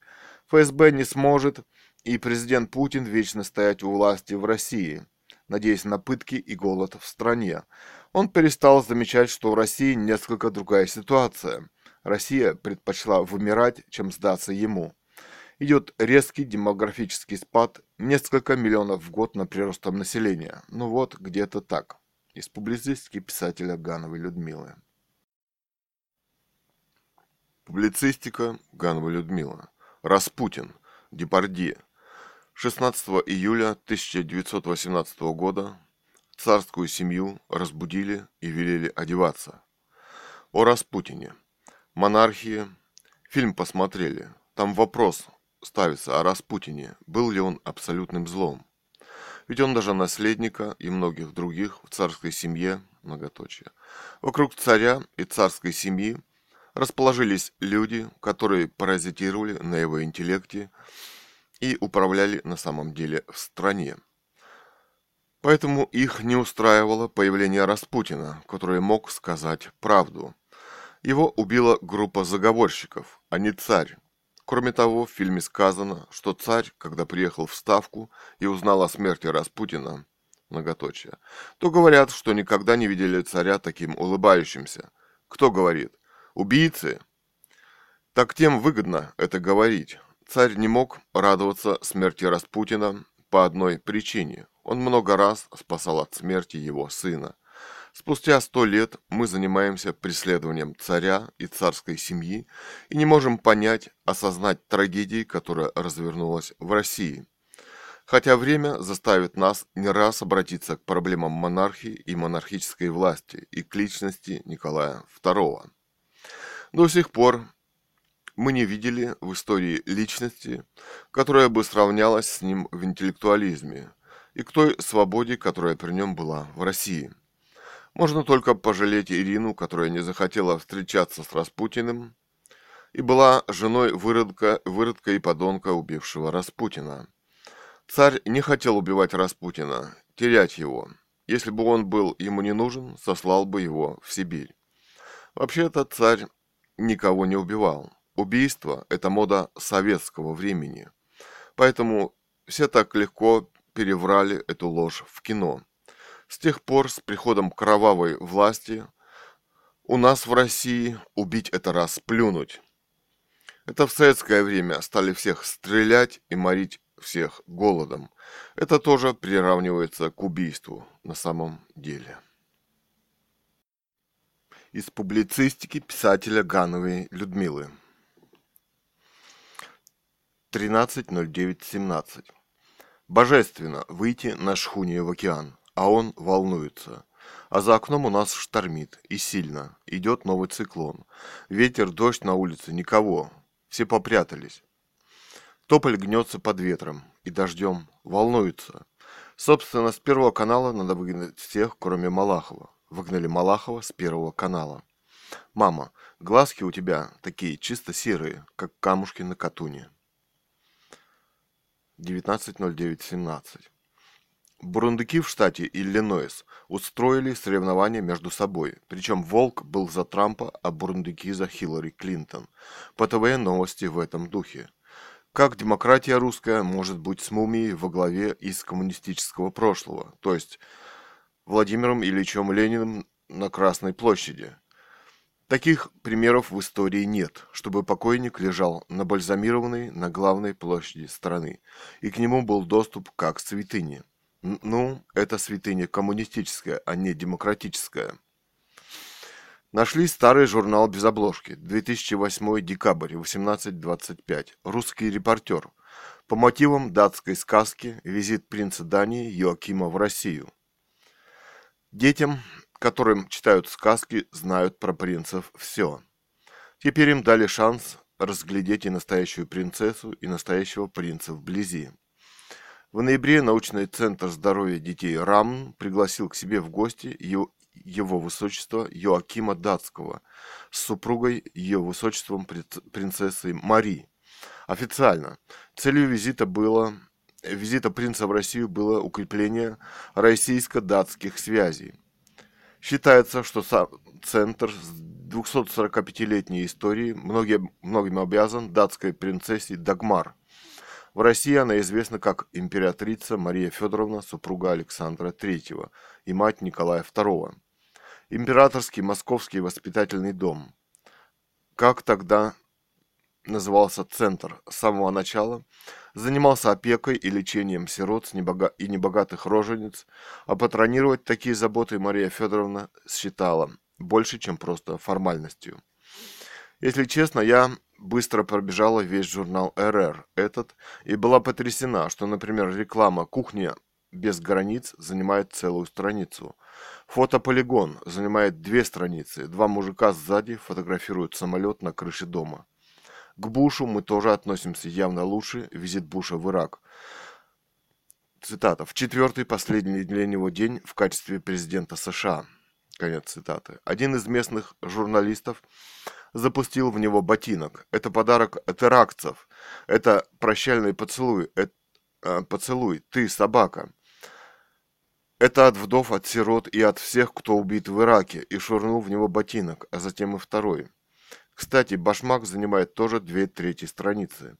ФСБ не сможет и президент Путин вечно стоять у власти в России, надеясь на пытки и голод в стране. Он перестал замечать, что в России несколько другая ситуация. Россия предпочла вымирать, чем сдаться ему. Идет резкий демографический спад, несколько миллионов в год на приростом населения. Ну вот, где-то так. Из публицистики писателя Гановой Людмилы. Публицистика Гановой Людмила. Распутин. Депардье. 16 июля 1918 года царскую семью разбудили и велели одеваться. О Распутине. Монархии. Фильм посмотрели. Там вопрос ставится о Распутине. Был ли он абсолютным злом? Ведь он даже наследника и многих других в царской семье, многоточие. Вокруг царя и царской семьи расположились люди, которые паразитировали на его интеллекте, и управляли на самом деле в стране. Поэтому их не устраивало появление Распутина, который мог сказать правду. Его убила группа заговорщиков, а не царь. Кроме того, в фильме сказано, что царь, когда приехал в Ставку и узнал о смерти Распутина, многоточие, то говорят, что никогда не видели царя таким улыбающимся. Кто говорит? Убийцы? Так тем выгодно это говорить. Царь не мог радоваться смерти Распутина по одной причине. Он много раз спасал от смерти его сына. Спустя сто лет мы занимаемся преследованием царя и царской семьи и не можем понять, осознать трагедии, которая развернулась в России. Хотя время заставит нас не раз обратиться к проблемам монархии и монархической власти и к личности Николая II. До сих пор мы не видели в истории личности, которая бы сравнялась с ним в интеллектуализме и к той свободе, которая при нем была в России. Можно только пожалеть Ирину, которая не захотела встречаться с Распутиным и была женой выродка, выродка и подонка, убившего Распутина. Царь не хотел убивать Распутина, терять его. Если бы он был ему не нужен, сослал бы его в Сибирь. Вообще-то царь никого не убивал. Убийство – это мода советского времени. Поэтому все так легко переврали эту ложь в кино. С тех пор, с приходом кровавой власти, у нас в России убить это раз плюнуть. Это в советское время стали всех стрелять и морить всех голодом. Это тоже приравнивается к убийству на самом деле. Из публицистики писателя Гановой Людмилы. 13.09.17. Божественно выйти на шхуне в океан, а он волнуется. А за окном у нас штормит, и сильно. Идет новый циклон. Ветер, дождь на улице, никого. Все попрятались. Тополь гнется под ветром и дождем, волнуется. Собственно, с первого канала надо выгнать всех, кроме Малахова. Выгнали Малахова с первого канала. Мама, глазки у тебя такие чисто серые, как камушки на катуне. 19.09.17. Бурундуки в штате Иллинойс устроили соревнования между собой, причем Волк был за Трампа, а бурундуки за Хиллари Клинтон. По ТВ новости в этом духе. Как демократия русская может быть с мумией во главе из коммунистического прошлого, то есть Владимиром Ильичем Лениным на Красной площади? Таких примеров в истории нет, чтобы покойник лежал набальзамированный на главной площади страны, и к нему был доступ как к святыне. Ну, это святыня коммунистическая, а не демократическая. Нашли старый журнал без обложки. 2008 декабрь, 18.25. Русский репортер. По мотивам датской сказки «Визит принца Дании Йоакима в Россию». Детям, которым читают сказки, знают про принцев все. Теперь им дали шанс разглядеть и настоящую принцессу, и настоящего принца вблизи. В ноябре научный центр здоровья детей РАМ пригласил к себе в гости его, его высочество Йоакима Датского с супругой ее высочеством принцессой Мари. Официально. Целью визита было визита принца в Россию было укрепление российско-датских связей. Считается, что сам центр с 245-летней историей многим, многим обязан датской принцессе Дагмар – в России она известна как императрица Мария Федоровна, супруга Александра III и мать Николая II. Императорский Московский воспитательный дом. Как тогда назывался центр с самого начала, занимался опекой и лечением сирот и небогатых рожениц, а патронировать такие заботы Мария Федоровна считала больше, чем просто формальностью. Если честно, я быстро пробежала весь журнал РР этот и была потрясена, что, например, реклама «Кухня без границ» занимает целую страницу. Фотополигон занимает две страницы. Два мужика сзади фотографируют самолет на крыше дома. К Бушу мы тоже относимся явно лучше. Визит Буша в Ирак. Цитата. «В четвертый последний для него день в качестве президента США». Конец цитаты. Один из местных журналистов запустил в него ботинок. Это подарок от иракцев. Это прощальный поцелуй. Это, э, поцелуй. Ты собака. Это от вдов, от сирот и от всех, кто убит в Ираке, и швырнул в него ботинок, а затем и второй. Кстати, башмак занимает тоже две трети страницы.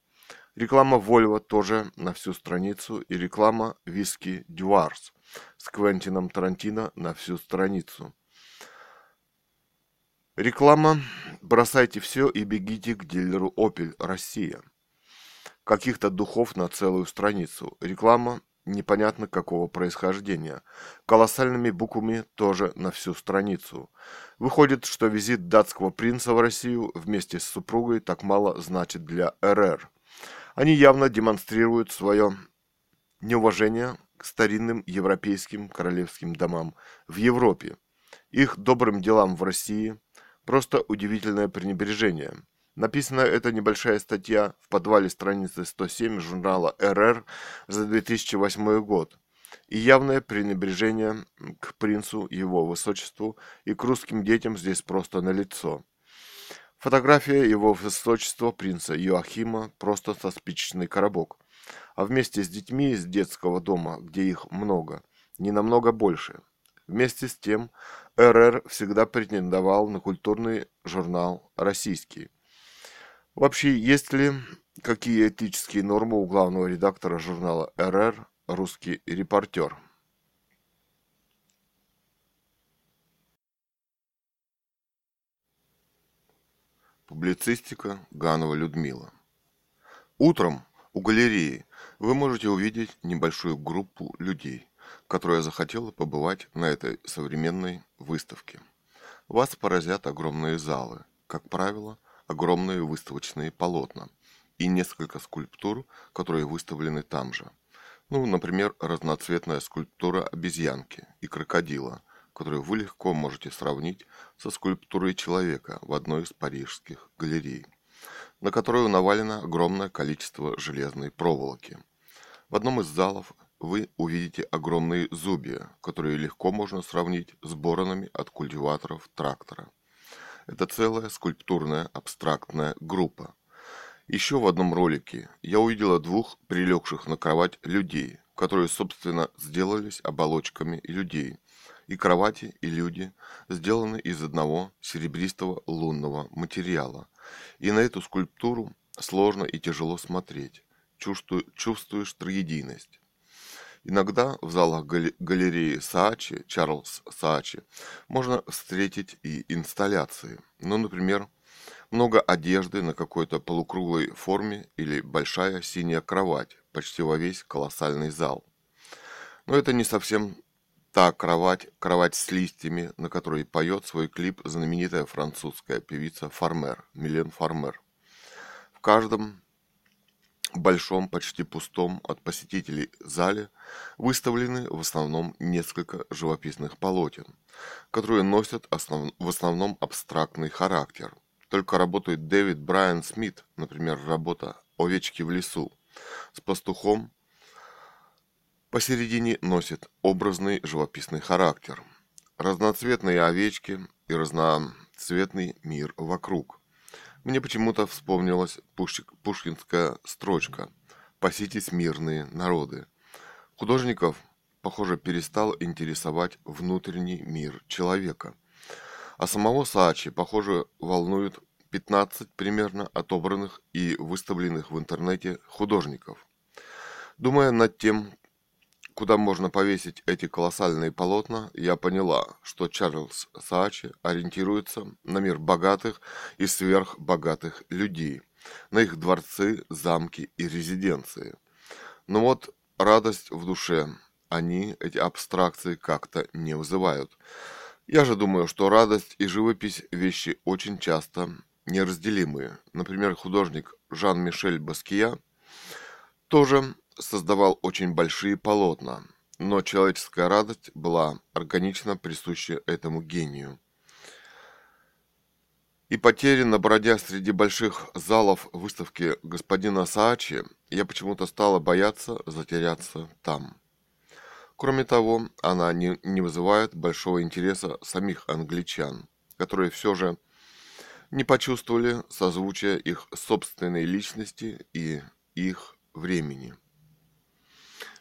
Реклама Volvo тоже на всю страницу, и реклама виски Дюарс с Квентином Тарантино на всю страницу. Реклама «Бросайте все и бегите к дилеру Opel Россия». Каких-то духов на целую страницу. Реклама непонятно какого происхождения. Колоссальными буквами тоже на всю страницу. Выходит, что визит датского принца в Россию вместе с супругой так мало значит для РР. Они явно демонстрируют свое неуважение к старинным европейским королевским домам в Европе, их добрым делам в России – Просто удивительное пренебрежение. Написана эта небольшая статья в подвале страницы 107 журнала РР за 2008 год. И явное пренебрежение к принцу, его высочеству и к русским детям здесь просто налицо. Фотография его высочества принца Йоахима просто со спичечный коробок. А вместе с детьми из детского дома, где их много, не намного больше. Вместе с тем, РР всегда претендовал на культурный журнал «Российский». Вообще, есть ли какие этические нормы у главного редактора журнала РР «Русский репортер»? Публицистика Ганова Людмила. Утром у галереи вы можете увидеть небольшую группу людей – которая захотела побывать на этой современной выставке. Вас поразят огромные залы, как правило, огромные выставочные полотна и несколько скульптур, которые выставлены там же. Ну, например, разноцветная скульптура обезьянки и крокодила, которую вы легко можете сравнить со скульптурой человека в одной из парижских галерей, на которую навалено огромное количество железной проволоки. В одном из залов вы увидите огромные зубья, которые легко можно сравнить с боронами от культиваторов трактора. Это целая скульптурная абстрактная группа. Еще в одном ролике я увидела двух прилегших на кровать людей, которые, собственно, сделались оболочками людей. И кровати, и люди сделаны из одного серебристого лунного материала. И на эту скульптуру сложно и тяжело смотреть. Чувствуешь троедийность. Иногда в залах галереи Саачи, Чарльз Саачи, можно встретить и инсталляции. Ну, например, много одежды на какой-то полукруглой форме или большая синяя кровать почти во весь колоссальный зал. Но это не совсем та кровать, кровать с листьями, на которой поет свой клип знаменитая французская певица Фармер, Милен Фармер. В каждом большом, почти пустом от посетителей зале выставлены в основном несколько живописных полотен, которые носят основ... в основном абстрактный характер. Только работает Дэвид Брайан Смит, например, работа «Овечки в лесу» с пастухом посередине носит образный живописный характер. Разноцветные овечки и разноцветный мир вокруг – мне почему-то вспомнилась пушкинская строчка «Паситесь мирные народы». Художников, похоже, перестал интересовать внутренний мир человека. А самого Саачи, похоже, волнуют 15 примерно отобранных и выставленных в интернете художников. Думая над тем, куда можно повесить эти колоссальные полотна, я поняла, что Чарльз Саачи ориентируется на мир богатых и сверхбогатых людей, на их дворцы, замки и резиденции. Но вот радость в душе они, эти абстракции, как-то не вызывают. Я же думаю, что радость и живопись – вещи очень часто неразделимые. Например, художник Жан-Мишель Баския тоже создавал очень большие полотна, но человеческая радость была органично присуща этому гению. И потерянно бродя среди больших залов выставки господина Саачи, я почему-то стала бояться затеряться там. Кроме того, она не, не вызывает большого интереса самих англичан, которые все же не почувствовали созвучия их собственной личности и их времени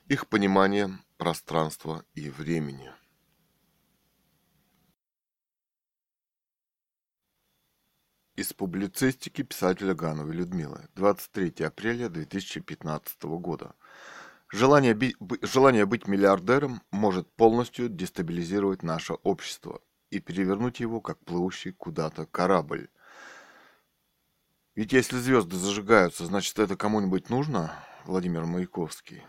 их понимание пространства и времени. Из публицистики писателя Гановой Людмилы. 23 апреля 2015 года. Желание, би, желание быть миллиардером может полностью дестабилизировать наше общество и перевернуть его, как плывущий куда-то корабль. Ведь если звезды зажигаются, значит это кому-нибудь нужно? Владимир Маяковский.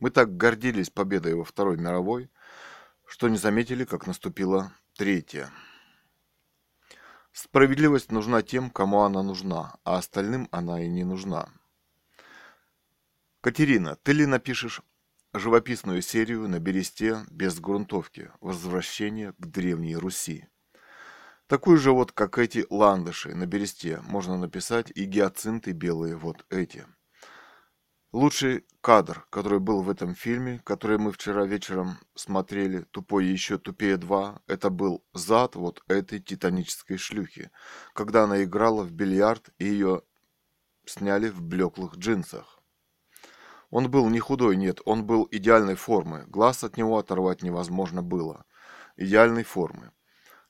Мы так гордились победой во Второй мировой, что не заметили, как наступила Третья. Справедливость нужна тем, кому она нужна, а остальным она и не нужна. Катерина, ты ли напишешь живописную серию на бересте без грунтовки «Возвращение к Древней Руси»? Такую же вот, как эти ландыши на бересте, можно написать и гиацинты белые вот эти – Лучший кадр, который был в этом фильме, который мы вчера вечером смотрели, «Тупой еще тупее 2», это был зад вот этой титанической шлюхи, когда она играла в бильярд и ее сняли в блеклых джинсах. Он был не худой, нет, он был идеальной формы, глаз от него оторвать невозможно было. Идеальной формы.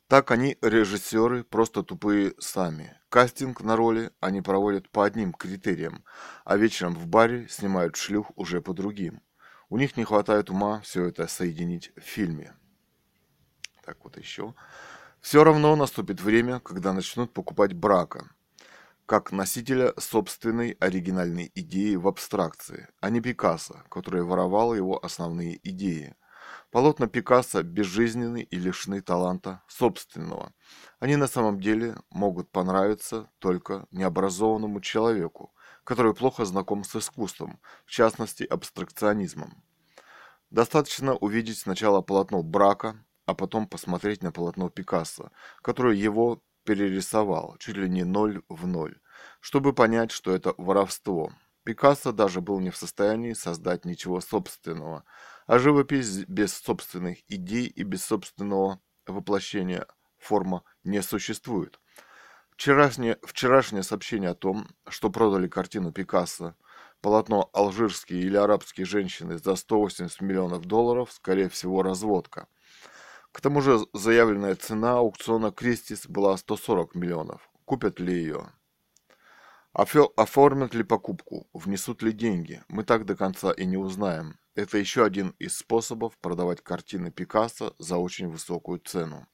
Так они, режиссеры, просто тупые сами. Кастинг на роли они проводят по одним критериям, а вечером в баре снимают шлюх уже по другим. У них не хватает ума все это соединить в фильме. Так вот еще. Все равно наступит время, когда начнут покупать брака, как носителя собственной оригинальной идеи в абстракции, а не Пикассо, который воровал его основные идеи – Полотна Пикассо безжизненны и лишены таланта собственного. Они на самом деле могут понравиться только необразованному человеку, который плохо знаком с искусством, в частности абстракционизмом. Достаточно увидеть сначала полотно Брака, а потом посмотреть на полотно Пикассо, которое его перерисовал чуть ли не ноль в ноль, чтобы понять, что это воровство. Пикассо даже был не в состоянии создать ничего собственного – а живопись без собственных идей и без собственного воплощения форма не существует. Вчерашнее, вчерашнее сообщение о том, что продали картину Пикассо, полотно «Алжирские или арабские женщины» за 180 миллионов долларов, скорее всего, разводка. К тому же заявленная цена аукциона Кристис была 140 миллионов. Купят ли ее? Оформят ли покупку? Внесут ли деньги? Мы так до конца и не узнаем. Это еще один из способов продавать картины Пикассо за очень высокую цену.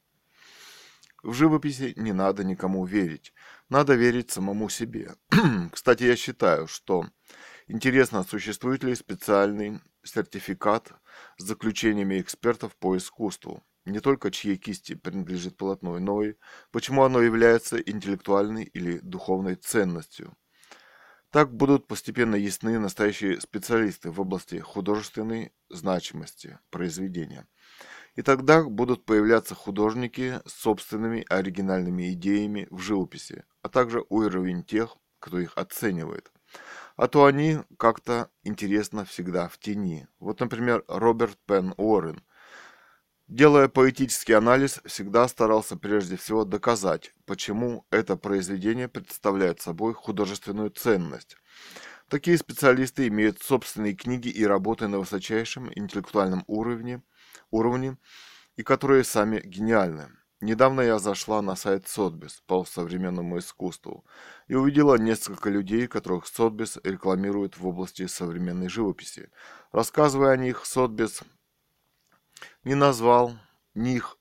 В живописи не надо никому верить. Надо верить самому себе. Кстати, я считаю, что Интересно, существует ли специальный сертификат с заключениями экспертов по искусству? Не только чьей кисти принадлежит полотно, но и почему оно является интеллектуальной или духовной ценностью. Так будут постепенно ясны настоящие специалисты в области художественной значимости произведения. И тогда будут появляться художники с собственными оригинальными идеями в живописи, а также уровень тех, кто их оценивает. А то они как-то интересно всегда в тени. Вот, например, Роберт Пен Уоррен, делая поэтический анализ, всегда старался прежде всего доказать, почему это произведение представляет собой художественную ценность. Такие специалисты имеют собственные книги и работы на высочайшем интеллектуальном уровне, уровне и которые сами гениальны. Недавно я зашла на сайт Сотбис по современному искусству и увидела несколько людей, которых Сотбис рекламирует в области современной живописи. Рассказывая о них, Сотбис не назвал ни их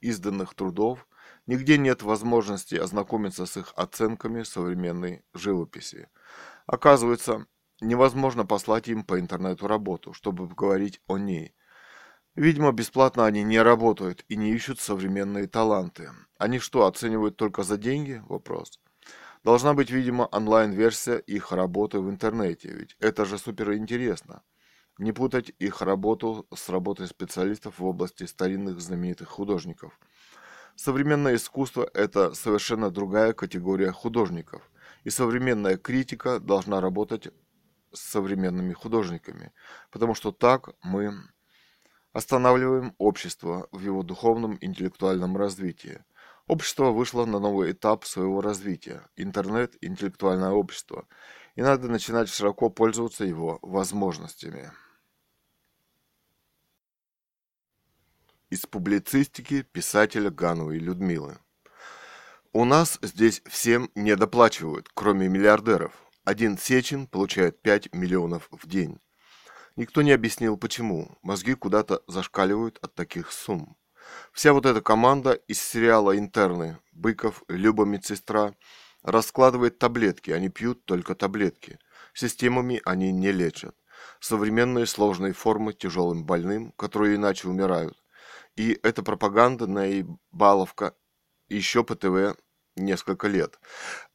изданных трудов, нигде нет возможности ознакомиться с их оценками современной живописи. Оказывается, невозможно послать им по интернету работу, чтобы поговорить о ней – Видимо, бесплатно они не работают и не ищут современные таланты. Они что, оценивают только за деньги? Вопрос. Должна быть, видимо, онлайн-версия их работы в интернете, ведь это же супер интересно. Не путать их работу с работой специалистов в области старинных знаменитых художников. Современное искусство – это совершенно другая категория художников, и современная критика должна работать с современными художниками, потому что так мы Останавливаем общество в его духовном интеллектуальном развитии. Общество вышло на новый этап своего развития – интернет – интеллектуальное общество, и надо начинать широко пользоваться его возможностями. Из публицистики писателя Гановой Людмилы. У нас здесь всем недоплачивают, кроме миллиардеров. Один Сечин получает 5 миллионов в день. Никто не объяснил, почему. Мозги куда-то зашкаливают от таких сумм. Вся вот эта команда из сериала «Интерны» Быков, Люба медсестра раскладывает таблетки, они пьют только таблетки. Системами они не лечат. Современные сложные формы тяжелым больным, которые иначе умирают. И эта пропаганда наебаловка еще по ТВ несколько лет.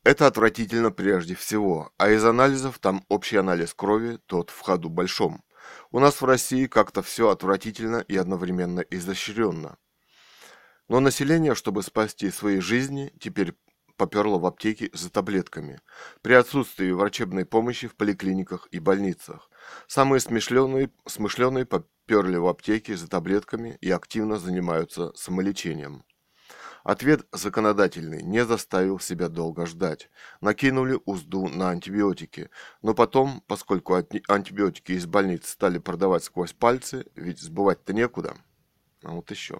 Это отвратительно прежде всего, а из анализов там общий анализ крови, тот в ходу большом. У нас в России как-то все отвратительно и одновременно изощренно. Но население, чтобы спасти свои жизни, теперь поперло в аптеки за таблетками, при отсутствии врачебной помощи в поликлиниках и больницах. Самые смышленые, смышленые поперли в аптеки за таблетками и активно занимаются самолечением. Ответ законодательный не заставил себя долго ждать. Накинули узду на антибиотики, но потом, поскольку антибиотики из больниц стали продавать сквозь пальцы, ведь сбывать-то некуда. А вот еще.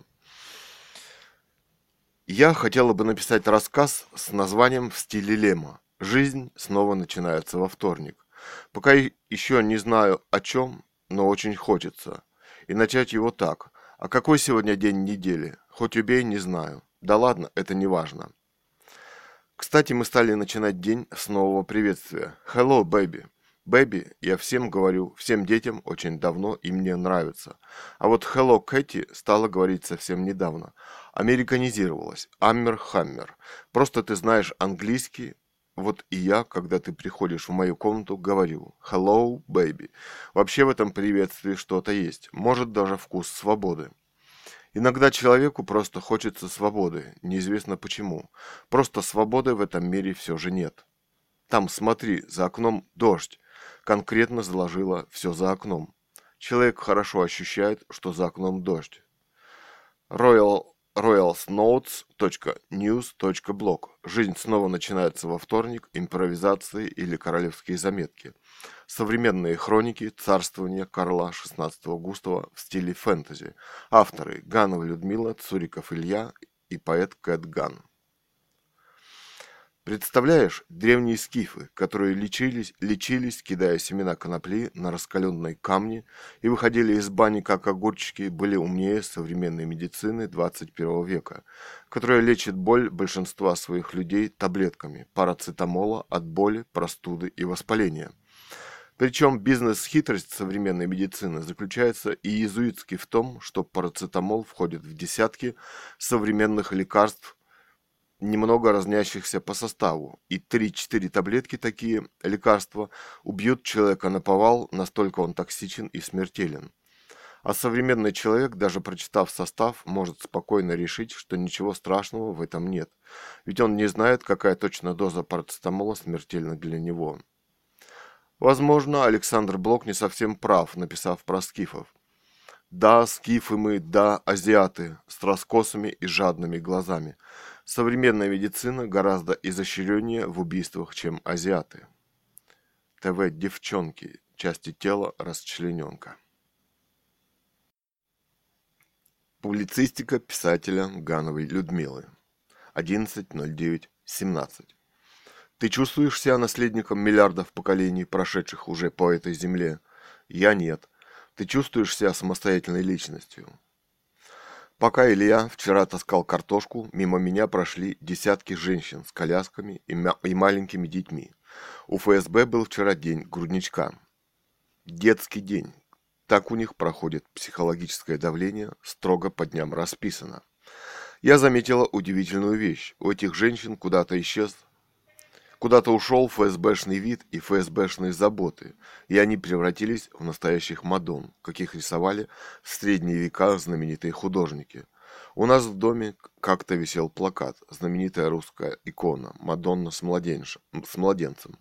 Я хотела бы написать рассказ с названием «В стиле Лема». Жизнь снова начинается во вторник. Пока еще не знаю о чем, но очень хочется. И начать его так. А какой сегодня день недели? Хоть убей, не знаю. Да ладно, это не важно. Кстати, мы стали начинать день с нового приветствия. Hello, baby. Baby, я всем говорю, всем детям очень давно и мне нравится. А вот Hello Кэти стала говорить совсем недавно. Американизировалась. Аммер-хаммер. Просто ты знаешь английский, вот и я, когда ты приходишь в мою комнату, говорю «Hello, baby». Вообще в этом приветствии что-то есть, может даже вкус свободы. Иногда человеку просто хочется свободы, неизвестно почему. Просто свободы в этом мире все же нет. Там, смотри, за окном дождь. Конкретно заложило все за окном. Человек хорошо ощущает, что за окном дождь. Royal royalsnotes.news.blog. Жизнь снова начинается во вторник, импровизации или королевские заметки. Современные хроники царствования Карла XVI Густава в стиле фэнтези. Авторы Ганова Людмила, Цуриков Илья и поэт Кэт Ган. Представляешь, древние скифы, которые лечились, лечились, кидая семена конопли на раскаленные камни и выходили из бани как огурчики, были умнее современной медицины 21 века, которая лечит боль большинства своих людей таблетками парацетамола от боли, простуды и воспаления. Причем бизнес-хитрость современной медицины заключается и иезуитски в том, что парацетамол входит в десятки современных лекарств, немного разнящихся по составу, и 3-4 таблетки такие лекарства убьют человека на повал, настолько он токсичен и смертелен. А современный человек, даже прочитав состав, может спокойно решить, что ничего страшного в этом нет, ведь он не знает, какая точно доза парацетамола смертельна для него. Возможно, Александр Блок не совсем прав, написав про скифов. Да, скифы мы, да, азиаты, с раскосыми и жадными глазами. Современная медицина гораздо изощреннее в убийствах, чем азиаты. ТВ «Девчонки. Части тела расчлененка». Публицистика писателя Гановой Людмилы. 11.09.17. Ты чувствуешь себя наследником миллиардов поколений, прошедших уже по этой земле? Я нет. Ты чувствуешь себя самостоятельной личностью? Пока Илья вчера таскал картошку, мимо меня прошли десятки женщин с колясками и, и маленькими детьми. У ФСБ был вчера день грудничка. Детский день. Так у них проходит психологическое давление, строго по дням расписано. Я заметила удивительную вещь. У этих женщин куда-то исчез Куда-то ушел ФСБшный вид и ФСБшные заботы, и они превратились в настоящих Мадон, каких рисовали в средние века знаменитые художники. У нас в доме как-то висел плакат, знаменитая русская икона «Мадонна с, с младенцем».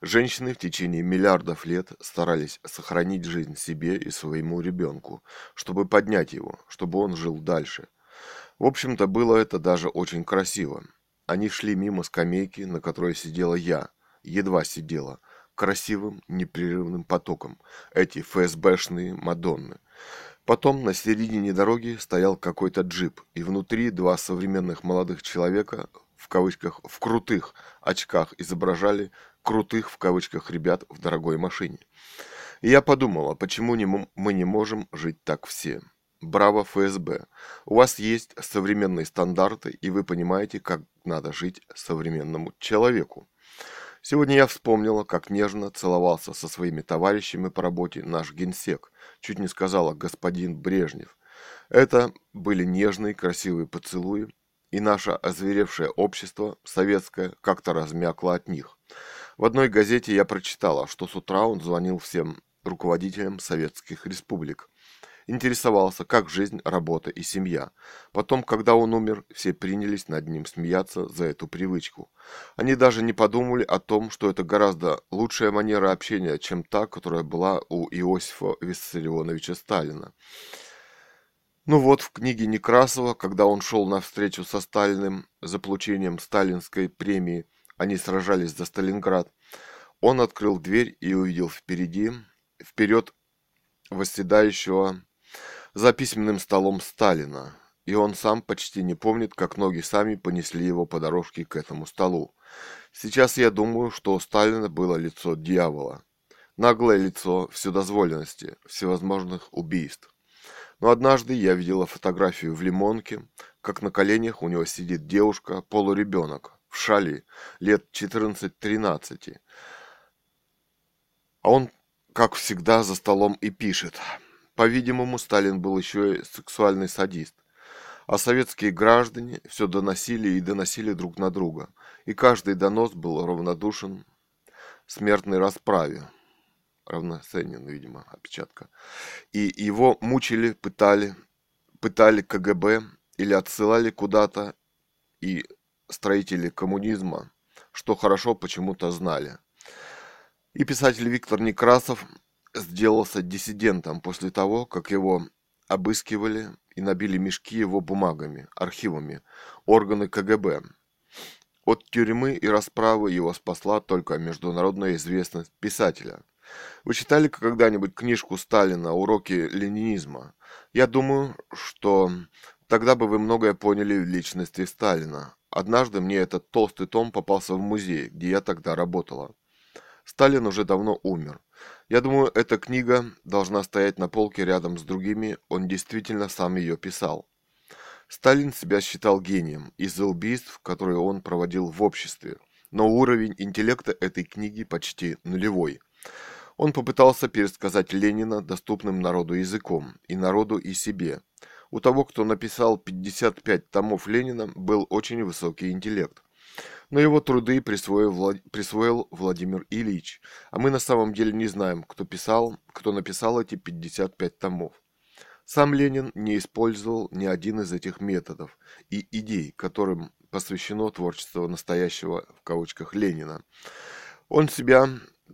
Женщины в течение миллиардов лет старались сохранить жизнь себе и своему ребенку, чтобы поднять его, чтобы он жил дальше. В общем-то, было это даже очень красиво. Они шли мимо скамейки, на которой сидела я, едва сидела, красивым непрерывным потоком, эти ФСБшные Мадонны. Потом на середине дороги стоял какой-то джип, и внутри два современных молодых человека, в кавычках, в крутых очках изображали крутых, в кавычках, ребят в дорогой машине. И я подумала, почему не мы не можем жить так все. Браво, ФСБ. У вас есть современные стандарты, и вы понимаете, как надо жить современному человеку. Сегодня я вспомнила, как нежно целовался со своими товарищами по работе наш генсек, чуть не сказала господин Брежнев. Это были нежные, красивые поцелуи, и наше озверевшее общество, советское, как-то размякло от них. В одной газете я прочитала, что с утра он звонил всем руководителям советских республик, интересовался, как жизнь, работа и семья. Потом, когда он умер, все принялись над ним смеяться за эту привычку. Они даже не подумали о том, что это гораздо лучшая манера общения, чем та, которая была у Иосифа Виссарионовича Сталина. Ну вот, в книге Некрасова, когда он шел на встречу со Сталиным за получением сталинской премии, они сражались за Сталинград, он открыл дверь и увидел впереди, вперед восседающего за письменным столом Сталина, и он сам почти не помнит, как ноги сами понесли его по дорожке к этому столу. Сейчас я думаю, что у Сталина было лицо дьявола. Наглое лицо вседозволенности, всевозможных убийств. Но однажды я видела фотографию в Лимонке, как на коленях у него сидит девушка, полуребенок, в шали, лет 14-13. А он, как всегда, за столом и пишет – по-видимому, Сталин был еще и сексуальный садист. А советские граждане все доносили и доносили друг на друга. И каждый донос был равнодушен смертной расправе. Равноценен, видимо, опечатка. И его мучили, пытали, пытали КГБ или отсылали куда-то. И строители коммунизма, что хорошо почему-то знали. И писатель Виктор Некрасов сделался диссидентом после того, как его обыскивали и набили мешки его бумагами, архивами, органы КГБ. От тюрьмы и расправы его спасла только международная известность писателя. Вы читали когда-нибудь книжку Сталина «Уроки ленинизма»? Я думаю, что тогда бы вы многое поняли в личности Сталина. Однажды мне этот толстый том попался в музей, где я тогда работала. Сталин уже давно умер. Я думаю, эта книга должна стоять на полке рядом с другими, он действительно сам ее писал. Сталин себя считал гением из-за убийств, которые он проводил в обществе, но уровень интеллекта этой книги почти нулевой. Он попытался пересказать Ленина доступным народу языком, и народу, и себе. У того, кто написал 55 томов Ленина, был очень высокий интеллект. Но его труды присвоил, Влад... присвоил Владимир Ильич, а мы на самом деле не знаем, кто писал, кто написал эти 55 томов. Сам Ленин не использовал ни один из этих методов и идей, которым посвящено творчество настоящего в кавычках Ленина. Он себя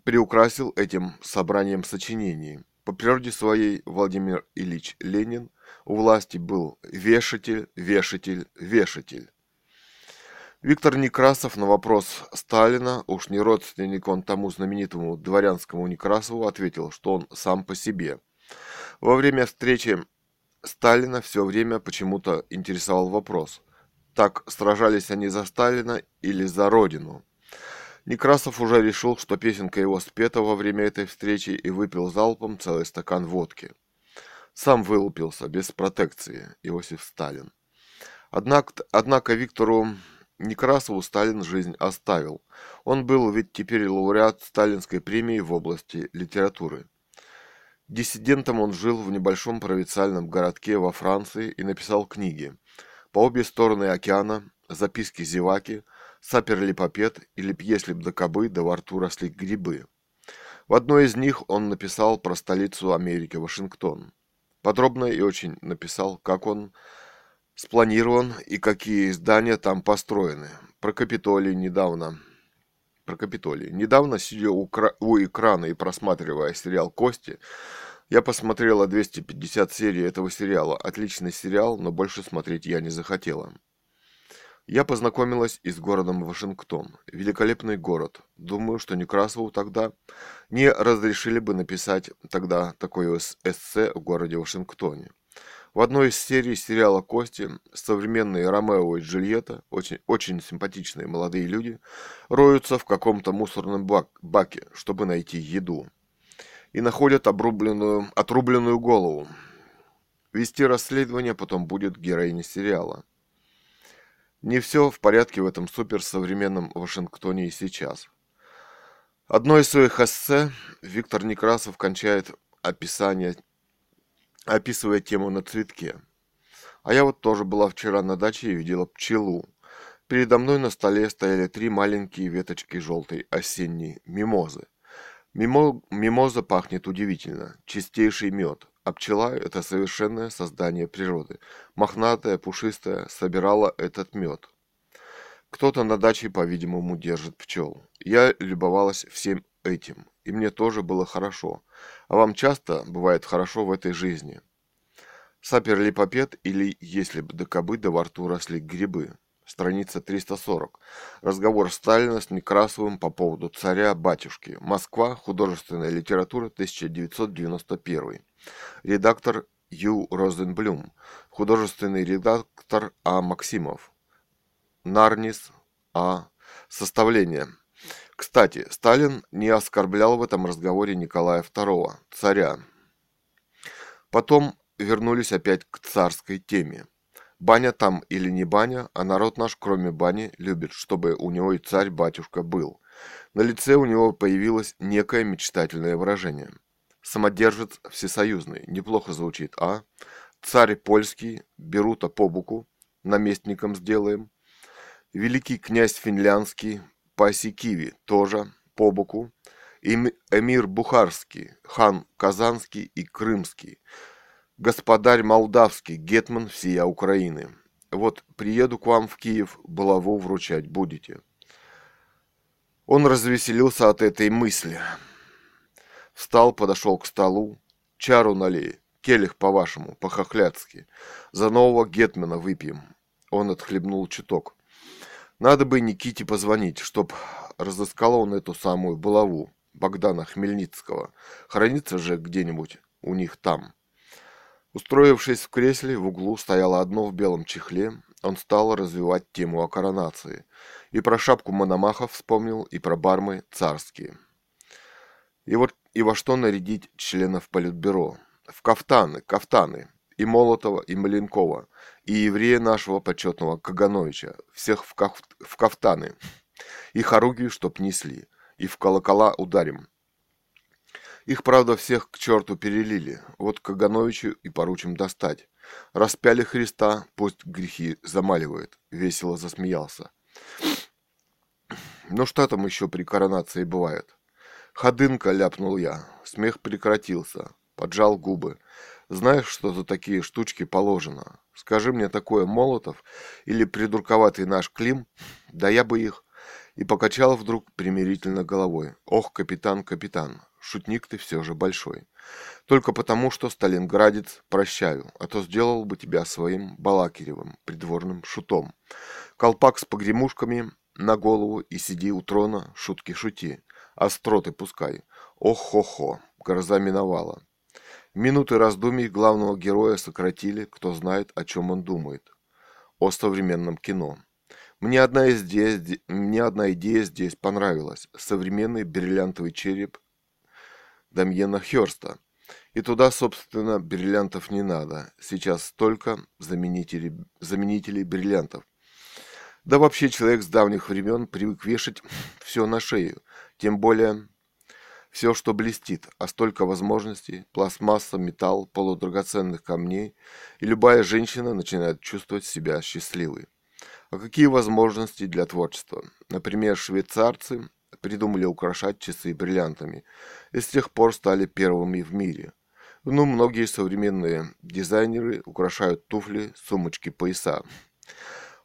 приукрасил этим собранием сочинений. По природе своей Владимир Ильич Ленин у власти был вешатель, вешатель, вешатель. Виктор Некрасов на вопрос Сталина, уж не родственник он тому знаменитому дворянскому Некрасову, ответил, что он сам по себе. Во время встречи Сталина все время почему-то интересовал вопрос, так сражались они за Сталина или за Родину. Некрасов уже решил, что песенка его спета во время этой встречи и выпил залпом целый стакан водки. Сам вылупился, без протекции, Иосиф Сталин. Однако, однако Виктору Некрасову Сталин жизнь оставил. Он был ведь теперь лауреат Сталинской премии в области литературы. Диссидентом он жил в небольшом провинциальном городке во Франции и написал книги. По обе стороны океана, записки зеваки – саперли попет или если б до кобы, да во рту росли грибы. В одной из них он написал про столицу Америки, Вашингтон. Подробно и очень написал, как он спланирован и какие здания там построены. Про Капитолий недавно. Про Капитолий. Недавно, сидя у, кра... у экрана и просматривая сериал «Кости», я посмотрела 250 серий этого сериала. Отличный сериал, но больше смотреть я не захотела. Я познакомилась и с городом Вашингтон. Великолепный город. Думаю, что Некрасову тогда не разрешили бы написать тогда такое эссе в городе Вашингтоне. В одной из серий сериала «Кости» современные Ромео и Джульетта, очень, очень симпатичные молодые люди, роются в каком-то мусорном бак, баке, чтобы найти еду. И находят обрубленную, отрубленную голову. Вести расследование потом будет героиня сериала. Не все в порядке в этом суперсовременном Вашингтоне и сейчас. Одно из своих эссе Виктор Некрасов кончает описание, описывая тему на цветке. А я вот тоже была вчера на даче и видела пчелу. Передо мной на столе стояли три маленькие веточки желтой осенней мимозы. Мимо, мимоза пахнет удивительно, чистейший мед, а пчела – это совершенное создание природы. Мохнатая, пушистая, собирала этот мед. Кто-то на даче, по-видимому, держит пчел. Я любовалась всем этим, и мне тоже было хорошо. А вам часто бывает хорошо в этой жизни? Саперли попет или если бы до кобы до во рту росли грибы? страница 340. Разговор Сталина с Некрасовым по поводу царя-батюшки. Москва. Художественная литература. 1991. Редактор Ю. Розенблюм. Художественный редактор А. Максимов. Нарнис А. Составление. Кстати, Сталин не оскорблял в этом разговоре Николая II, царя. Потом вернулись опять к царской теме. Баня там или не баня, а народ наш, кроме бани, любит, чтобы у него и царь-батюшка был. На лице у него появилось некое мечтательное выражение. Самодержец всесоюзный, неплохо звучит, а? Царь польский, берута по буку, наместником сделаем. Великий князь финляндский, паси Киви, тоже по боку. Эмир Бухарский, хан Казанский и Крымский – господарь молдавский, гетман всея Украины. Вот приеду к вам в Киев, булаву вручать будете. Он развеселился от этой мысли. Встал, подошел к столу. Чару налей, келих по-вашему, по-хохляцки. За нового гетмана выпьем. Он отхлебнул чуток. Надо бы Никите позвонить, чтоб разыскал он эту самую булаву Богдана Хмельницкого. Хранится же где-нибудь у них там. Устроившись в кресле, в углу стояло одно в белом чехле. Он стал развивать тему о коронации. И про шапку Мономахов вспомнил, и про бармы царские. И вот и во что нарядить членов Политбюро? В кафтаны, кафтаны. И Молотова, и Маленкова, и еврея нашего почетного Кагановича. Всех в, каф, в кафтаны. И хоругию, чтоб несли. И в колокола ударим. Их, правда, всех к черту перелили. Вот Кагановичу и поручим достать. Распяли Христа, пусть грехи замаливает. Весело засмеялся. Ну что там еще при коронации бывает? Ходынка, ляпнул я. Смех прекратился. Поджал губы. Знаешь, что за такие штучки положено? Скажи мне такое Молотов или придурковатый наш Клим, да я бы их... И покачал вдруг примирительно головой. Ох, капитан, капитан, шутник ты все же большой. Только потому, что Сталинградец прощаю, а то сделал бы тебя своим Балакиревым, придворным шутом. Колпак с погремушками на голову и сиди у трона, шутки шути, остроты пускай. Ох-хо-хо, гроза миновала. Минуты раздумий главного героя сократили, кто знает, о чем он думает. О современном кино. Мне одна, идея, мне одна идея здесь понравилась. Современный бриллиантовый череп Дамьена Хёрста. И туда, собственно, бриллиантов не надо. Сейчас столько заменителей, заменителей бриллиантов. Да вообще человек с давних времен привык вешать все на шею. Тем более все, что блестит, а столько возможностей, пластмасса, металл, полудрагоценных камней, и любая женщина начинает чувствовать себя счастливой. А какие возможности для творчества? Например, швейцарцы придумали украшать часы бриллиантами и с тех пор стали первыми в мире. Ну, многие современные дизайнеры украшают туфли, сумочки, пояса.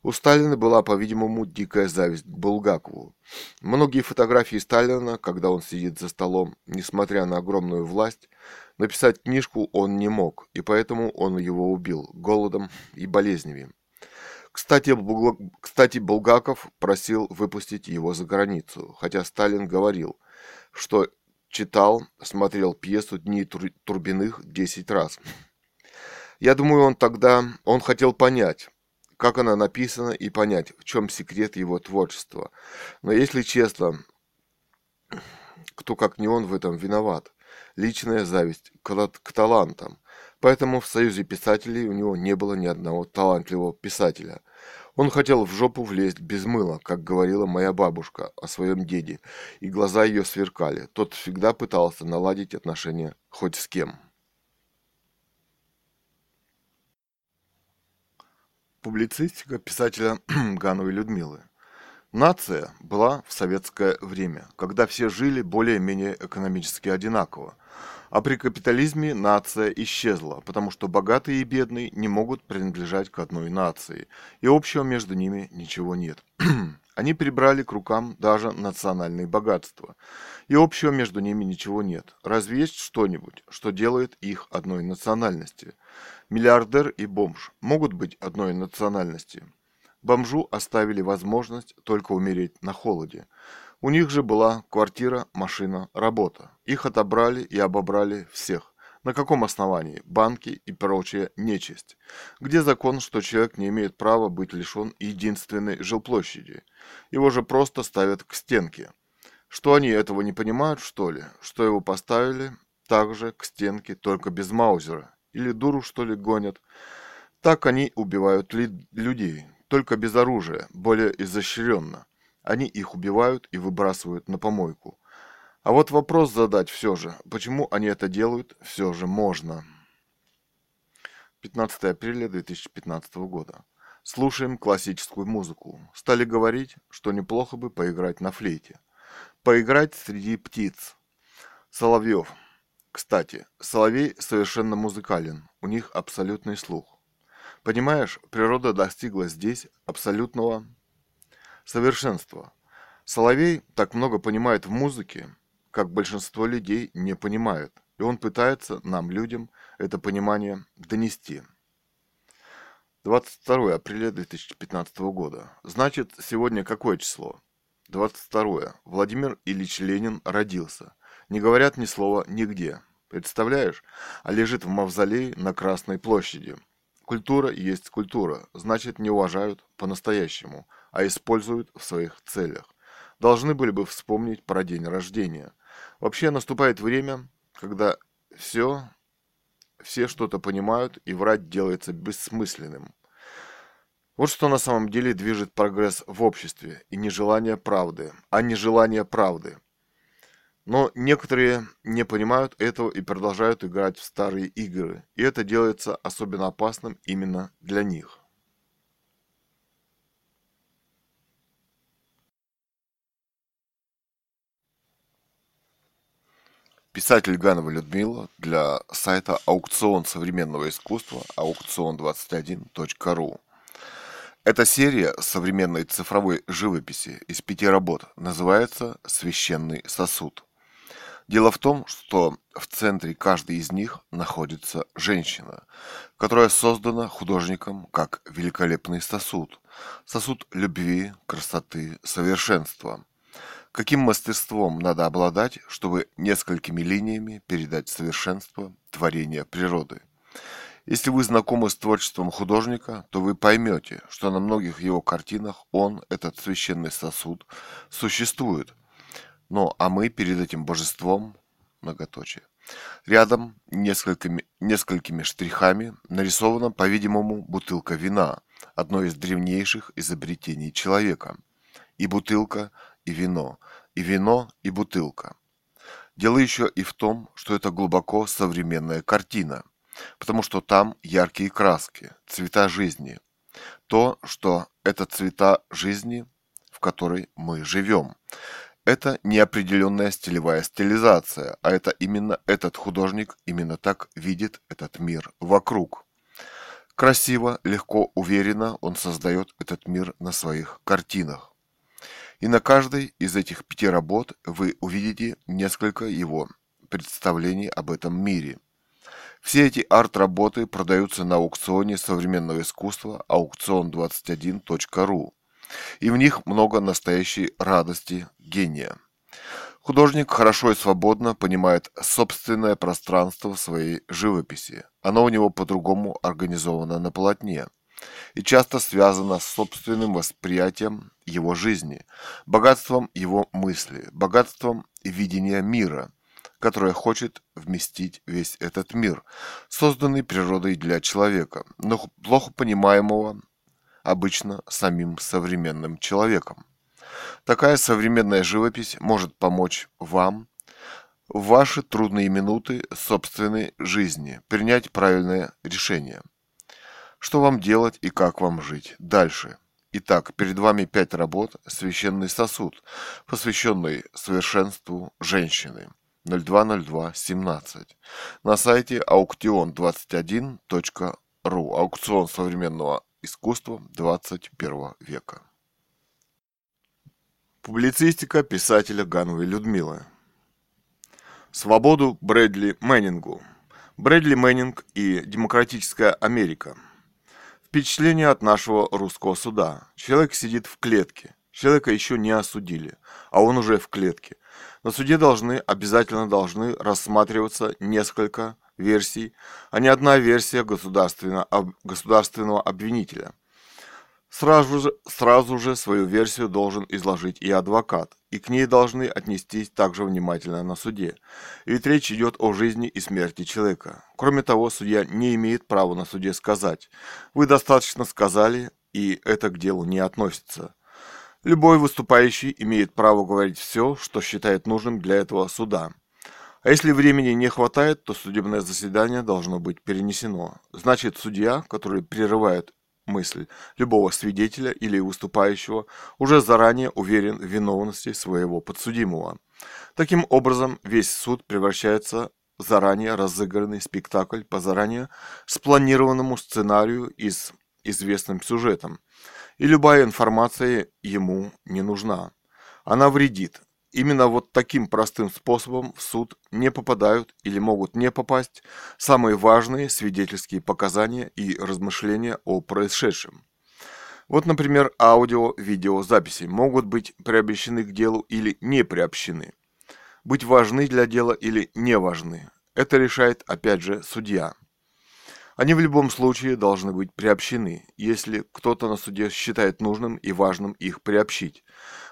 У Сталина была, по-видимому, дикая зависть к Булгакову. Многие фотографии Сталина, когда он сидит за столом, несмотря на огромную власть, написать книжку он не мог, и поэтому он его убил голодом и болезнями. Кстати, Булг... Кстати, Булгаков просил выпустить его за границу, хотя Сталин говорил, что читал, смотрел пьесу «Дни Турбиных» 10 раз. Я думаю, он тогда, он хотел понять, как она написана и понять, в чем секрет его творчества. Но если честно, кто как не он в этом виноват? Личная зависть к, к талантам. Поэтому в Союзе писателей у него не было ни одного талантливого писателя. Он хотел в жопу влезть без мыла, как говорила моя бабушка о своем деде, и глаза ее сверкали. Тот всегда пытался наладить отношения хоть с кем. Публицистика писателя Гановой Людмилы. Нация была в советское время, когда все жили более-менее экономически одинаково. А при капитализме нация исчезла, потому что богатые и бедные не могут принадлежать к одной нации, и общего между ними ничего нет. Они прибрали к рукам даже национальные богатства, и общего между ними ничего нет. Разве есть что-нибудь, что делает их одной национальности – Миллиардер и бомж могут быть одной национальности. Бомжу оставили возможность только умереть на холоде. У них же была квартира, машина, работа. Их отобрали и обобрали всех. На каком основании? Банки и прочая нечисть. Где закон, что человек не имеет права быть лишен единственной жилплощади? Его же просто ставят к стенке. Что они этого не понимают, что ли? Что его поставили также к стенке, только без маузера? Или дуру, что ли, гонят? Так они убивают ли людей, только без оружия, более изощренно. Они их убивают и выбрасывают на помойку. А вот вопрос задать все же, почему они это делают, все же можно. 15 апреля 2015 года. Слушаем классическую музыку. Стали говорить, что неплохо бы поиграть на флейте. Поиграть среди птиц. Соловьев. Кстати, соловей совершенно музыкален, у них абсолютный слух. Понимаешь, природа достигла здесь абсолютного совершенства. Соловей так много понимает в музыке, как большинство людей не понимают, и он пытается нам, людям, это понимание донести. 22 апреля 2015 года. Значит, сегодня какое число? 22. Владимир Ильич Ленин родился – не говорят ни слова нигде. Представляешь? А лежит в мавзолее на Красной площади. Культура есть культура, значит не уважают по-настоящему, а используют в своих целях. Должны были бы вспомнить про день рождения. Вообще наступает время, когда все, все что-то понимают и врать делается бессмысленным. Вот что на самом деле движет прогресс в обществе, и нежелание правды, а нежелание правды – Но некоторые не понимают этого и продолжают играть в старые игры, и это делается особенно опасным именно для них. Писатель Ганова Людмила для сайта «Аукцион современного искусства» аукцион21.ру. Эта серия современной цифровой живописи из пяти работ называется «Священный сосуд». Дело в том, что в центре каждой из них находится женщина, которая создана художником как великолепный сосуд, сосуд любви, красоты, совершенства – Каким мастерством надо обладать, чтобы несколькими линиями передать совершенство творения природы? Если вы знакомы с творчеством художника, то вы поймете, что на многих его картинах он, этот священный сосуд, существует. Но а мы перед этим божеством, многоточие, рядом несколькими, несколькими штрихами нарисована, по-видимому, бутылка вина, одно из древнейших изобретений человека. И бутылка, и вино, и вино, и бутылка. Дело еще и в том, что это глубоко современная картина, потому что там яркие краски, цвета жизни. То, что это цвета жизни, в которой мы живем. Это неопределенная стилевая стилизация, а это именно этот художник именно так видит этот мир вокруг. Красиво, легко, уверенно он создает этот мир на своих картинах. И на каждой из этих пяти работ вы увидите несколько его представлений об этом мире. Все эти арт-работы продаются на аукционе современного искусства аукцион21.ру. И в них много настоящей радости гения. Художник хорошо и свободно понимает собственное пространство в своей живописи. Оно у него по-другому организовано на полотне и часто связано с собственным восприятием его жизни, богатством его мысли, богатством видения мира, которое хочет вместить весь этот мир, созданный природой для человека, но плохо понимаемого обычно самим современным человеком. Такая современная живопись может помочь вам в ваши трудные минуты собственной жизни принять правильное решение – что вам делать и как вам жить дальше? Итак, перед вами пять работ «Священный сосуд», посвященный совершенству женщины. 020217 на сайте аукцион21.ру аукцион современного искусства 21 века. Публицистика писателя Гановой Людмилы. Свободу Брэдли Мэннингу. Брэдли Мэннинг и Демократическая Америка – Впечатление от нашего русского суда. Человек сидит в клетке. Человека еще не осудили, а он уже в клетке. На суде должны, обязательно должны рассматриваться несколько версий, а не одна версия государственного, государственного обвинителя – Сразу же, сразу же свою версию должен изложить и адвокат, и к ней должны отнестись также внимательно на суде. Ведь речь идет о жизни и смерти человека. Кроме того, судья не имеет права на суде сказать «Вы достаточно сказали, и это к делу не относится». Любой выступающий имеет право говорить все, что считает нужным для этого суда. А если времени не хватает, то судебное заседание должно быть перенесено. Значит, судья, который прерывает мысль любого свидетеля или выступающего уже заранее уверен в виновности своего подсудимого. Таким образом, весь суд превращается в заранее разыгранный спектакль по заранее спланированному сценарию и с известным сюжетом, и любая информация ему не нужна. Она вредит, Именно вот таким простым способом в суд не попадают или могут не попасть самые важные свидетельские показания и размышления о происшедшем. Вот, например, аудио-видеозаписи могут быть приобщены к делу или не приобщены. Быть важны для дела или не важны. Это решает, опять же, судья. Они в любом случае должны быть приобщены, если кто-то на суде считает нужным и важным их приобщить.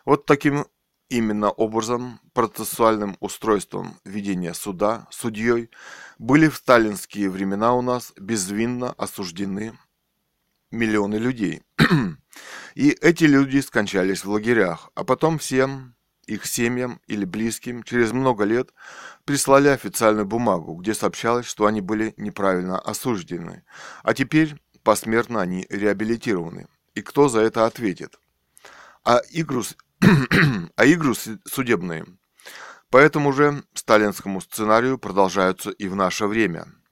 Вот таким Именно образом, процессуальным устройством ведения суда, судьей, были в сталинские времена у нас безвинно осуждены миллионы людей. И эти люди скончались в лагерях, а потом всем их семьям или близким через много лет прислали официальную бумагу, где сообщалось, что они были неправильно осуждены, а теперь посмертно они реабилитированы. И кто за это ответит? А игру, а игру судебные. По этому же сталинскому сценарию продолжаются и в наше время –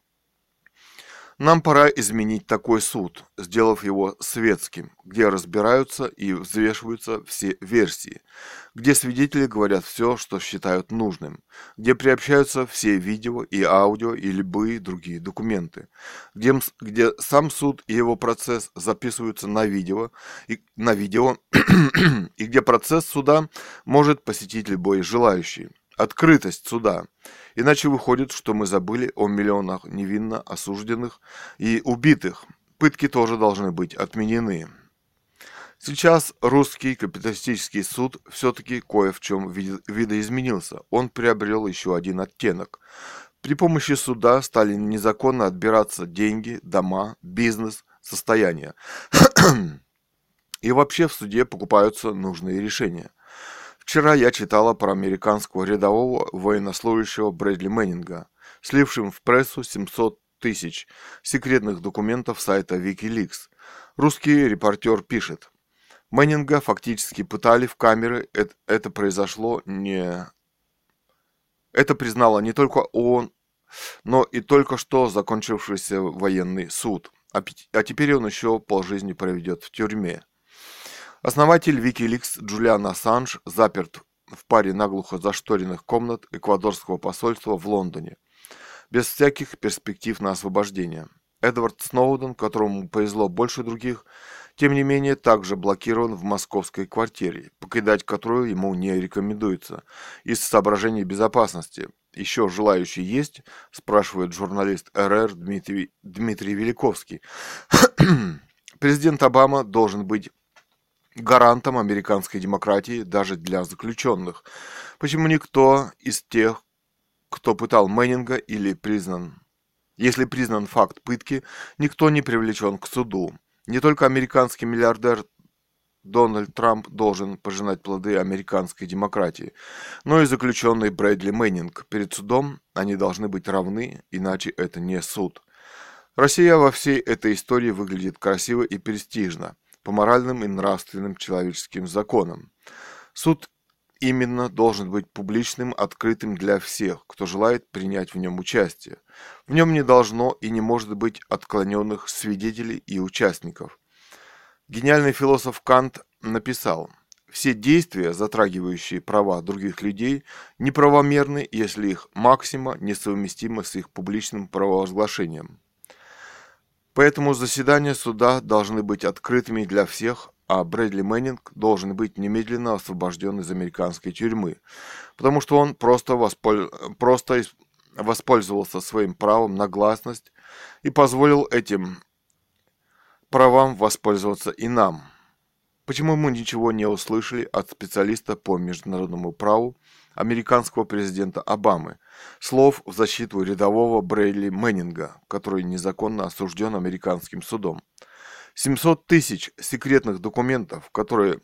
нам пора изменить такой суд, сделав его светским, где разбираются и взвешиваются все версии, где свидетели говорят все, что считают нужным, где приобщаются все видео и аудио и любые другие документы, где, где сам суд и его процесс записываются на видео, и, на видео и где процесс суда может посетить любой желающий. Открытость суда – Иначе выходит, что мы забыли о миллионах невинно осужденных и убитых. Пытки тоже должны быть отменены. Сейчас русский капиталистический суд все-таки кое в чем видоизменился. Он приобрел еще один оттенок. При помощи суда стали незаконно отбираться деньги, дома, бизнес, состояние. И вообще в суде покупаются нужные решения – Вчера я читала про американского рядового военнослужащего Брэдли Мэннинга, слившим в прессу 700 тысяч секретных документов сайта Wikileaks. Русский репортер пишет. Мэннинга фактически пытали в камеры, это, это произошло не... Это признала не только ООН, но и только что закончившийся военный суд. А, а теперь он еще полжизни проведет в тюрьме. Основатель Wikileaks Джулиан Ассанж заперт в паре наглухо зашторенных комнат эквадорского посольства в Лондоне, без всяких перспектив на освобождение. Эдвард Сноуден, которому повезло больше других, тем не менее также блокирован в московской квартире, покидать которую ему не рекомендуется, из соображений безопасности. Еще желающий есть, спрашивает журналист РР Дмитрий, Дмитрий Великовский. Президент Обама должен быть гарантом американской демократии даже для заключенных. Почему никто из тех, кто пытал Мэннинга или признан, если признан факт пытки, никто не привлечен к суду. Не только американский миллиардер Дональд Трамп должен пожинать плоды американской демократии, но и заключенный Брэдли Мэннинг. Перед судом они должны быть равны, иначе это не суд. Россия во всей этой истории выглядит красиво и престижно по моральным и нравственным человеческим законам. Суд именно должен быть публичным, открытым для всех, кто желает принять в нем участие. В нем не должно и не может быть отклоненных свидетелей и участников. Гениальный философ Кант написал, все действия, затрагивающие права других людей, неправомерны, если их максима несовместима с их публичным праворазглашением. Поэтому заседания суда должны быть открытыми для всех, а Брэдли Мэннинг должен быть немедленно освобожден из американской тюрьмы, потому что он просто, воспол... просто воспользовался своим правом на гласность и позволил этим правам воспользоваться и нам. Почему мы ничего не услышали от специалиста по международному праву американского президента Обамы, слов в защиту рядового Брейли Мэннинга, который незаконно осужден американским судом. 700 тысяч секретных документов, которые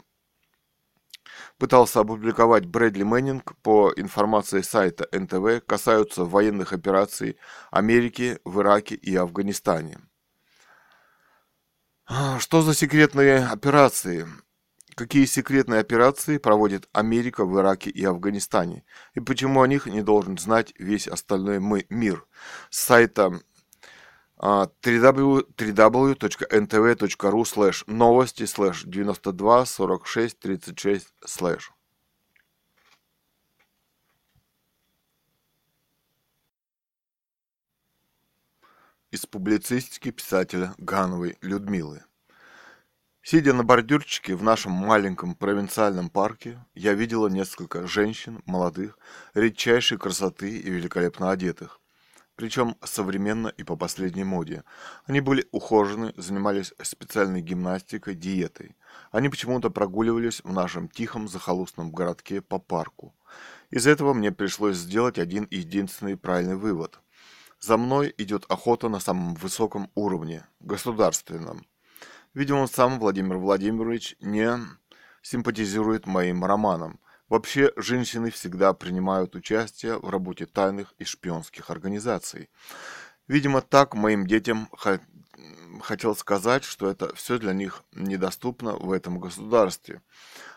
пытался опубликовать Брэдли Мэннинг по информации сайта НТВ, касаются военных операций Америки в Ираке и Афганистане. Что за секретные операции? Какие секретные операции проводит Америка в Ираке и Афганистане? И почему о них не должен знать весь остальной мир? С сайта www.ntv.ru слэш новости слэш 92 46 36 слэш. Из публицистики писателя Гановой Людмилы. Сидя на бордюрчике в нашем маленьком провинциальном парке, я видела несколько женщин, молодых, редчайшей красоты и великолепно одетых. Причем современно и по последней моде. Они были ухожены, занимались специальной гимнастикой, диетой. Они почему-то прогуливались в нашем тихом захолустном городке по парку. Из этого мне пришлось сделать один единственный правильный вывод. За мной идет охота на самом высоком уровне, государственном. Видимо, сам Владимир Владимирович не симпатизирует моим романам, Вообще, женщины всегда принимают участие в работе тайных и шпионских организаций. Видимо, так моим детям хотел сказать, что это все для них недоступно в этом государстве.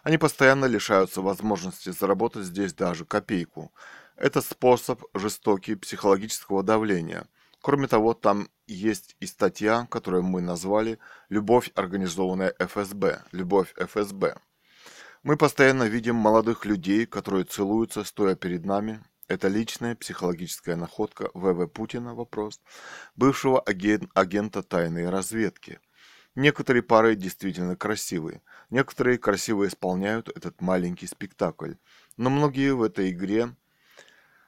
Они постоянно лишаются возможности заработать здесь даже копейку. Это способ жестокий психологического давления. Кроме того, там есть и статья, которую мы назвали «Любовь, организованная ФСБ». Любовь ФСБ. Мы постоянно видим молодых людей, которые целуются, стоя перед нами, это личная психологическая находка В.В. Путина, вопрос, бывшего аген агента тайной разведки. Некоторые пары действительно красивые, некоторые красиво исполняют этот маленький спектакль, но многие в этой игре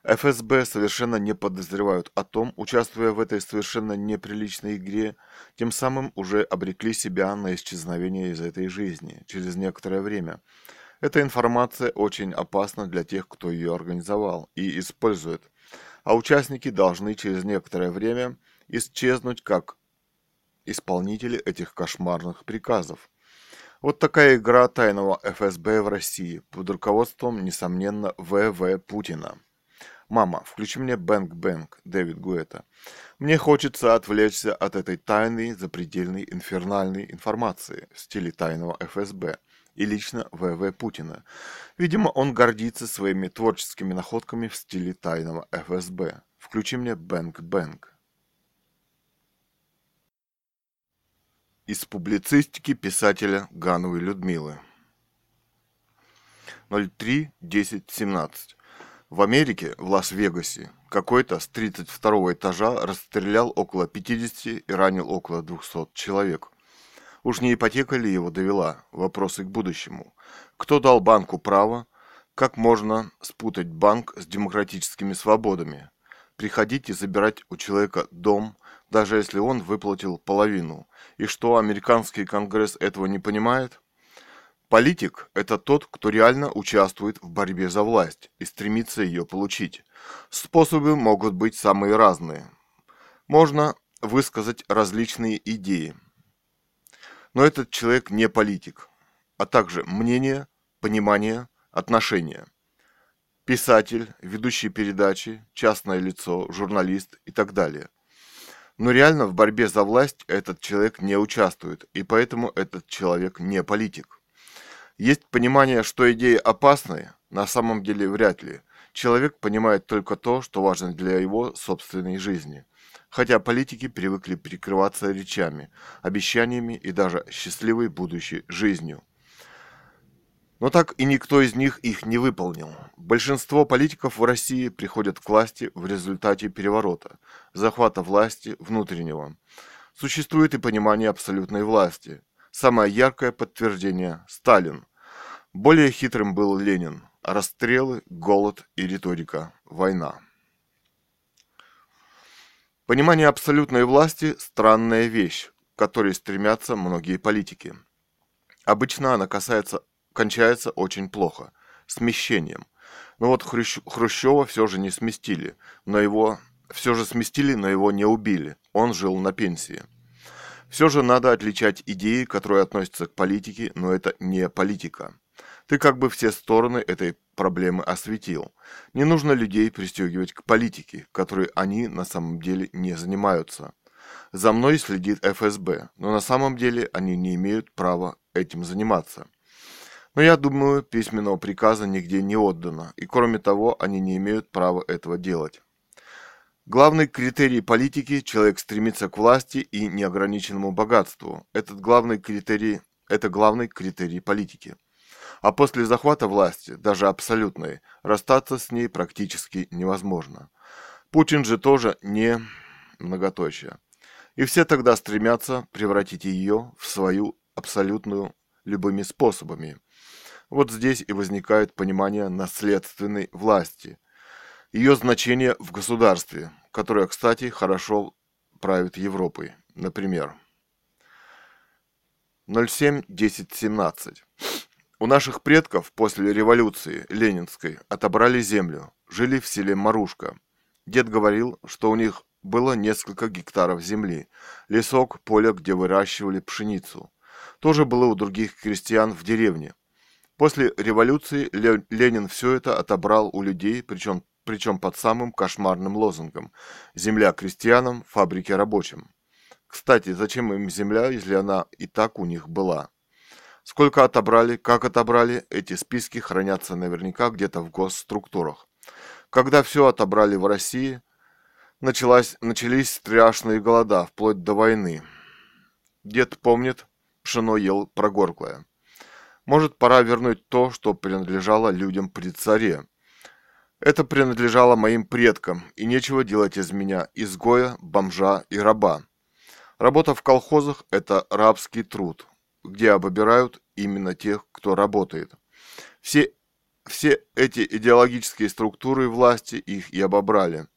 ФСБ совершенно не подозревают о том, участвуя в этой совершенно неприличной игре, тем самым уже обрекли себя на исчезновение из этой жизни через некоторое время – эта информация очень опасна для тех, кто ее организовал и использует, а участники должны через некоторое время исчезнуть как исполнители этих кошмарных приказов. Вот такая игра тайного ФСБ в России под руководством, несомненно, В.В. Путина. «Мама, включи мне Бэнк Бэнк» Дэвид Гуэта. Мне хочется отвлечься от этой тайной, запредельной, инфернальной информации в стиле тайного ФСБ – и лично В.В. Путина. Видимо, он гордится своими творческими находками в стиле тайного ФСБ. Включи мне Бэнк Бэнк. Из публицистики писателя Гановой Людмилы. 03.10.17. В Америке, в Лас-Вегасе, какой-то с 32 этажа расстрелял около 50 и ранил около 200 человек. Уж не ипотека ли его довела? Вопросы к будущему. Кто дал банку право? Как можно спутать банк с демократическими свободами? Приходить и забирать у человека дом, даже если он выплатил половину. И что, американский конгресс этого не понимает? Политик – это тот, кто реально участвует в борьбе за власть и стремится ее получить. Способы могут быть самые разные. Можно высказать различные идеи – но этот человек не политик, а также мнение, понимание, отношения. Писатель, ведущий передачи, частное лицо, журналист и так далее. Но реально в борьбе за власть этот человек не участвует, и поэтому этот человек не политик. Есть понимание, что идеи опасны, на самом деле вряд ли. Человек понимает только то, что важно для его собственной жизни хотя политики привыкли прикрываться речами, обещаниями и даже счастливой будущей жизнью. Но так и никто из них их не выполнил. Большинство политиков в России приходят к власти в результате переворота, захвата власти внутреннего. Существует и понимание абсолютной власти. Самое яркое подтверждение – Сталин. Более хитрым был Ленин. Расстрелы, голод и риторика. Война. Понимание абсолютной власти – странная вещь, к которой стремятся многие политики. Обычно она касается, кончается очень плохо – смещением. Но вот Хрущ, Хрущева все же не сместили, но его все же сместили, но его не убили. Он жил на пенсии. Все же надо отличать идеи, которые относятся к политике, но это не политика. Ты как бы все стороны этой проблемы осветил. Не нужно людей пристегивать к политике, которой они на самом деле не занимаются. За мной следит ФСБ, но на самом деле они не имеют права этим заниматься. Но я думаю, письменного приказа нигде не отдано, и кроме того, они не имеют права этого делать. Главный критерий политики – человек стремится к власти и неограниченному богатству. Этот главный критерий – это главный критерий политики а после захвата власти, даже абсолютной, расстаться с ней практически невозможно. Путин же тоже не многоточие. И все тогда стремятся превратить ее в свою абсолютную любыми способами. Вот здесь и возникает понимание наследственной власти, ее значение в государстве, которое, кстати, хорошо правит Европой. Например, 07.10.17. У наших предков после революции ленинской отобрали землю, жили в селе Марушка. Дед говорил, что у них было несколько гектаров земли, лесок, поле, где выращивали пшеницу. Тоже было у других крестьян в деревне. После революции Ленин все это отобрал у людей, причем, причем под самым кошмарным лозунгом «Земля крестьянам, фабрики рабочим». Кстати, зачем им земля, если она и так у них была? Сколько отобрали, как отобрали, эти списки хранятся наверняка где-то в госструктурах. Когда все отобрали в России, началась, начались страшные голода, вплоть до войны. Дед помнит, пшено ел прогорклое. Может, пора вернуть то, что принадлежало людям при царе. Это принадлежало моим предкам, и нечего делать из меня изгоя, бомжа и раба. Работа в колхозах – это рабский труд, где обобирают именно тех, кто работает. Все, все эти идеологические структуры власти их и обобрали.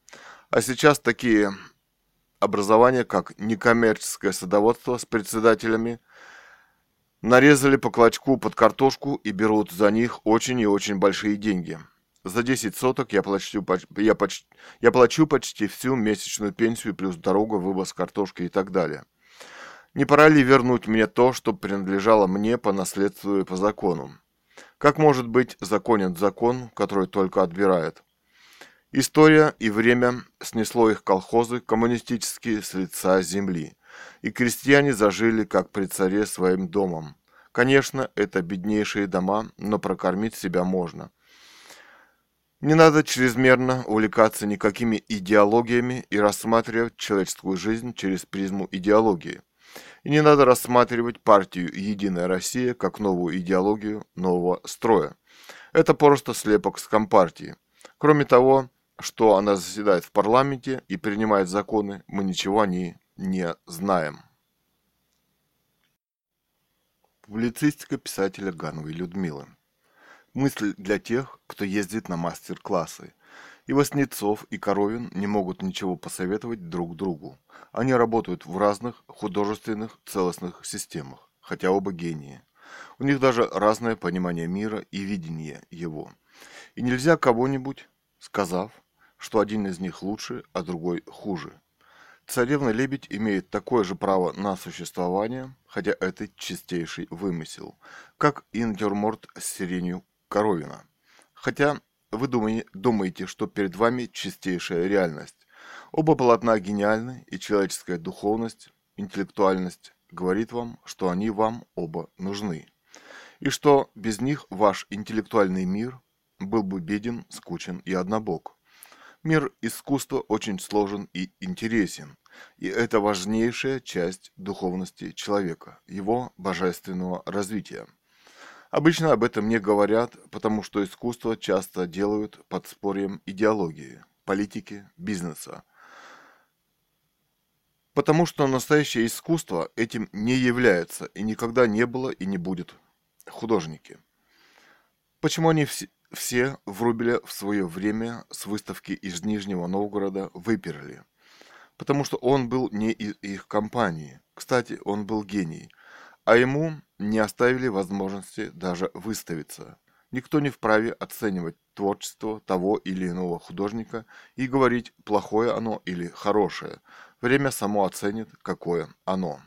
А сейчас такие образования, как некоммерческое садоводство с председателями, нарезали по клочку под картошку и берут за них очень и очень большие деньги. За 10 соток я плачу, я, почти, я плачу почти всю месячную пенсию, плюс дорога, вывоз картошки и так далее. Не пора ли вернуть мне то, что принадлежало мне по наследству и по закону? Как может быть законен закон, который только отбирает? История и время снесло их колхозы коммунистические с лица земли, и крестьяне зажили, как при царе, своим домом. Конечно, это беднейшие дома, но прокормить себя можно. Не надо чрезмерно увлекаться никакими идеологиями и рассматривать человеческую жизнь через призму идеологии. И не надо рассматривать партию «Единая Россия» как новую идеологию нового строя. Это просто слепок с компартии. Кроме того, что она заседает в парламенте и принимает законы, мы ничего о ней не знаем. Публицистика писателя Гановой Людмилы. Мысль для тех, кто ездит на мастер-классы. И Васнецов, и Коровин не могут ничего посоветовать друг другу. Они работают в разных художественных целостных системах, хотя оба гении. У них даже разное понимание мира и видение его. И нельзя кого-нибудь, сказав, что один из них лучше, а другой хуже. Царевна-лебедь имеет такое же право на существование, хотя это чистейший вымысел, как и натюрморт с сиренью Коровина. Хотя вы думаете, что перед вами чистейшая реальность. Оба полотна гениальны, и человеческая духовность, интеллектуальность говорит вам, что они вам оба нужны. И что без них ваш интеллектуальный мир был бы беден, скучен и однобок. Мир искусства очень сложен и интересен, и это важнейшая часть духовности человека, его божественного развития. Обычно об этом не говорят, потому что искусство часто делают под спорьем идеологии, политики, бизнеса. Потому что настоящее искусство этим не является и никогда не было и не будет художники. Почему они все, все Врубеля в свое время с выставки из Нижнего Новгорода выперли? Потому что он был не из их компании. Кстати, он был гений – а ему не оставили возможности даже выставиться. Никто не вправе оценивать творчество того или иного художника и говорить, плохое оно или хорошее. Время само оценит, какое оно.